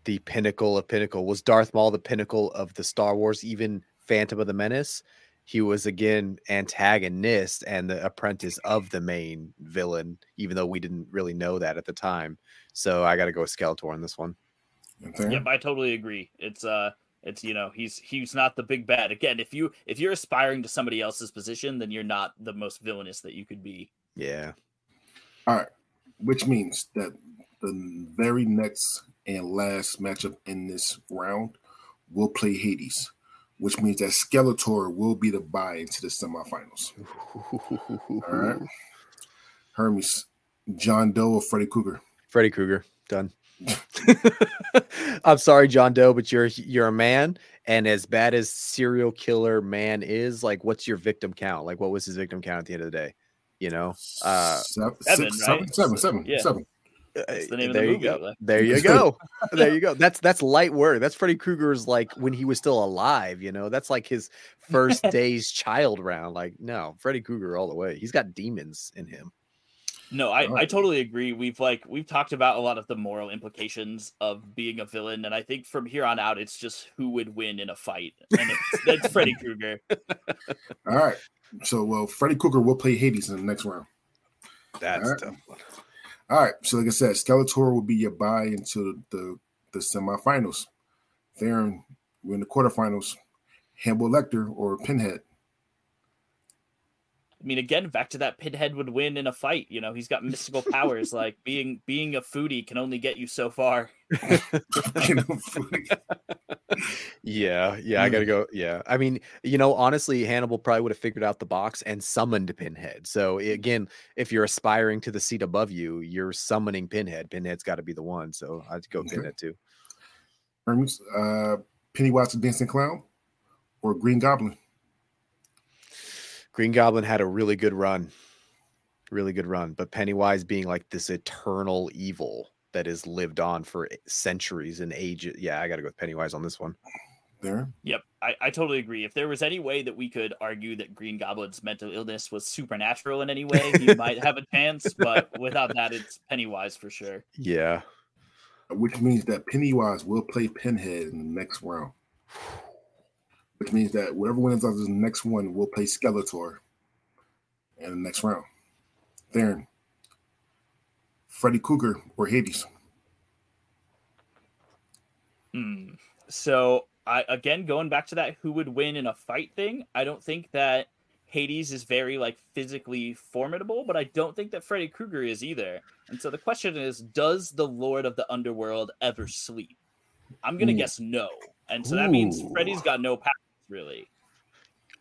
the pinnacle of pinnacle. Was Darth Maul the pinnacle of the Star Wars, even Phantom of the Menace? He was again antagonist and the apprentice of the main villain, even though we didn't really know that at the time. So I got to go with Skeletor on this one.
And Theron?
Yep, I totally agree. It's uh it's you know, he's he's not the big bad. Again, if you if you're aspiring to somebody else's position, then you're not the most villainous that you could be.
Yeah.
All right. Which means that the very next and last matchup in this round will play Hades, which means that Skeletor will be the bye into the semifinals. All right. [LAUGHS] Hermes, John Doe or Freddy Krueger?
Freddy Krueger, done. [LAUGHS] I'm sorry, John Doe, but you're you're a man, and as bad as serial killer man is, like, what's your victim count? Like, what was his victim count at the end of the day? You know, uh,
seven,
seven,
six,
right?
seven, seven, seven,
Yeah.
seven.
That's the
uh,
name of the
there you
movie,
go.
like-
There you [LAUGHS] go. there you go. That's that's light work. That's Freddy Krueger's like when he was still alive. You know, that's like his first [LAUGHS] day's child round. Like, no, Freddy Krueger all the way. He's got demons in him.
No, I, I totally agree. We've like we've talked about a lot of the moral implications of being a villain, and I think from here on out, it's just who would win in a fight, and it's, that's Freddy [LAUGHS] Krueger.
All right. So, well, Freddy Krueger will play Hades in the next round.
That's
Alright.
tough. one.
All right. So, like I said, Skeletor will be your bye into the, the semifinals. Theron, we're in the quarterfinals. Hannibal Lecter or Pinhead?
Mean, again, back to that Pinhead would win in a fight. You know, he's got mystical [LAUGHS] powers. like being being a foodie can only get you so far.
You know, food.
Yeah, yeah, I gotta
Mm.
go. Yeah, I mean, you know, honestly, Hannibal probably would have figured out the box and summoned Pinhead. So again, if you're aspiring to the seat above you, you're summoning Pinhead. Pinhead's got to be the one. So I'd go
Okay.
Pinhead too.
Hermes, uh, Pennywise the Dancing Clown, or Green Goblin.
Green Goblin had a really good run, really good run, but Pennywise being like this eternal evil that has lived on for centuries and ages. Yeah, I got to go with Pennywise on this one.
There,
Yep, I, I totally agree. If there was any way that we could argue that Green Goblin's mental illness was supernatural in any way, he might have a chance. But without that, it's Pennywise for sure.
Yeah.
which means that Pennywise will play Pinhead in the next round. Which means that whoever wins out of the next one will play Skeletor in the next round. Theron, Freddy Krueger, or Hades.
Hmm. So I again going back to that who would win in a fight thing, I don't think that Hades is very like physically formidable, but I don't think that Freddy Krueger is either. And so the question is, does the Lord of the Underworld ever sleep? I'm gonna
Ooh.
guess no. And so that means Freddy's got no powers really.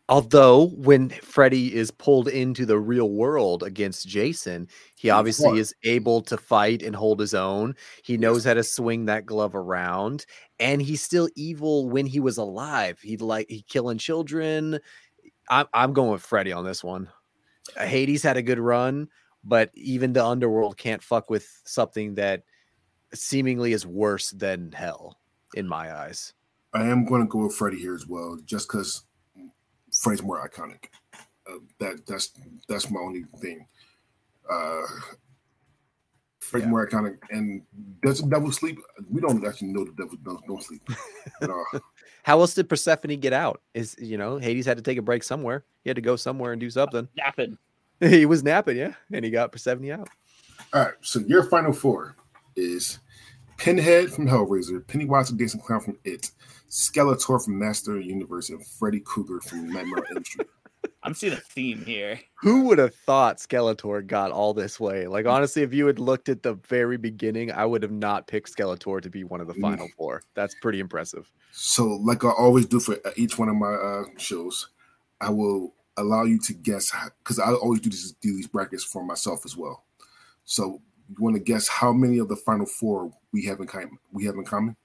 Although when Freddy is pulled into the real world against Jason, he obviously is able to fight and hold his own. He knows how to swing that glove around, and he's still evil when he was alive. He like he killing children. I'm I'm going with Freddy on this one. Uh, Hades had a good run, but even the underworld can't fuck with something that seemingly is worse than hell in my eyes.
I am going to go with Freddy here as well, just because Freddy's more iconic. Uh, that that's that's my only thing. Uh, Freddy's
Yeah.
more iconic, and does the devil sleep? We don't actually know the devil don't, don't sleep at all. [LAUGHS]
How else did Persephone get out? Is you know Hades had to take a break somewhere. He had to go somewhere and do something. [LAUGHS]
Napping.
he was napping, yeah, and he got Persephone out.
All right, so your final four is Pinhead from Hellraiser, Pennywise the Dancing Clown from It, Skeletor from Master of the Universe, and Freddy Krueger from Nightmare on Elm Street. [LAUGHS]
I'm seeing a theme here.
Who would have thought Skeletor got all this way? Like honestly, if you had looked at the very beginning, I would have not picked Skeletor to be one of the
Mm.
final four. That's pretty impressive.
So, like I always do for each one of my uh, shows, I will allow you to guess because I always do, this, do these brackets for myself as well. So, you want to guess how many of the final four we have in common? We have in common.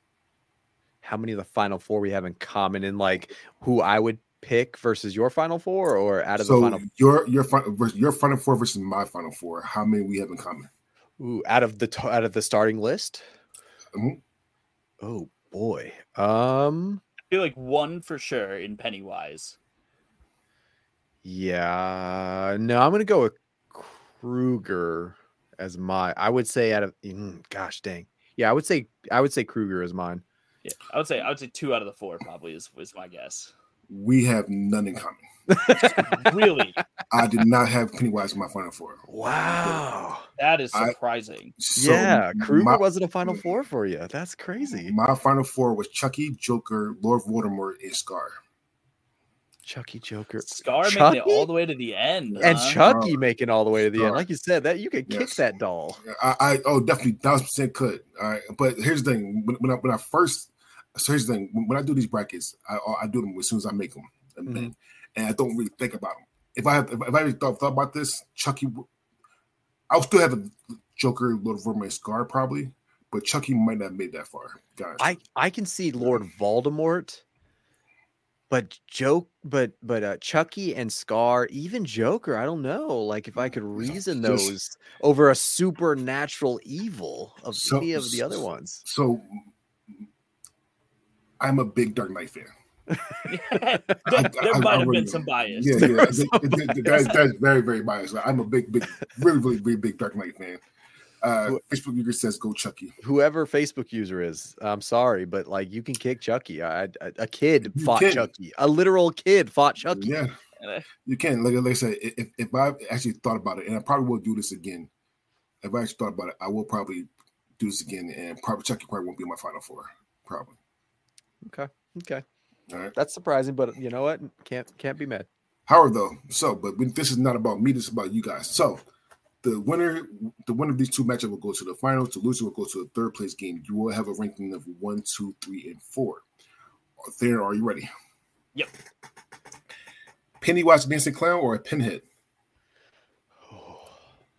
How many of the final four we have in common, and like who I would pick versus your final four, or out of the
So
final,
your your final vers- your final four versus my final four. How many we have in common?
ooh, out of the t- out of the starting list?
Mhm.
Oh boy, um,
I feel like one for sure in Pennywise.
Yeah, no, I'm gonna go with Krueger as my. I would say out of, mm, gosh dang, yeah, I would say I would say Krueger is mine.
Yeah, I would say I would say two out of the four probably is was my guess.
We have none in common. [LAUGHS]
Really,
I did not have Pennywise in my final four.
Wow.
that is
I-
surprising.
So
yeah, Krueger
my,
wasn't a final four for you. That's crazy.
my final four was Chucky, Joker, Lord Voldemort, and Scar.
Chucky Joker
Scar making it all the way to the end,
and
huh?
Chucky making all the way to the end. Like you said, that you could kick that doll.
I, I oh definitely thousand percent could. All right, but here's the thing: when, when I when I first, so here's the thing: when, when I do these brackets, I I do them as soon as I make them, and,
Mhm.
and I don't really think about them. If I have, if, if I really thought, thought about this, Chucky, I'll still have a Joker, Lord Voldemort, and Scar probably, but Chucky might not have made that far, guys.
I I can see Lord Voldemort, but joke, but but uh, Chucky and Scar, even Joker. I don't know. Like if I could reason
Just-
those over a supernatural evil of
So-
any of the other ones.
so I'm a big Dark Knight fan. [LAUGHS] [LAUGHS]
there
I-
there
I-
might
I
have
really
been some bias.
Yeah, yeah, I think- it- it- that's, that's very, very biased. I'm a big, big, really, really, really big Dark Knight fan. Uh, Facebook user says go Chucky.
Whoever Facebook user is, I'm sorry, but like you can kick Chucky. I, I- a kid
You
fought
can.
Chucky. A literal kid fought Chucky.
Yeah, you can. Like, like I said, if, if I actually thought about it, and I probably will do this again. If I actually thought about it, I will probably do this again, and probably Chucky probably won't be in my final four. Probably.
Okay. Okay.
All right.
That's surprising, but you know what? Can't can't be mad.
Howard, though, so but this is not about me. This is about you guys. So the winner, the winner of these two matchups will go to the finals. The loser will go to the third place game. You will have a ranking of one, two, three, and four. There, are you ready?
Yep.
Pennywise dancing clown or a pinhead? [SIGHS]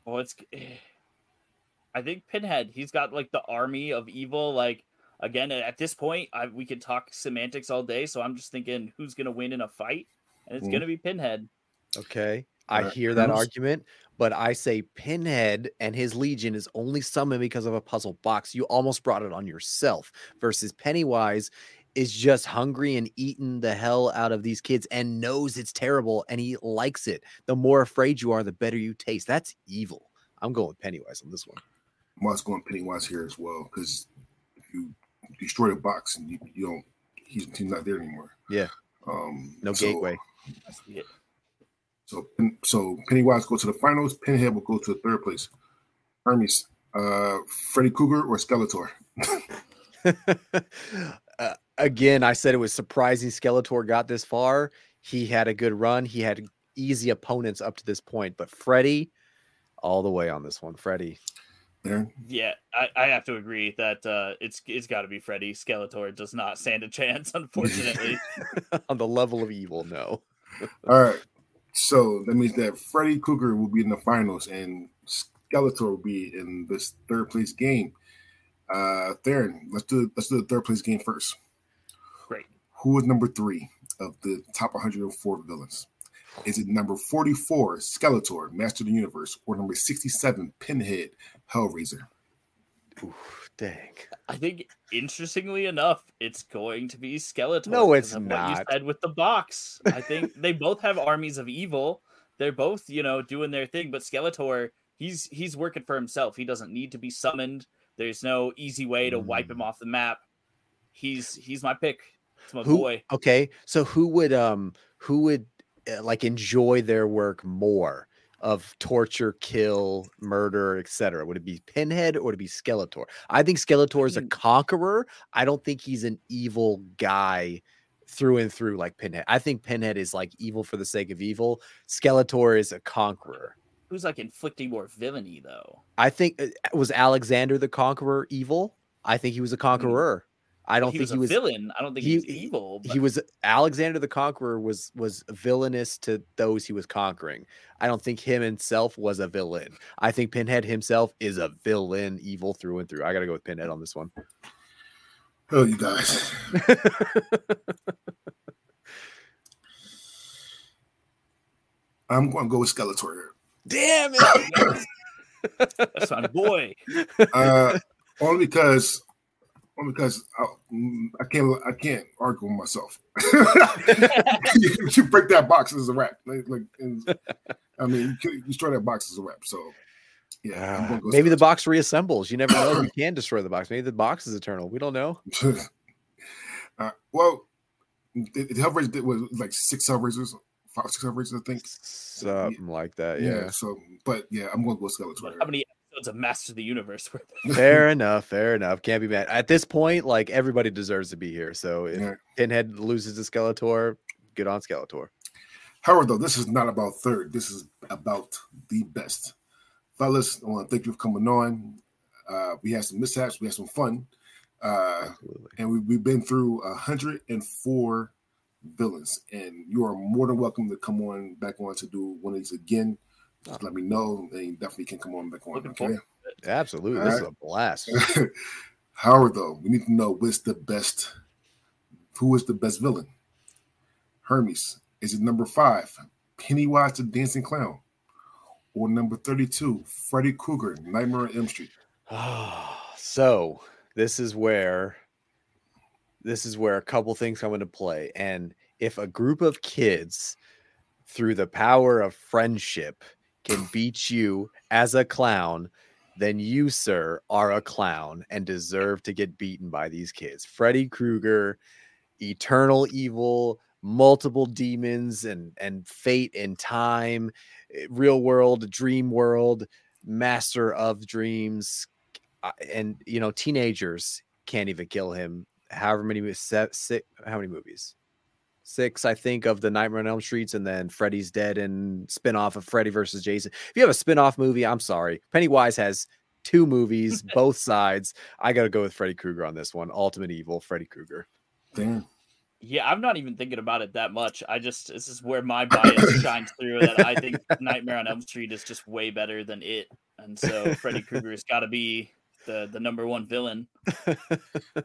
Well, it's. [SIGHS] I think Pinhead. He's got like the army of evil. Like again, at this point, I, we could talk semantics all day. So I'm just thinking, who's gonna win in a fight? And it's
Mhm.
gonna be Pinhead.
Okay. I hear that argument, but I say Pinhead and his legion is only summoned because of a puzzle box. You almost brought it on yourself versus Pennywise is just hungry and eating the hell out of these kids and knows it's terrible and he likes it. The more afraid you are, the better you taste. That's evil. I'm going with Pennywise on this one.
Mark's going Pennywise here as well because if you destroy the box and you, you don't, he's, he's not there anymore.
Yeah.
Um,
No
so-
gateway.
I see it.
So, so Pennywise goes to the finals. Pinhead will go to the third place. Hermes, uh, Freddy Krueger or Skeletor? [LAUGHS]
uh, again, I said it was surprising Skeletor got this far. He had a good run. He had easy opponents up to this point, but Freddy, all the way on this one. Freddy.
Aaron?
Yeah, I, I have to agree that uh, it's it's got to be Freddy. Skeletor does not stand a [LAUGHS] chance, unfortunately. [LAUGHS]
on the level of evil, no.
All right. So that means that Freddy Krueger will be in the finals and Skeletor will be in this third place game. Uh Theron, let's do let's do the third place game first.
Great.
Who is number three of the top 104 villains? Is it number 44, Skeletor, Master of the Universe, or number 67, Pinhead, Hellraiser?
Oof, dang.
I think interestingly enough, it's going to be Skeletor.
No, it's
of What you
not.
said with the box. I think they both have armies of evil. They're both, you know, doing their thing. But Skeletor, he's he's working for himself. He doesn't need to be summoned. There's no easy way to wipe him off the map. He's he's my pick. It's my
Who?
boy.
Okay, so who would um who would uh, like enjoy their work more of torture, kill, murder, etc.? Would it be Pinhead or would it be Skeletor? I think Skeletor is a conqueror. I don't think he's an evil guy through and through like Pinhead. I think Pinhead is like evil for the sake of evil. Skeletor is a conqueror.
Who's like inflicting more villainy though?
I think uh, was Alexander the Conqueror evil. I think he was a conqueror. I don't
he
think
was
he
a
was
villain. I don't think
he-
he was evil. But
he was Alexander the Conqueror was was villainous to those he was conquering. I don't think him himself was a villain. I think Pinhead himself is a villain, evil through and through. I gotta go with Pinhead on this one.
Oh, you guys. [LAUGHS] I'm going to go with Skeletor here.
Damn it!
that's my boy. [LAUGHS]
uh, only because only because I, mm, I can't I can't argue with myself. you, [LAUGHS] [LAUGHS] you break that box as a wrap. Like, like I mean, you, can- you destroy that box as a wrap. So yeah, I'm
Ah,
gonna go
maybe the
Skeletor.
box reassembles. You never know. You [COUGHS] can destroy the box. Maybe the box is eternal. We don't know. [LAUGHS]
uh, well, the, the Hellraiser did was like six Hellraisers, five six Hellraisers, I think.
Something like that.
Yeah.
Yeah.
So, but yeah, I'm going to go Skeletor.
But
here.
how many episodes of Master of the Universe were
fair enough. Fair enough. Can't be mad. At this point, like everybody deserves to be here. So if
Yeah.
Pinhead loses to Skeletor, good on Skeletor.
However, though, this is not about third. This is about the best. Fellas, I want to thank you for coming on. Uh, we had some mishaps, we had some fun, uh,
Absolutely.
and we, we've been through 104 villains. And you are more than welcome to come on back on to do one of these again. Just let me know, and you definitely can come on back on. Okay.
Absolutely.
All
This is a blast. [LAUGHS]
Howard, though, we need to know what's the best. Who is the best villain? Hermes. Is it number five, Pennywise the Dancing Clown, or number thirty-two, Freddy Krueger, Nightmare on Elm Street? [SIGHS]
so this is where this is where a couple things come into play. And if a group of kids, through the power of friendship, can beat you as a clown, then you, sir, are a clown and deserve to get beaten by these kids. Freddy Krueger, eternal evil, multiple demons and and fate and time, eh, real world, dream world, master of dreams, uh, and you know teenagers can't even kill him. However many how many movies? Six, I think, of the Nightmare on Elm Streets, and then Freddy's Dead and spin-off of Freddy versus Jason. If you have a spin-off movie, I'm sorry. Pennywise has two movies, [LAUGHS] both sides. I gotta go with Freddy Krueger on this one. Ultimate Evil, Freddy Krueger.
Damn.
Yeah, I'm not even thinking about it that much. I just this is where my bias [COUGHS] shines through that I think Nightmare on Elm Street is just way better than it. And so Freddy Krueger has got to be the the number one villain. [LAUGHS]
All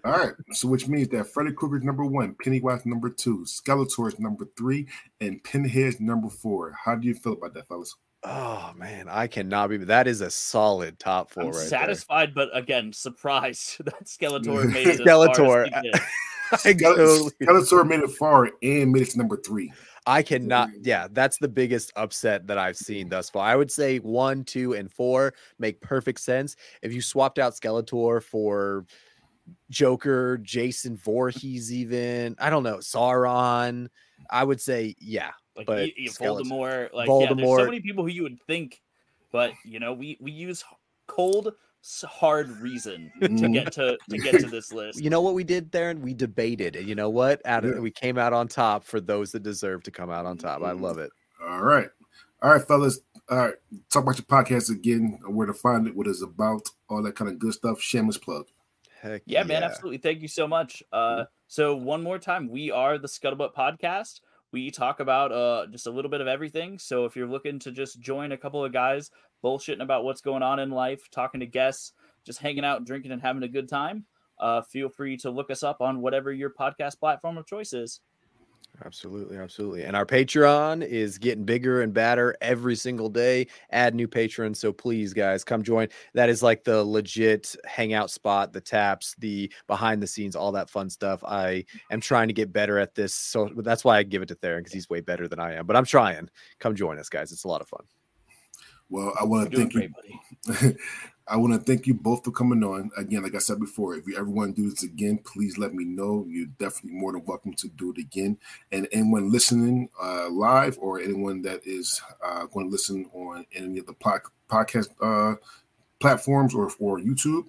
right. So which means that Freddy Krueger's number one, Pennywise number two, Skeletor's number three, and Pinhead's number four. How do you feel about that, fellas?
Oh man, I cannot be. That is a solid top 4
I'm
right there.
satisfied, but again, surprised [LAUGHS] that Skeletor [LAUGHS] made it.
Skeletor.
As far as he did.
I
Skele-
totally-
Skeletor made it far and made it to number three.
I cannot. Yeah, that's the biggest upset that I've seen mm-hmm. thus far. I would say one, two, and four make perfect sense. If you swapped out Skeletor for Joker, Jason Voorhees, even I don't know Sauron, I would say yeah.
Like
But
you, you Voldemort, like yeah, there's so many people who you would think, but you know, we we use cold, hard reason to
Mhm.
get to to get to this list.
You know what we did there, and we debated, and you know what? Out of,
Yeah.
we came out on top for those that deserve to come out on top. I love it.
All right. All right, fellas. All right. Talk about your podcast again, where to find it, what it's about, all that kind of good stuff. Shameless plug.
Heck
Yeah, man, absolutely. Thank you so much. Uh, so one more time, we are the Scuttlebutt Podcast. We talk about uh just a little bit of everything. So if you're looking to just join a couple of guys bullshitting about what's going on in life, talking to guests, just hanging out, drinking, and having a good time, uh, feel free to look us up on whatever your podcast platform of choice is.
Absolutely, absolutely. And our Patreon is getting bigger and badder every single day. Add new patrons. So please, guys, come join. That is like the legit hangout spot, the taps, the behind the scenes, all that fun stuff. I am trying to get better at this. So that's why I give it to Theron because he's way better than I am. But I'm trying. Come join us, guys. It's a lot of fun.
Well, I want to thank you.
great, buddy. [LAUGHS]
I want to thank you both for coming on. Again, like I said before, if you ever want to do this again, please let me know. You're definitely more than welcome to do it again. And anyone listening uh, live or anyone that is uh, going to listen on any of the pod- podcast uh, platforms or or YouTube,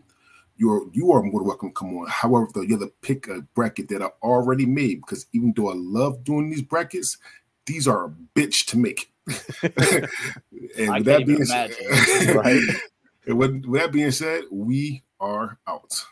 you're you are more than welcome to come on. However, though, you have to pick a bracket that I already made because even though I love doing these brackets, these are a bitch to make. [LAUGHS] and
I
with that being said. [LAUGHS]
Right.
and with, with that being said, we are out.